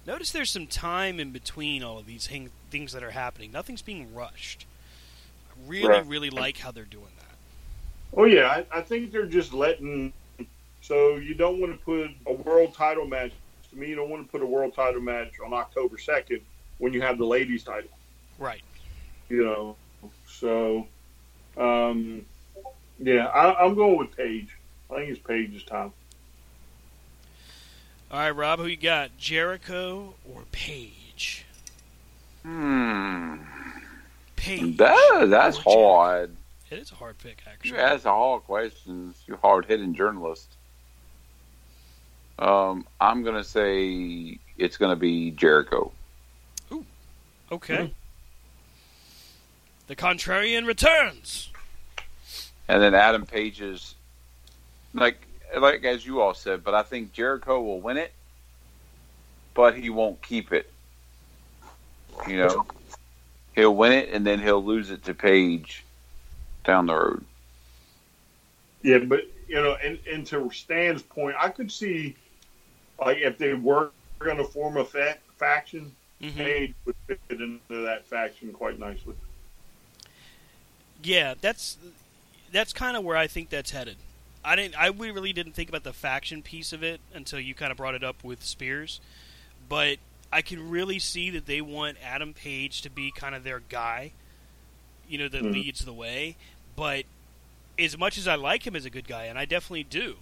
Notice there's some time in between all of these hang- things that are happening. Nothing's being rushed. I really, Right. really like how they're doing that. Oh yeah, I, I think they're just letting. So you don't want to put a world title match. To me, you don't want to put a world title match on October second when you have the ladies title. Right. You know, so um, yeah, I, I'm going with Page. I think it's Page's time. All right, Rob, who you got? Jericho or Page? Hmm. Page. That, that's hard. It is a hard pick, actually. You ask hard questions. You hard hitting journalist. Um, I'm gonna say it's gonna be Jericho. Ooh. Okay. The contrarian returns. and then Adam Page's like like as you all said, but I think Jericho will win it, but he won't keep it. You know, he'll win it and then he'll lose it to Page down the road. Yeah, but you know, and, and to Stan's point, I could see like if they were going to form a fa- faction, Mhm. Page would fit into that faction quite nicely. Yeah, that's that's kind of where I think that's headed. I didn't. I really didn't think about the faction piece of it until you kind of brought it up with Spears, but I can really see that they want Adam Page to be kind of their guy, you know, that Mhm. leads the way. But as much as I like him as a good guy, and I definitely do,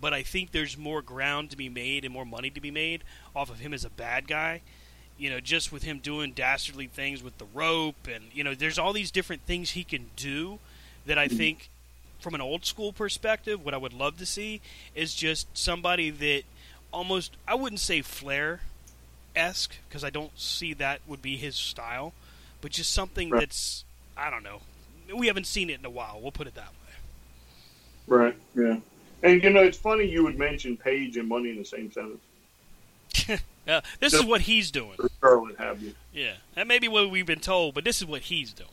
but I think there's more ground to be made and more money to be made off of him as a bad guy. You know, just with him doing dastardly things with the rope, and you know, there's all these different things he can do that I think, from an old school perspective, what I would love to see is just somebody that almost I wouldn't say Flair esque because I don't see that would be his style, but just something Right. that's I don't know. We haven't seen it in a while. We'll put it that way. Right. Yeah. And you know, it's funny you would mention Paige and money in the same sentence. Uh, this is what he's doing. Charlotte have you. Yeah, that may be what we've been told, but this is what he's doing.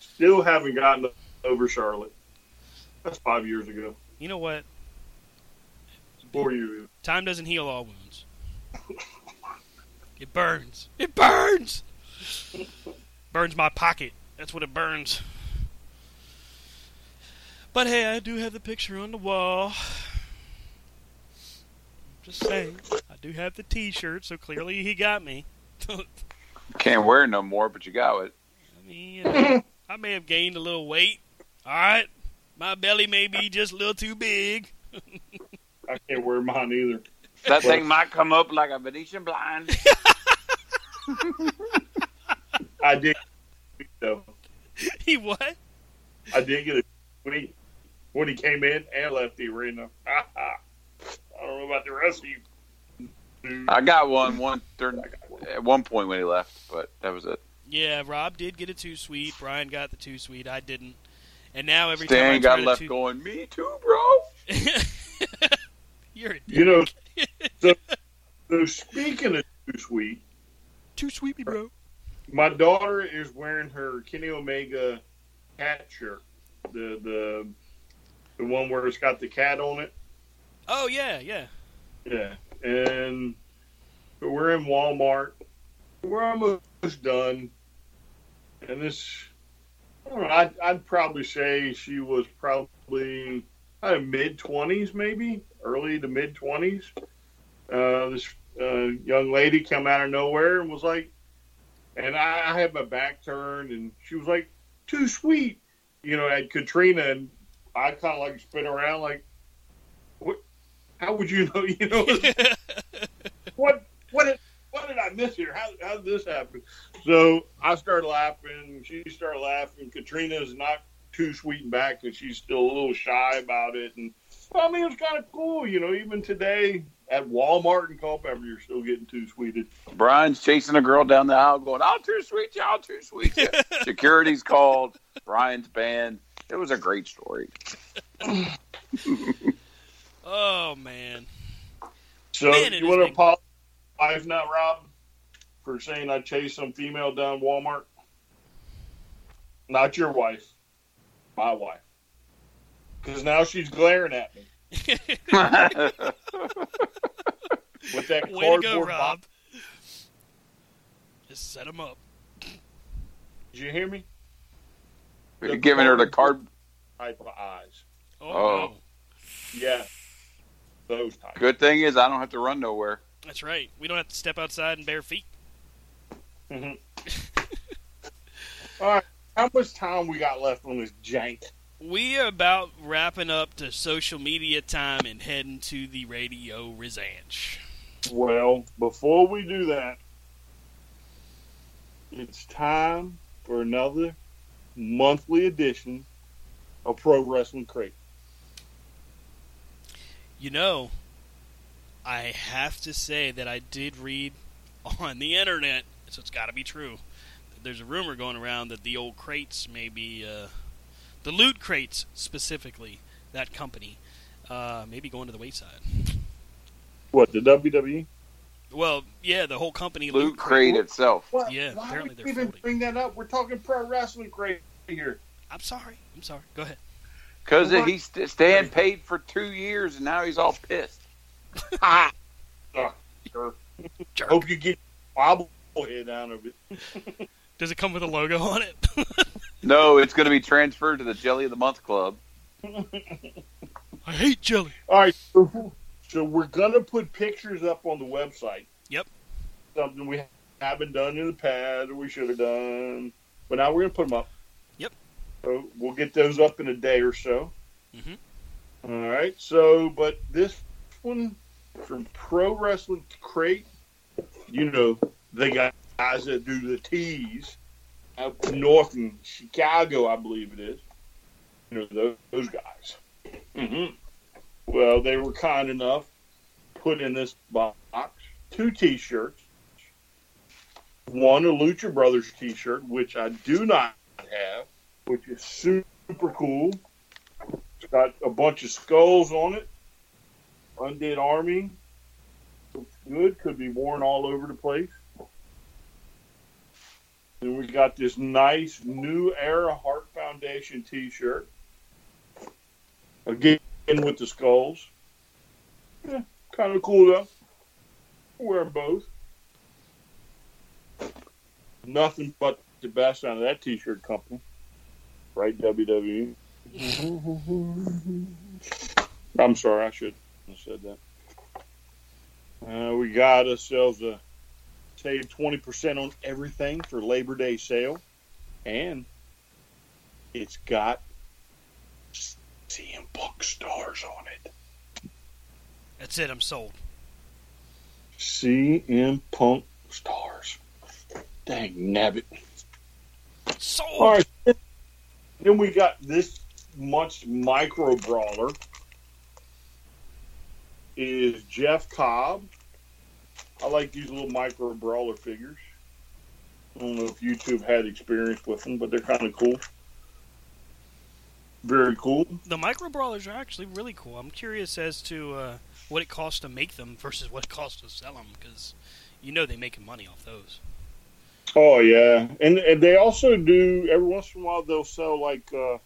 Still haven't gotten over Charlotte. That's five years ago. You know what? Four years ago. Time doesn't heal all wounds. It burns. It burns. burns my pocket. That's what it burns. But hey, I do have the picture on the wall. Just saying, I do have the T-shirt, so clearly he got me. Can't wear it no more, but you got it. I mean, you know, I may have gained a little weight. All right, my belly may be just a little too big. I can't wear mine either. That thing might come up like a Venetian blind. I did though. he what? I did get a when he when he came in and left the arena. I don't know about the rest of you. dude. I got one one during, at one point when he left, but that was it. Yeah, Rob did get a two sweet. Brian got the two sweet. I didn't. And now every Stan time I got try left to going, me too, bro. You're a You know, so, so speaking of too sweet, too sweet, me bro. my daughter is wearing her Kenny Omega cat shirt. The the the one where it's got the cat on it. Oh yeah, yeah. Yeah, and we're in Walmart. We're almost done, and this. I don't know, I'd, I'd probably say she was probably uh, mid twenties, maybe early to mid twenties. Uh, this uh, young lady come out of nowhere and was like, and I, I had my back turned, and she was like, "Too sweet," you know, at Katrina, and I kind of like spin around, like, "What? How would you know? You know, what what did did I miss here? How how did this happen? So I started laughing. She started laughing. Katrina's not too sweet and back, and she's still a little shy about it. And well, I mean, it's kind of cool, you know. Even today at Walmart and Culpeper, you're still getting too sweeted. Brian's chasing a girl down the aisle, going, "I'll too sweet you, I'll too sweet you." Security's called. Brian's banned. It was a great story. Oh man. So Man, you want to big. Apologize now, Rob, for saying I chased some female down Walmart? Not your wife, my wife. Because now she's glaring at me with that Way to go, cardboard Rob. box. Just set him up. Did you hear me? You're giving her the card. Type of eyes. Oh, Oh. no. Yeah, those types. Good thing is I don't have to run nowhere. That's right. We don't have to step outside in bare feet. Mhm. All right, how much time we got left on this jank? We are about wrapping up to social media time and heading to the radio Rizanch. Well, before we do that, it's time for another monthly edition of Pro Wrestling Crate. You know, I have to say that I did read on the internet, so it's got to be true. There's a rumor going around that the old crates may be, uh, the loot crates specifically, that company, uh, may be going to the wayside. What the WWE? Well, yeah, the whole company Loot crate itself. What? Yeah, Why apparently would they're we even folding. bring that up? We're talking Pro Wrestling Crate here. I'm sorry. I'm sorry. Go ahead. Because he's he st- Stan paid for two years and now he's all pissed. Ah, oh, sure. Jerk. Hope you get bobblehead out of it. Does it come with a logo on it? No, it's going to be transferred to the Jelly of the Month Club. I hate jelly. All right, so, so we're gonna put pictures up on the website. Yep. Something we haven't done in the past, or we should have done, but now we're gonna put them up. Yep. So we'll get those up in a day or so. Mhm. All right. So, but this one from Pro Wrestling Crate, you know, the guys that do the tees up north in Chicago, I believe it is. You know, those, those guys. hmm Well, they were kind enough put in this box two T-shirts one a Lucha Brothers T-shirt, which I do not have, which is super cool. It's got a bunch of skulls on it. Undead Army. Looks good. Could be worn all over the place. And we got this nice new era Heart Foundation T-shirt. Again with the skulls. Yeah, kind of cool though. Wear both. Nothing but the best out of that T-shirt company, right? WWE. I'm sorry, I should said that. Uh, we got ourselves a save twenty percent on everything for Labor Day sale, and it's got CM Punk stars on it. That's it. I'm sold. CM Punk stars. Dang nabbit. Sold. All right. Then we got this month's micro brawler is Jeff Cobb. I like these little micro brawler figures. I don't know if YouTube had experience with them, but they're kind of cool. Very cool. The micro brawlers are actually really cool. I'm curious as to uh, what it costs to make them versus what it costs to sell them because you know they're making money off those. Oh yeah, and, and they also do every once in a while they'll sell like uh,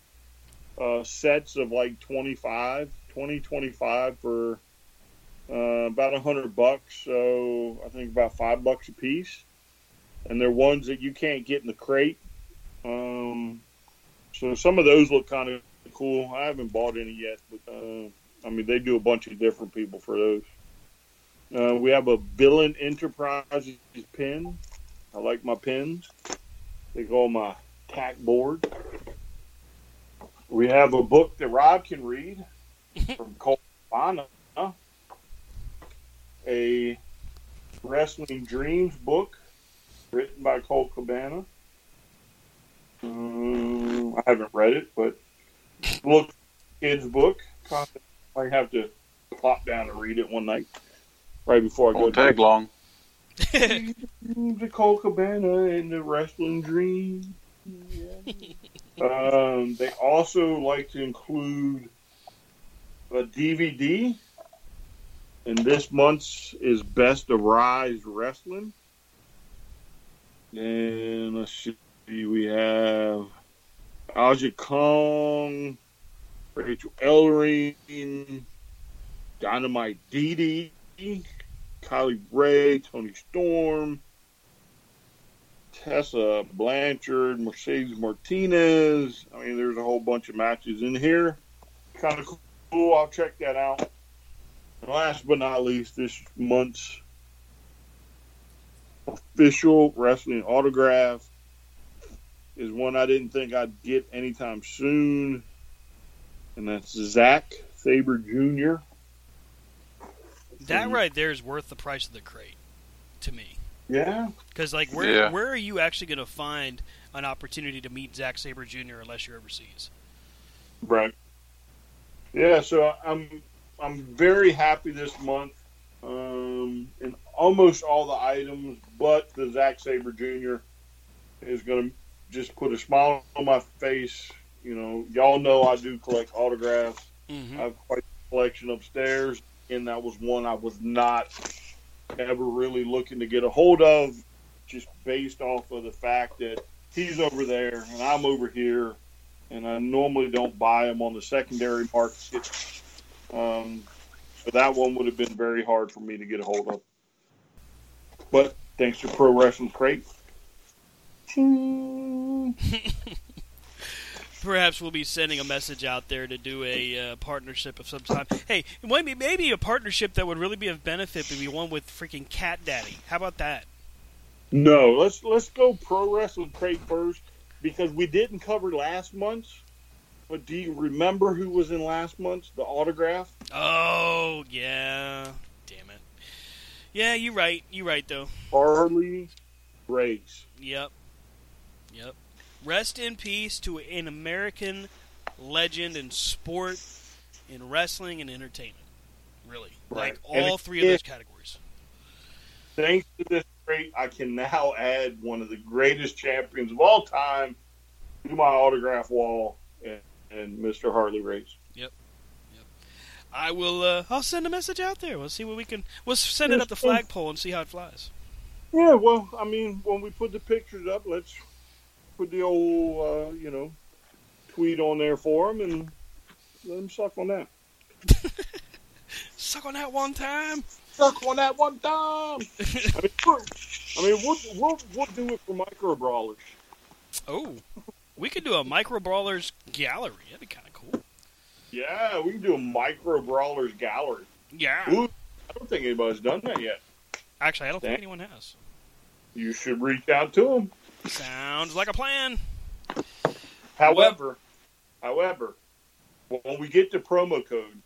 uh, sets of like 25, 20, 25 for uh, about a hundred bucks. So I think about five bucks a piece, and they're ones that you can't get in the crate. Um, so some of those look kind of cool. I haven't bought any yet, but uh, I mean they do a bunch of different people for those. Uh, we have a Villain Enterprises pin. I like my pins. They go on my tack board. We have a book that Rob can read from Colt Cabana, a Wrestling Dreams book written by Colt Cabana. Um, I haven't read it, but look, kids' book. I have to plop down and read it one night right before I go Won't to take long. the Colt Cabana and the Wrestling Dream. um, they also like to include a DVD, and this month's is Best of Rise Wrestling. And let's see, we have Aja Kong, Rachel Ellering, Dynamite DiDi. Kylie Rae, Toni Storm, Tessa Blanchard, Mercedes Martinez. I mean, there's a whole bunch of matches in here. Kind of cool. I'll check that out. And last but not least, this month's official wrestling autograph is one I didn't think I'd get anytime soon, and that's Zack Sabre Jr. That right there is worth the price of the crate to me. Yeah. Because like, where Yeah. where are you actually going to find an opportunity to meet Zack Sabre Jr. unless you're overseas? Right. Yeah, so I'm I'm very happy this month. Um, in almost all the items, but the Zack Sabre Jr. is going to just put a smile on my face. You know, y'all know I do collect autographs. Mm-hmm. I have quite a collection upstairs, and that was one I was not ever really looking to get a hold of, just based off of the fact that he's over there and I'm over here, and I normally don't buy them on the secondary market. Um, so that one would have been very hard for me to get a hold of. But thanks to Pro Wrestling Crate. Perhaps we'll be sending a message out there to do a uh, partnership of some time. Hey, maybe maybe a partnership that would really be of benefit would be one with freaking Cat Daddy. How about that? No, let's let's go Pro Wrestling Crate first because we didn't cover last month's. But do you remember who was in last month's the autograph? Oh yeah, damn it. Yeah, you're right. You're right though. Harley Race. Yep. Yep. Rest in peace to an American legend in sport, in wrestling, and entertainment. Really. Right. Like And all three of those categories. Thanks to this great. I can now add one of the greatest champions of all time to my autograph wall, and, and Mr. Harley Race. Yep. yep. I will. Uh, I'll send a message out there. We'll see what we can. We'll send it up the flagpole and see how it flies. Yeah, well, I mean, when we put the pictures up, let's put the old, uh, you know, tweet on there for them and let them suck on that. Suck on that one time. Suck on that one time. I mean, I mean, we'll, we'll, we'll do it for micro brawlers. Oh, we could do a micro brawlers gallery. That'd be kind of cool. Yeah, we can do a micro brawlers gallery. Yeah. Ooh, I don't think anybody's done that yet. Actually, I don't think anyone has. You should reach out to them. Sounds like a plan. However, however, when we get the promo code,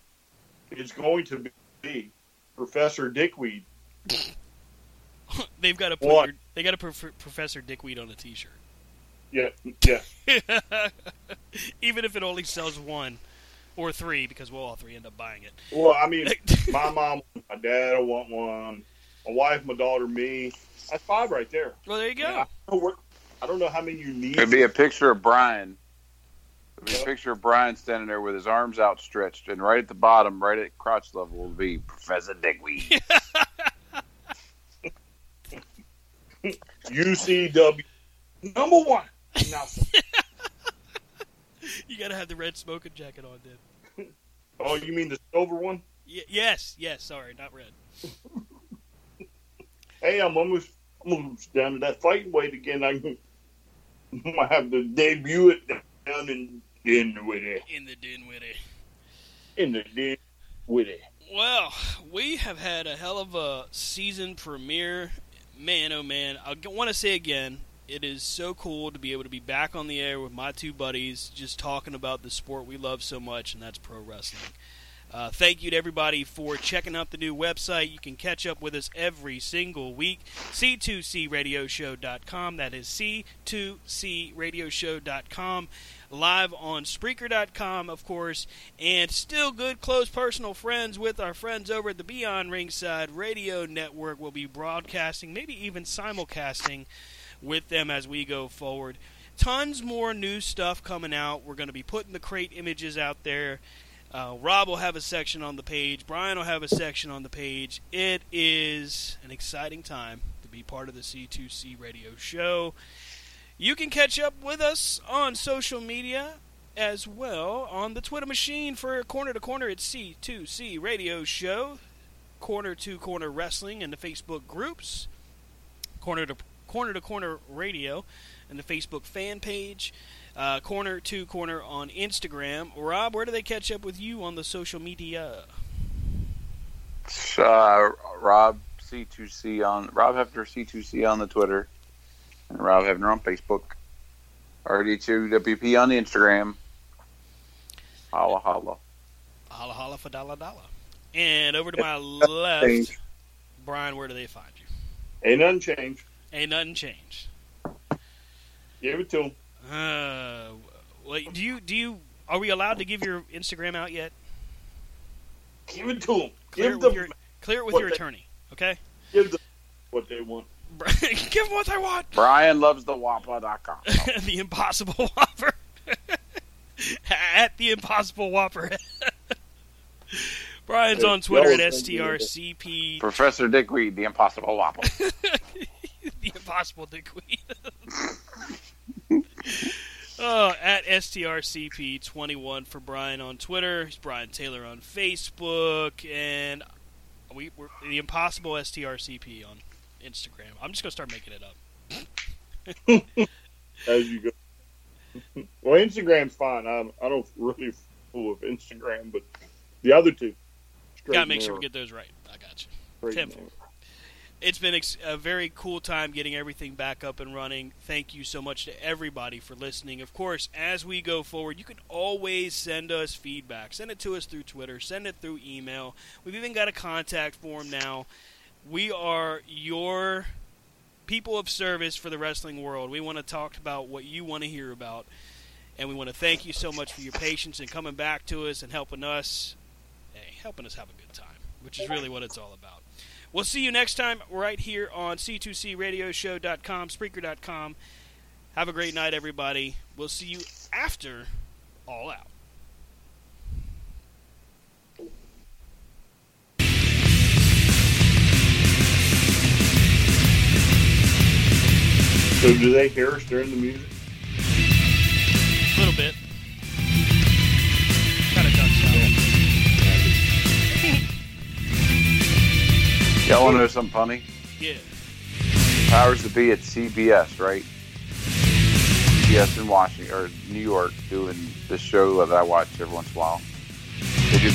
it's going to be Professor Dickweed. They've got to put. Your, they got to put Professor Dickweed on a T-shirt. Yeah, yeah. Even if it only sells one or three, because we'll all three end up buying it. Well, I mean, my mom, my dad will want one. My wife, my daughter, me. That's five right there. Well, there you go. I don't know, I don't know how many you need. It'd be a picture of Brian. It'd be Yep. a picture of Brian standing there with his arms outstretched, and right at the bottom, right at crotch level, will be Professor Dickweed. UCW number one. Nelson. You got to have the red smoking jacket on, then. oh, you mean the silver one? Y- yes, yes. Sorry, not red. Hey, I'm almost, I'm almost down to that fighting weight again. I can, I have to debut it down in Dinwiddie. In the Dinwiddie. In the Dinwiddie. Well, we have had a hell of a season premiere. Man, oh man. I want to say again, it is so cool to be able to be back on the air with my two buddies, just talking about the sport we love so much, and that's pro wrestling. Uh, thank you to everybody for checking out the new website. You can catch up with us every single week. C2CRadioshow.com. That is C2CRadioshow.com. Live on Spreaker.com, of course. And still good, close personal friends with our friends over at the Beyond Ringside Radio Network. We'll be broadcasting, maybe even simulcasting with them as we go forward. Tons more new stuff coming out. We're going to be putting the crate images out there. Uh, Rob will have a section on the page. Brian will have a section on the page. It is an exciting time to be part of the C2C radio show. You can catch up with us on social media as well on the Twitter machine for Corner to Corner. It's C2C Radio Show, Corner to Corner Wrestling, and the Facebook groups. Corner to Corner to Corner Radio and the Facebook fan page. Uh, corner to Corner on Instagram. Rob, where do they catch up with you on the social media? uh, Rob C2C on Rob Hefner C2C on the Twitter, and Rob Hefner on Facebook. RD2WP on Instagram. Holla holla. Holla holla for dollar dollar. And over to my left, Change. Brian, where do they find you? Ain't nothing changed. Ain't nothing changed. Give it to them. Uh, well, do you do you are we allowed to give your Instagram out yet? Give it to them. Clear Give it with them. your clear it with your they- attorney, okay? Give them what they want. give them what they want. Brian loves the Wappa.com. the Impossible Whopper. at the Impossible Whopper. Brian's on Twitter at y'all send me the- strcp. Professor Dickweed, the Impossible Wappa. the Impossible Dickweed. oh, at strcp21 for Brian on Twitter. He's Brian Taylor on Facebook, and we we're the Impossible strcp on Instagram. I'm just gonna start making it up. as you go. well, Instagram's fine. I'm, I don't really fool with Instagram, but the other two. Gotta make sure we get those right. I got you. tenfold. It's been a very cool time getting everything back up and running. Thank you so much to everybody for listening. Of course, as we go forward, you can always send us feedback. Send it to us through Twitter, send it through email. We've even got a contact form now. We are your people of service for the wrestling world. We want to talk about what you want to hear about. And we want to thank you so much for your patience and coming back to us and helping us, hey, helping us have a good time, which is really what it's all about. We'll see you next time right here on C2CRadioshow.com, Spreaker.com. Have a great night, everybody. We'll see you after All Out. So do they hear us during the music? A little bit. Y'all want to know something funny? Yeah. Powers to be at CBS, right? CBS in Washington or New York doing the show that I watch every once in a while. They do